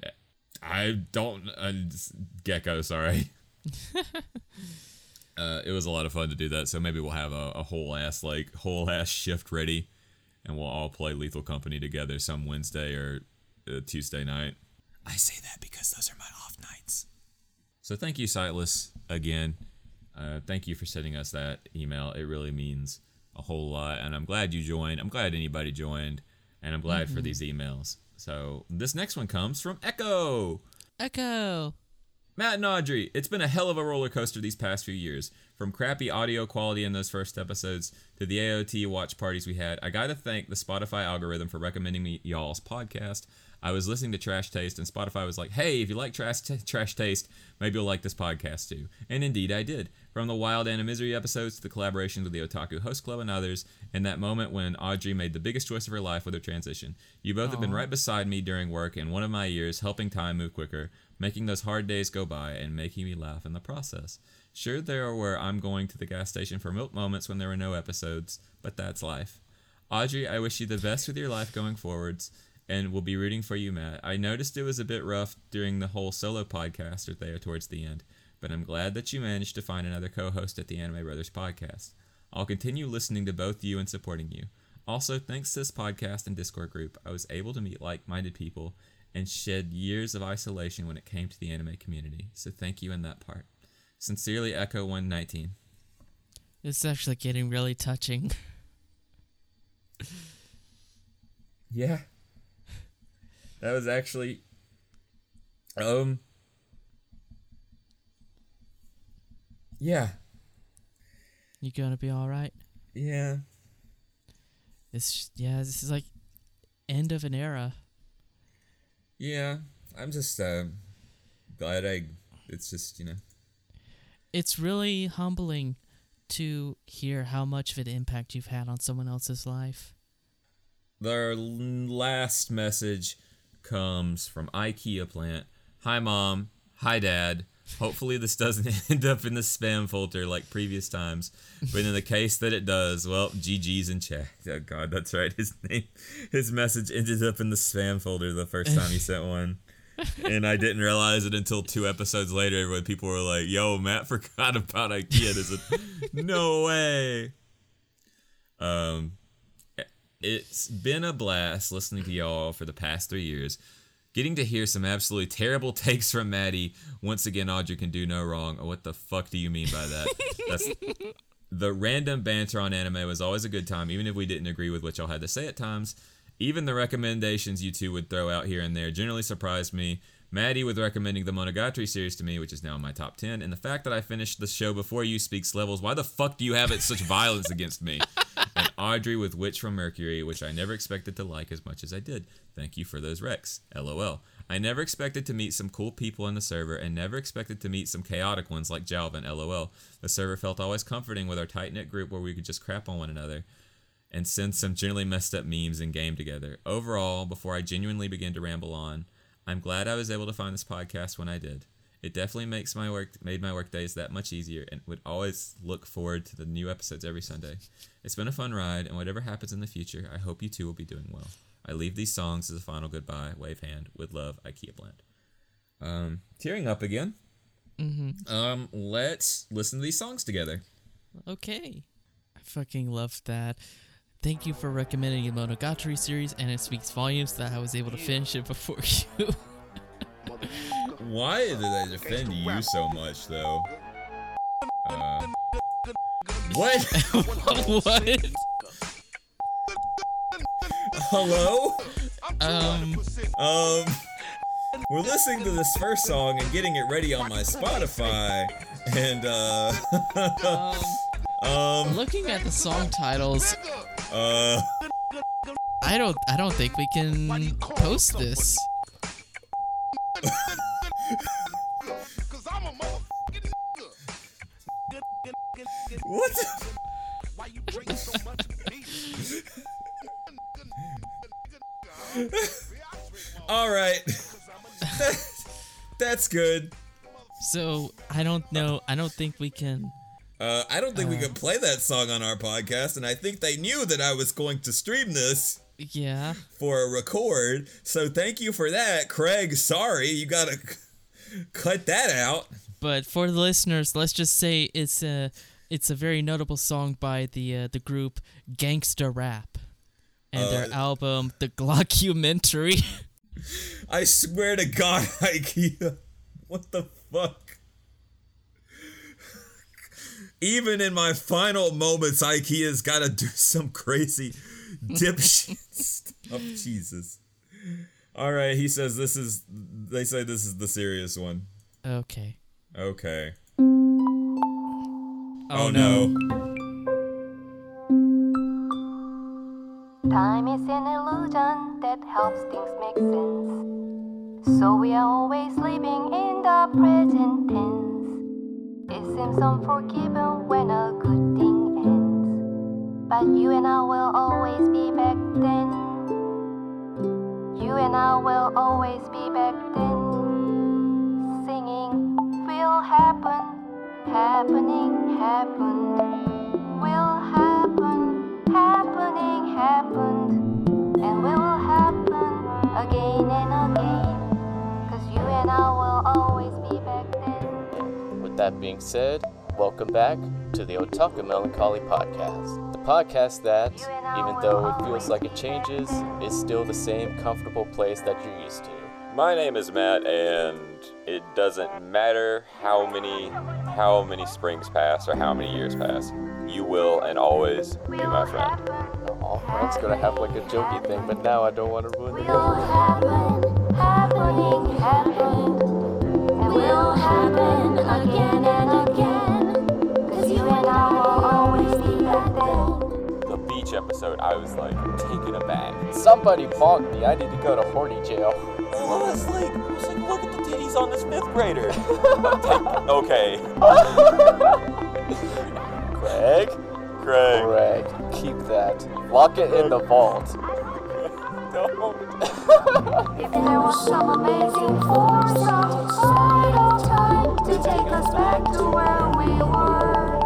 I don't uh, Gecko. Sorry. uh, it was a lot of fun to do that. So maybe we'll have a, a whole ass like whole ass shift ready, and we'll all play Lethal Company together some Wednesday or uh, Tuesday night. I say that because those are my off nights. So thank you, Sightless, again. Uh, thank you for sending us that email. It really means a whole lot, and I'm glad you joined. I'm glad anybody joined, and I'm glad for these emails. So this next one comes from Echo. Echo. Matt and Audrey, it's been a hell of a roller coaster these past few years. From crappy audio quality in those first episodes to the AOT watch parties we had, I gotta thank the Spotify algorithm for recommending me y'all's podcast. I was listening to Trash Taste, and Spotify was like, hey, if you like Trash, t- trash Taste, maybe you'll like this podcast too. And indeed, I did. From the Wild and Misery episodes to the collaborations with the Otaku Host Club and others, and that moment when Audrey made the biggest choice of her life with her transition. You both have been right beside me during work in one of my years, helping time move quicker, making those hard days go by, and making me laugh in the process. Sure, there were I'm going to the gas station for milk moments when there were no episodes, but that's life. Audrey, I wish you the best with your life going forwards, and we'll be rooting for you, Matt. I noticed it was a bit rough during the whole solo podcast or there towards the end, but I'm glad that you managed to find another co-host at the Anime Brothers podcast. I'll continue listening to both you and supporting you. Also, thanks to this podcast and Discord group, I was able to meet like-minded people and shed years of isolation when it came to the anime community. So thank you in that part. Sincerely, Echo 119. This is actually getting really touching. Yeah. That was actually um Yeah. You gonna be all right? Yeah. This, yeah, this is like end of an era. Yeah. I'm just uh glad I it's just, you know. It's really humbling to hear how much of an impact you've had on someone else's life. Their last message comes from IKEA plant. Hi mom. Hi dad. Hopefully, this doesn't end up in the spam folder like previous times. But in the case that it does, well, GG's in chat. Oh God, that's right. His name, his message ended up in the spam folder the first time he sent one, and I didn't realize it until two episodes later when people were like, "Yo, Matt forgot about IKEA." I said, "No way." Um, it's been a blast listening to y'all for the past three years. Getting to hear some absolutely terrible takes from Mattie. Once again, Audrey can do no wrong. Oh, what the fuck do you mean by that? That's the random banter on anime was always a good time, even if we didn't agree with what y'all had to say at times. Even the recommendations you two would throw out here and there generally surprised me. Mattie with recommending the Monogatari series to me, which is now in my top 10, and the fact that I finished the show before you speaks levels. Why the fuck do you have it such violence against me? And Audrey with Witch from Mercury, which I never expected to like as much as I did. Thank you for those recs. LOL. I never expected to meet some cool people in the server and never expected to meet some chaotic ones like Jalvin. LOL. The server felt always comforting with our tight knit group where we could just crap on one another and send some generally messed up memes and game together. Overall, before I genuinely begin to ramble on, I'm glad I was able to find this podcast when I did. It definitely makes my work made my work days that much easier and would always look forward to the new episodes every Sunday. It's been a fun ride and whatever happens in the future, I hope you two will be doing well. I leave these songs as a final goodbye. Wave hand with love, IKEA blend. Um, tearing up again. Mm-hmm. Um, let's listen to these songs together. Okay. I fucking love that. Thank you for recommending the Monogatari series, and it speaks volumes that I was able to finish it before you. Why did I defend you so much, though? Uh, what? what? Hello? Um, Um, we're listening to this first song and getting it ready on my Spotify, and uh, um, um, looking at the song titles, uh, I don't, I don't think we can post this. what? The- All right, that's good. So I don't know. I don't think we can. Uh, I don't think we could play that song on our podcast, and I think they knew that I was going to stream this Yeah. for a record. So thank you for that, Craig. Sorry, you gotta cut that out. But for the listeners, let's just say it's a it's a very notable song by the uh, the group Gangsta Rap, and their Uh, album The Glockumentary. I swear to God, IKEA. What the fuck? Even in my final moments, IKEA's gotta do some crazy dipshit stuff. Jesus. Alright, he says this is. They say this is the serious one. okay. Okay. Oh, Oh, no. Time is an illusion that helps things make sense. So we are always living in the present tense. It seems unforgiving when a good thing ends. But you and I will always be back then. You and I will always be back then. Singing will happen, happening, happened. Will happen, happening, happened. And will happen again and again. Cause you and I will always that being said, welcome back to the Otaku Melancholy Podcast. The podcast that, even though it feels like it changes, is still the same comfortable place that you're used to. My name is Matt, and it doesn't matter how many how many springs pass or how many years pass. You will and always be my friend. Oh, I was gonna have like a jokey thing, but now I don't want to ruin the episode, I was like taken aback. Somebody bonked me. I need to go to horny jail. I was like, I was like, look at the titties on this fifth grader. okay, Craig? Craig. Craig, keep that. Lock it in the vault. No. If there was some amazing force outside of time to take us back to where we were.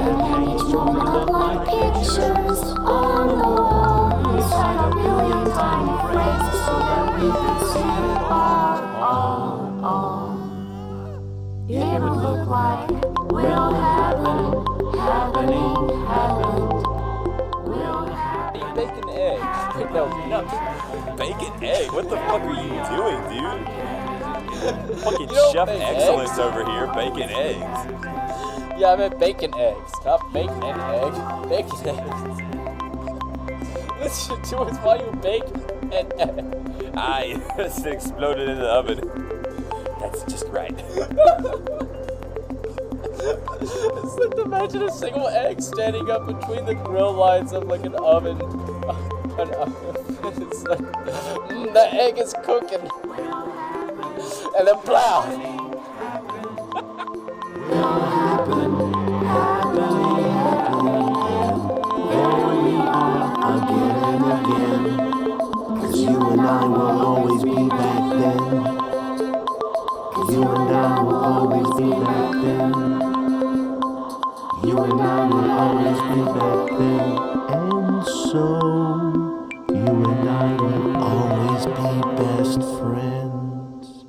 And hang each moment up like pictures on the wall. Inside a billion tiny phrases so that we could see it all, all, all. It would look like will happen, happening, happened. Bacon eggs. Wait, no, no. Bacon egg? What the fuck are you doing, dude? Fucking chef excellence eggs. over here, bacon eggs. Yeah, I meant bacon eggs. Not bacon and egg. Bacon eggs. Listen to us while you bake an egg. Ah, I just exploded in the oven. That's just right. Like imagine a single egg standing up between the grill lines of like an oven. An oven. It's like, mm, the egg is cooking. And then plow. You and I will always be back then. You and I will always be back. And I will always be back then. And so, you and I will always be best friends.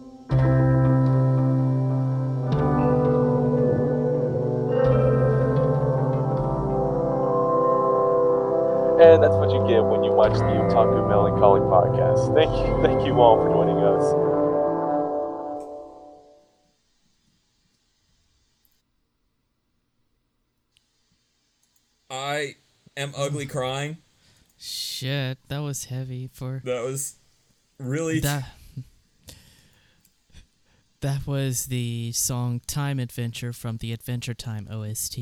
And that's what you get when you watch the Otaku Melancholy podcast. Thank you, thank you all for joining ugly crying. Shit, that was heavy for That was really that. That was the song "Time Adventure" from the Adventure Time OST.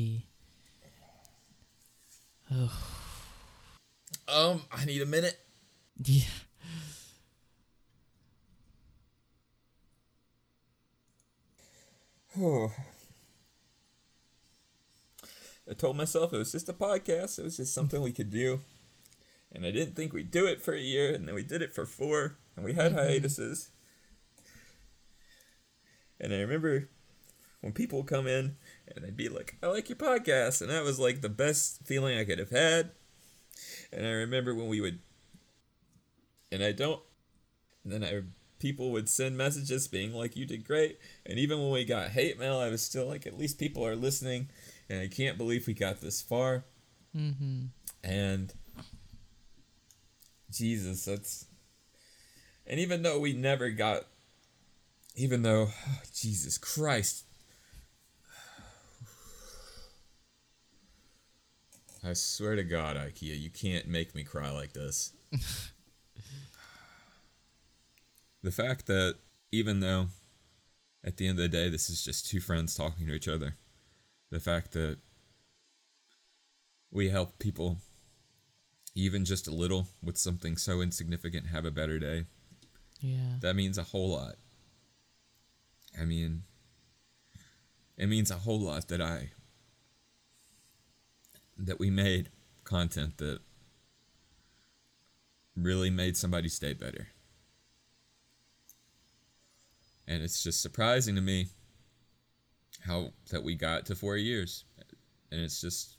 Oh. Um I need a minute. Yeah. I told myself it was just a podcast. It was just something we could do. And I didn't think we'd do it for a year, and then we did it for four, and we had mm-hmm. hiatuses. And I remember when people come in and they'd be like, I like your podcast. And that was like the best feeling I could have had. And I remember when we would, and I don't, and then I, people would send messages being like, you did great. And even when we got hate mail, I was still like, at least people are listening. And I can't believe we got this far. Mm-hmm. And Jesus, that's. And even though we never got. Even though. Jesus Christ. I swear to God, IKEA, you can't make me cry like this. the fact that even though at the end of the day this is just two friends talking to each other, the fact that we help people even just a little with something so insignificant have a better day. Yeah. that means a whole lot. I mean it means a whole lot that i that we made content that really made somebody's day better. And it's just surprising to me how that we got to four years. And it's just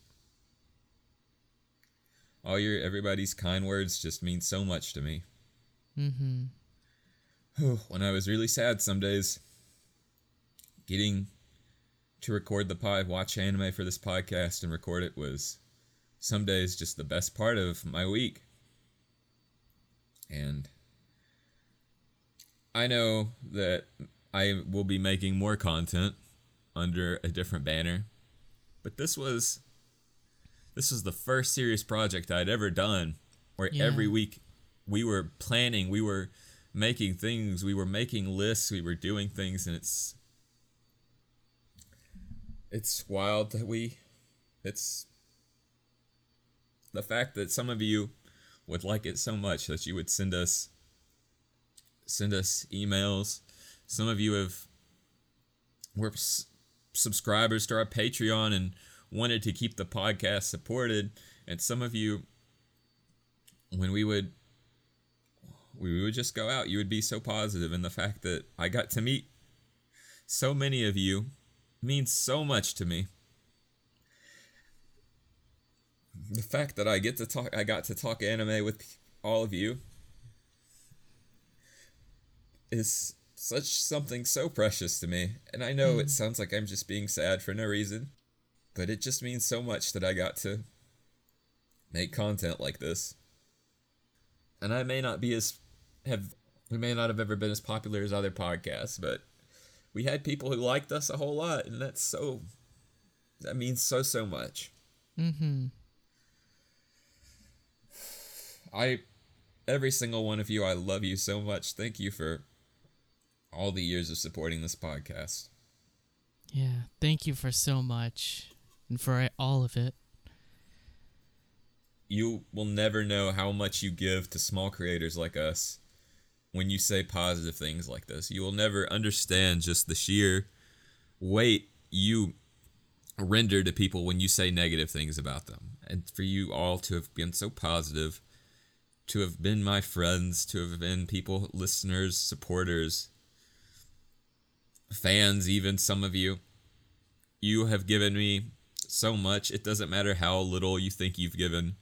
all your everybody's kind words just mean so much to me. Mm-hmm. when i was really sad some days getting to record the pod watch anime for this podcast and record it was some days just the best part of my week. And i know that i will be making more content under a different banner but this was this was the first serious project I'd ever done where Yeah. every week we were planning, we were making things, we were making lists, we were doing things and it's it's wild that we it's the fact that some of you would like it so much that you would send us send us emails. Some of you have were subscribers to our Patreon and wanted to keep the podcast supported, and some of you, when we would, we would just go out, you would be so positive in the fact that I got to meet so many of you means so much to me. The fact that I get to talk I got to talk anime with all of you is such something so precious to me. And I know it sounds like I'm just being sad for no reason, but it just means so much that I got to make content like this. And I may not be as have we may not have ever been as popular as other podcasts, but we had people who liked us a whole lot, and that's so that means so so much. Mm-hmm. I every single one of you, I love you so much. Thank you for all the years of supporting this podcast. Yeah. Thank you for so much and for all of it. You will never know how much you give to small creators like us when you say positive things like this. You will never understand just the sheer weight you render to people when you say negative things about them. And for you all to have been so positive, to have been my friends, to have been people, listeners, supporters, fans, even some of you, you have given me so much. It doesn't matter how little you think you've given.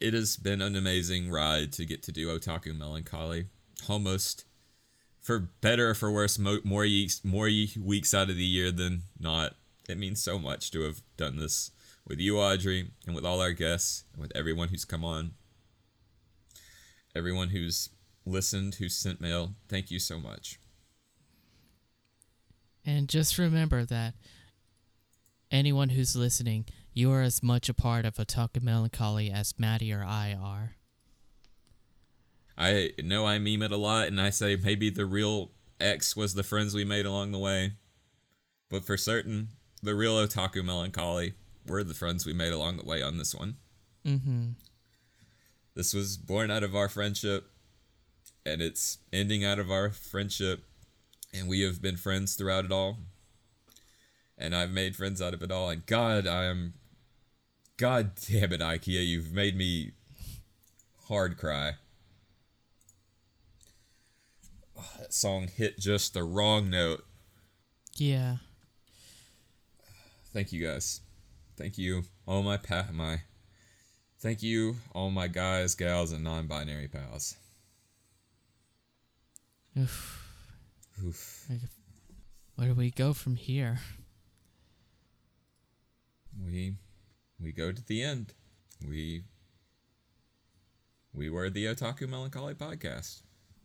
It has been an amazing ride to get to do Otaku Melancholy. Almost, for better or for worse, mo- more weeks, more weeks out of the year than not. It means so much to have done this with you, Audrey, and with all our guests, and with everyone who's come on, everyone who's listened, who's sent mail. Thank you so much. And just remember that anyone who's listening, you are as much a part of Otaku Melancholy as Mattie or I are. I know I meme it a lot, and I say maybe the real X was the friends we made along the way. But for certain, the real Otaku Melancholy were the friends we made along the way on this one. Mm-hmm. This was born out of our friendship, and it's ending out of our friendship, and we have been friends throughout it all. And I've made friends out of it all, and God, I am. God damn it, IKEA, you've made me hard cry. Oh, that song hit just the wrong note. Yeah. Thank you guys. Thank you, all my pa- my. Thank you, all my guys, gals, and non-binary pals. Oof. Oof. Where do we go from here? We we go to the end. We we were the Otaku Melancholy podcast.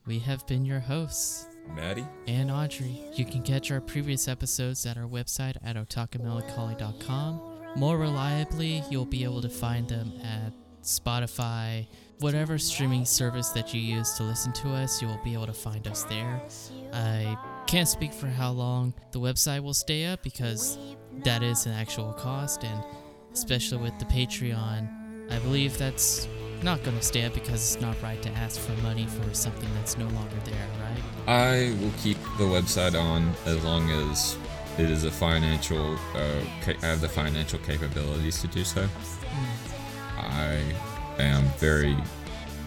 We have been your hosts, Mattie, and Audrey. You can catch our previous episodes at our website at otakumelancholy.com. More reliably, you'll be able to find them at Spotify, whatever streaming service that you use to listen to us, you'll be able to find us there. I can't speak for how long the website will stay up because that is an actual cost, and especially with the Patreon, I believe that's not going to stay up because it's not right to ask for money for something that's no longer there, right? I will keep the website on as long as it is a financial. Uh, ca- I have the financial capabilities to do so. I am very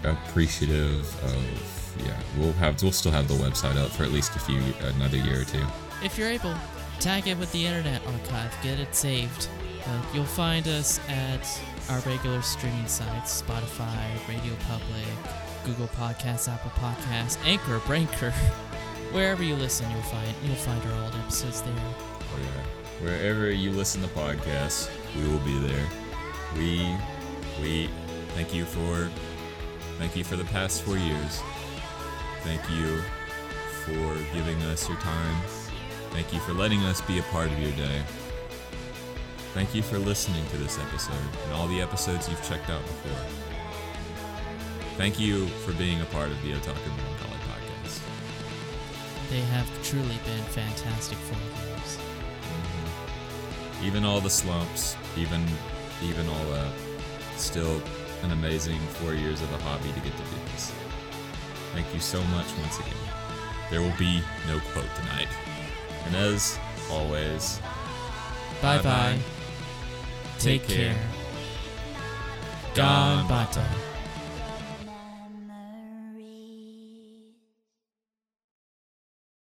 appreciative of. Yeah, we'll have we'll still have the website up for at least a few another year or two. If you're able, tag it with the Internet Archive, get it saved. Uh, you'll find us at our regular streaming sites Spotify, Radio Public, Google Podcasts, Apple Podcasts, Anchor, Breaker. Wherever you listen, you'll find you'll find our old episodes there. Oh, yeah. Wherever you listen to podcasts, we will be there. We we thank you for thank you for the past four years. Thank you for giving us your time. Thank you for letting us be a part of your day. Thank you for listening to this episode and all the episodes you've checked out before. Thank you for being a part of the Otaku Melancholy podcast. They have truly been fantastic four years. Mm-hmm. even all the slumps, even even all that, still an amazing four years of a hobby to get to do this. Thank you so much once again. There will be no quote tonight. And as always, Bye bye. Take Take care. care. Ganbata.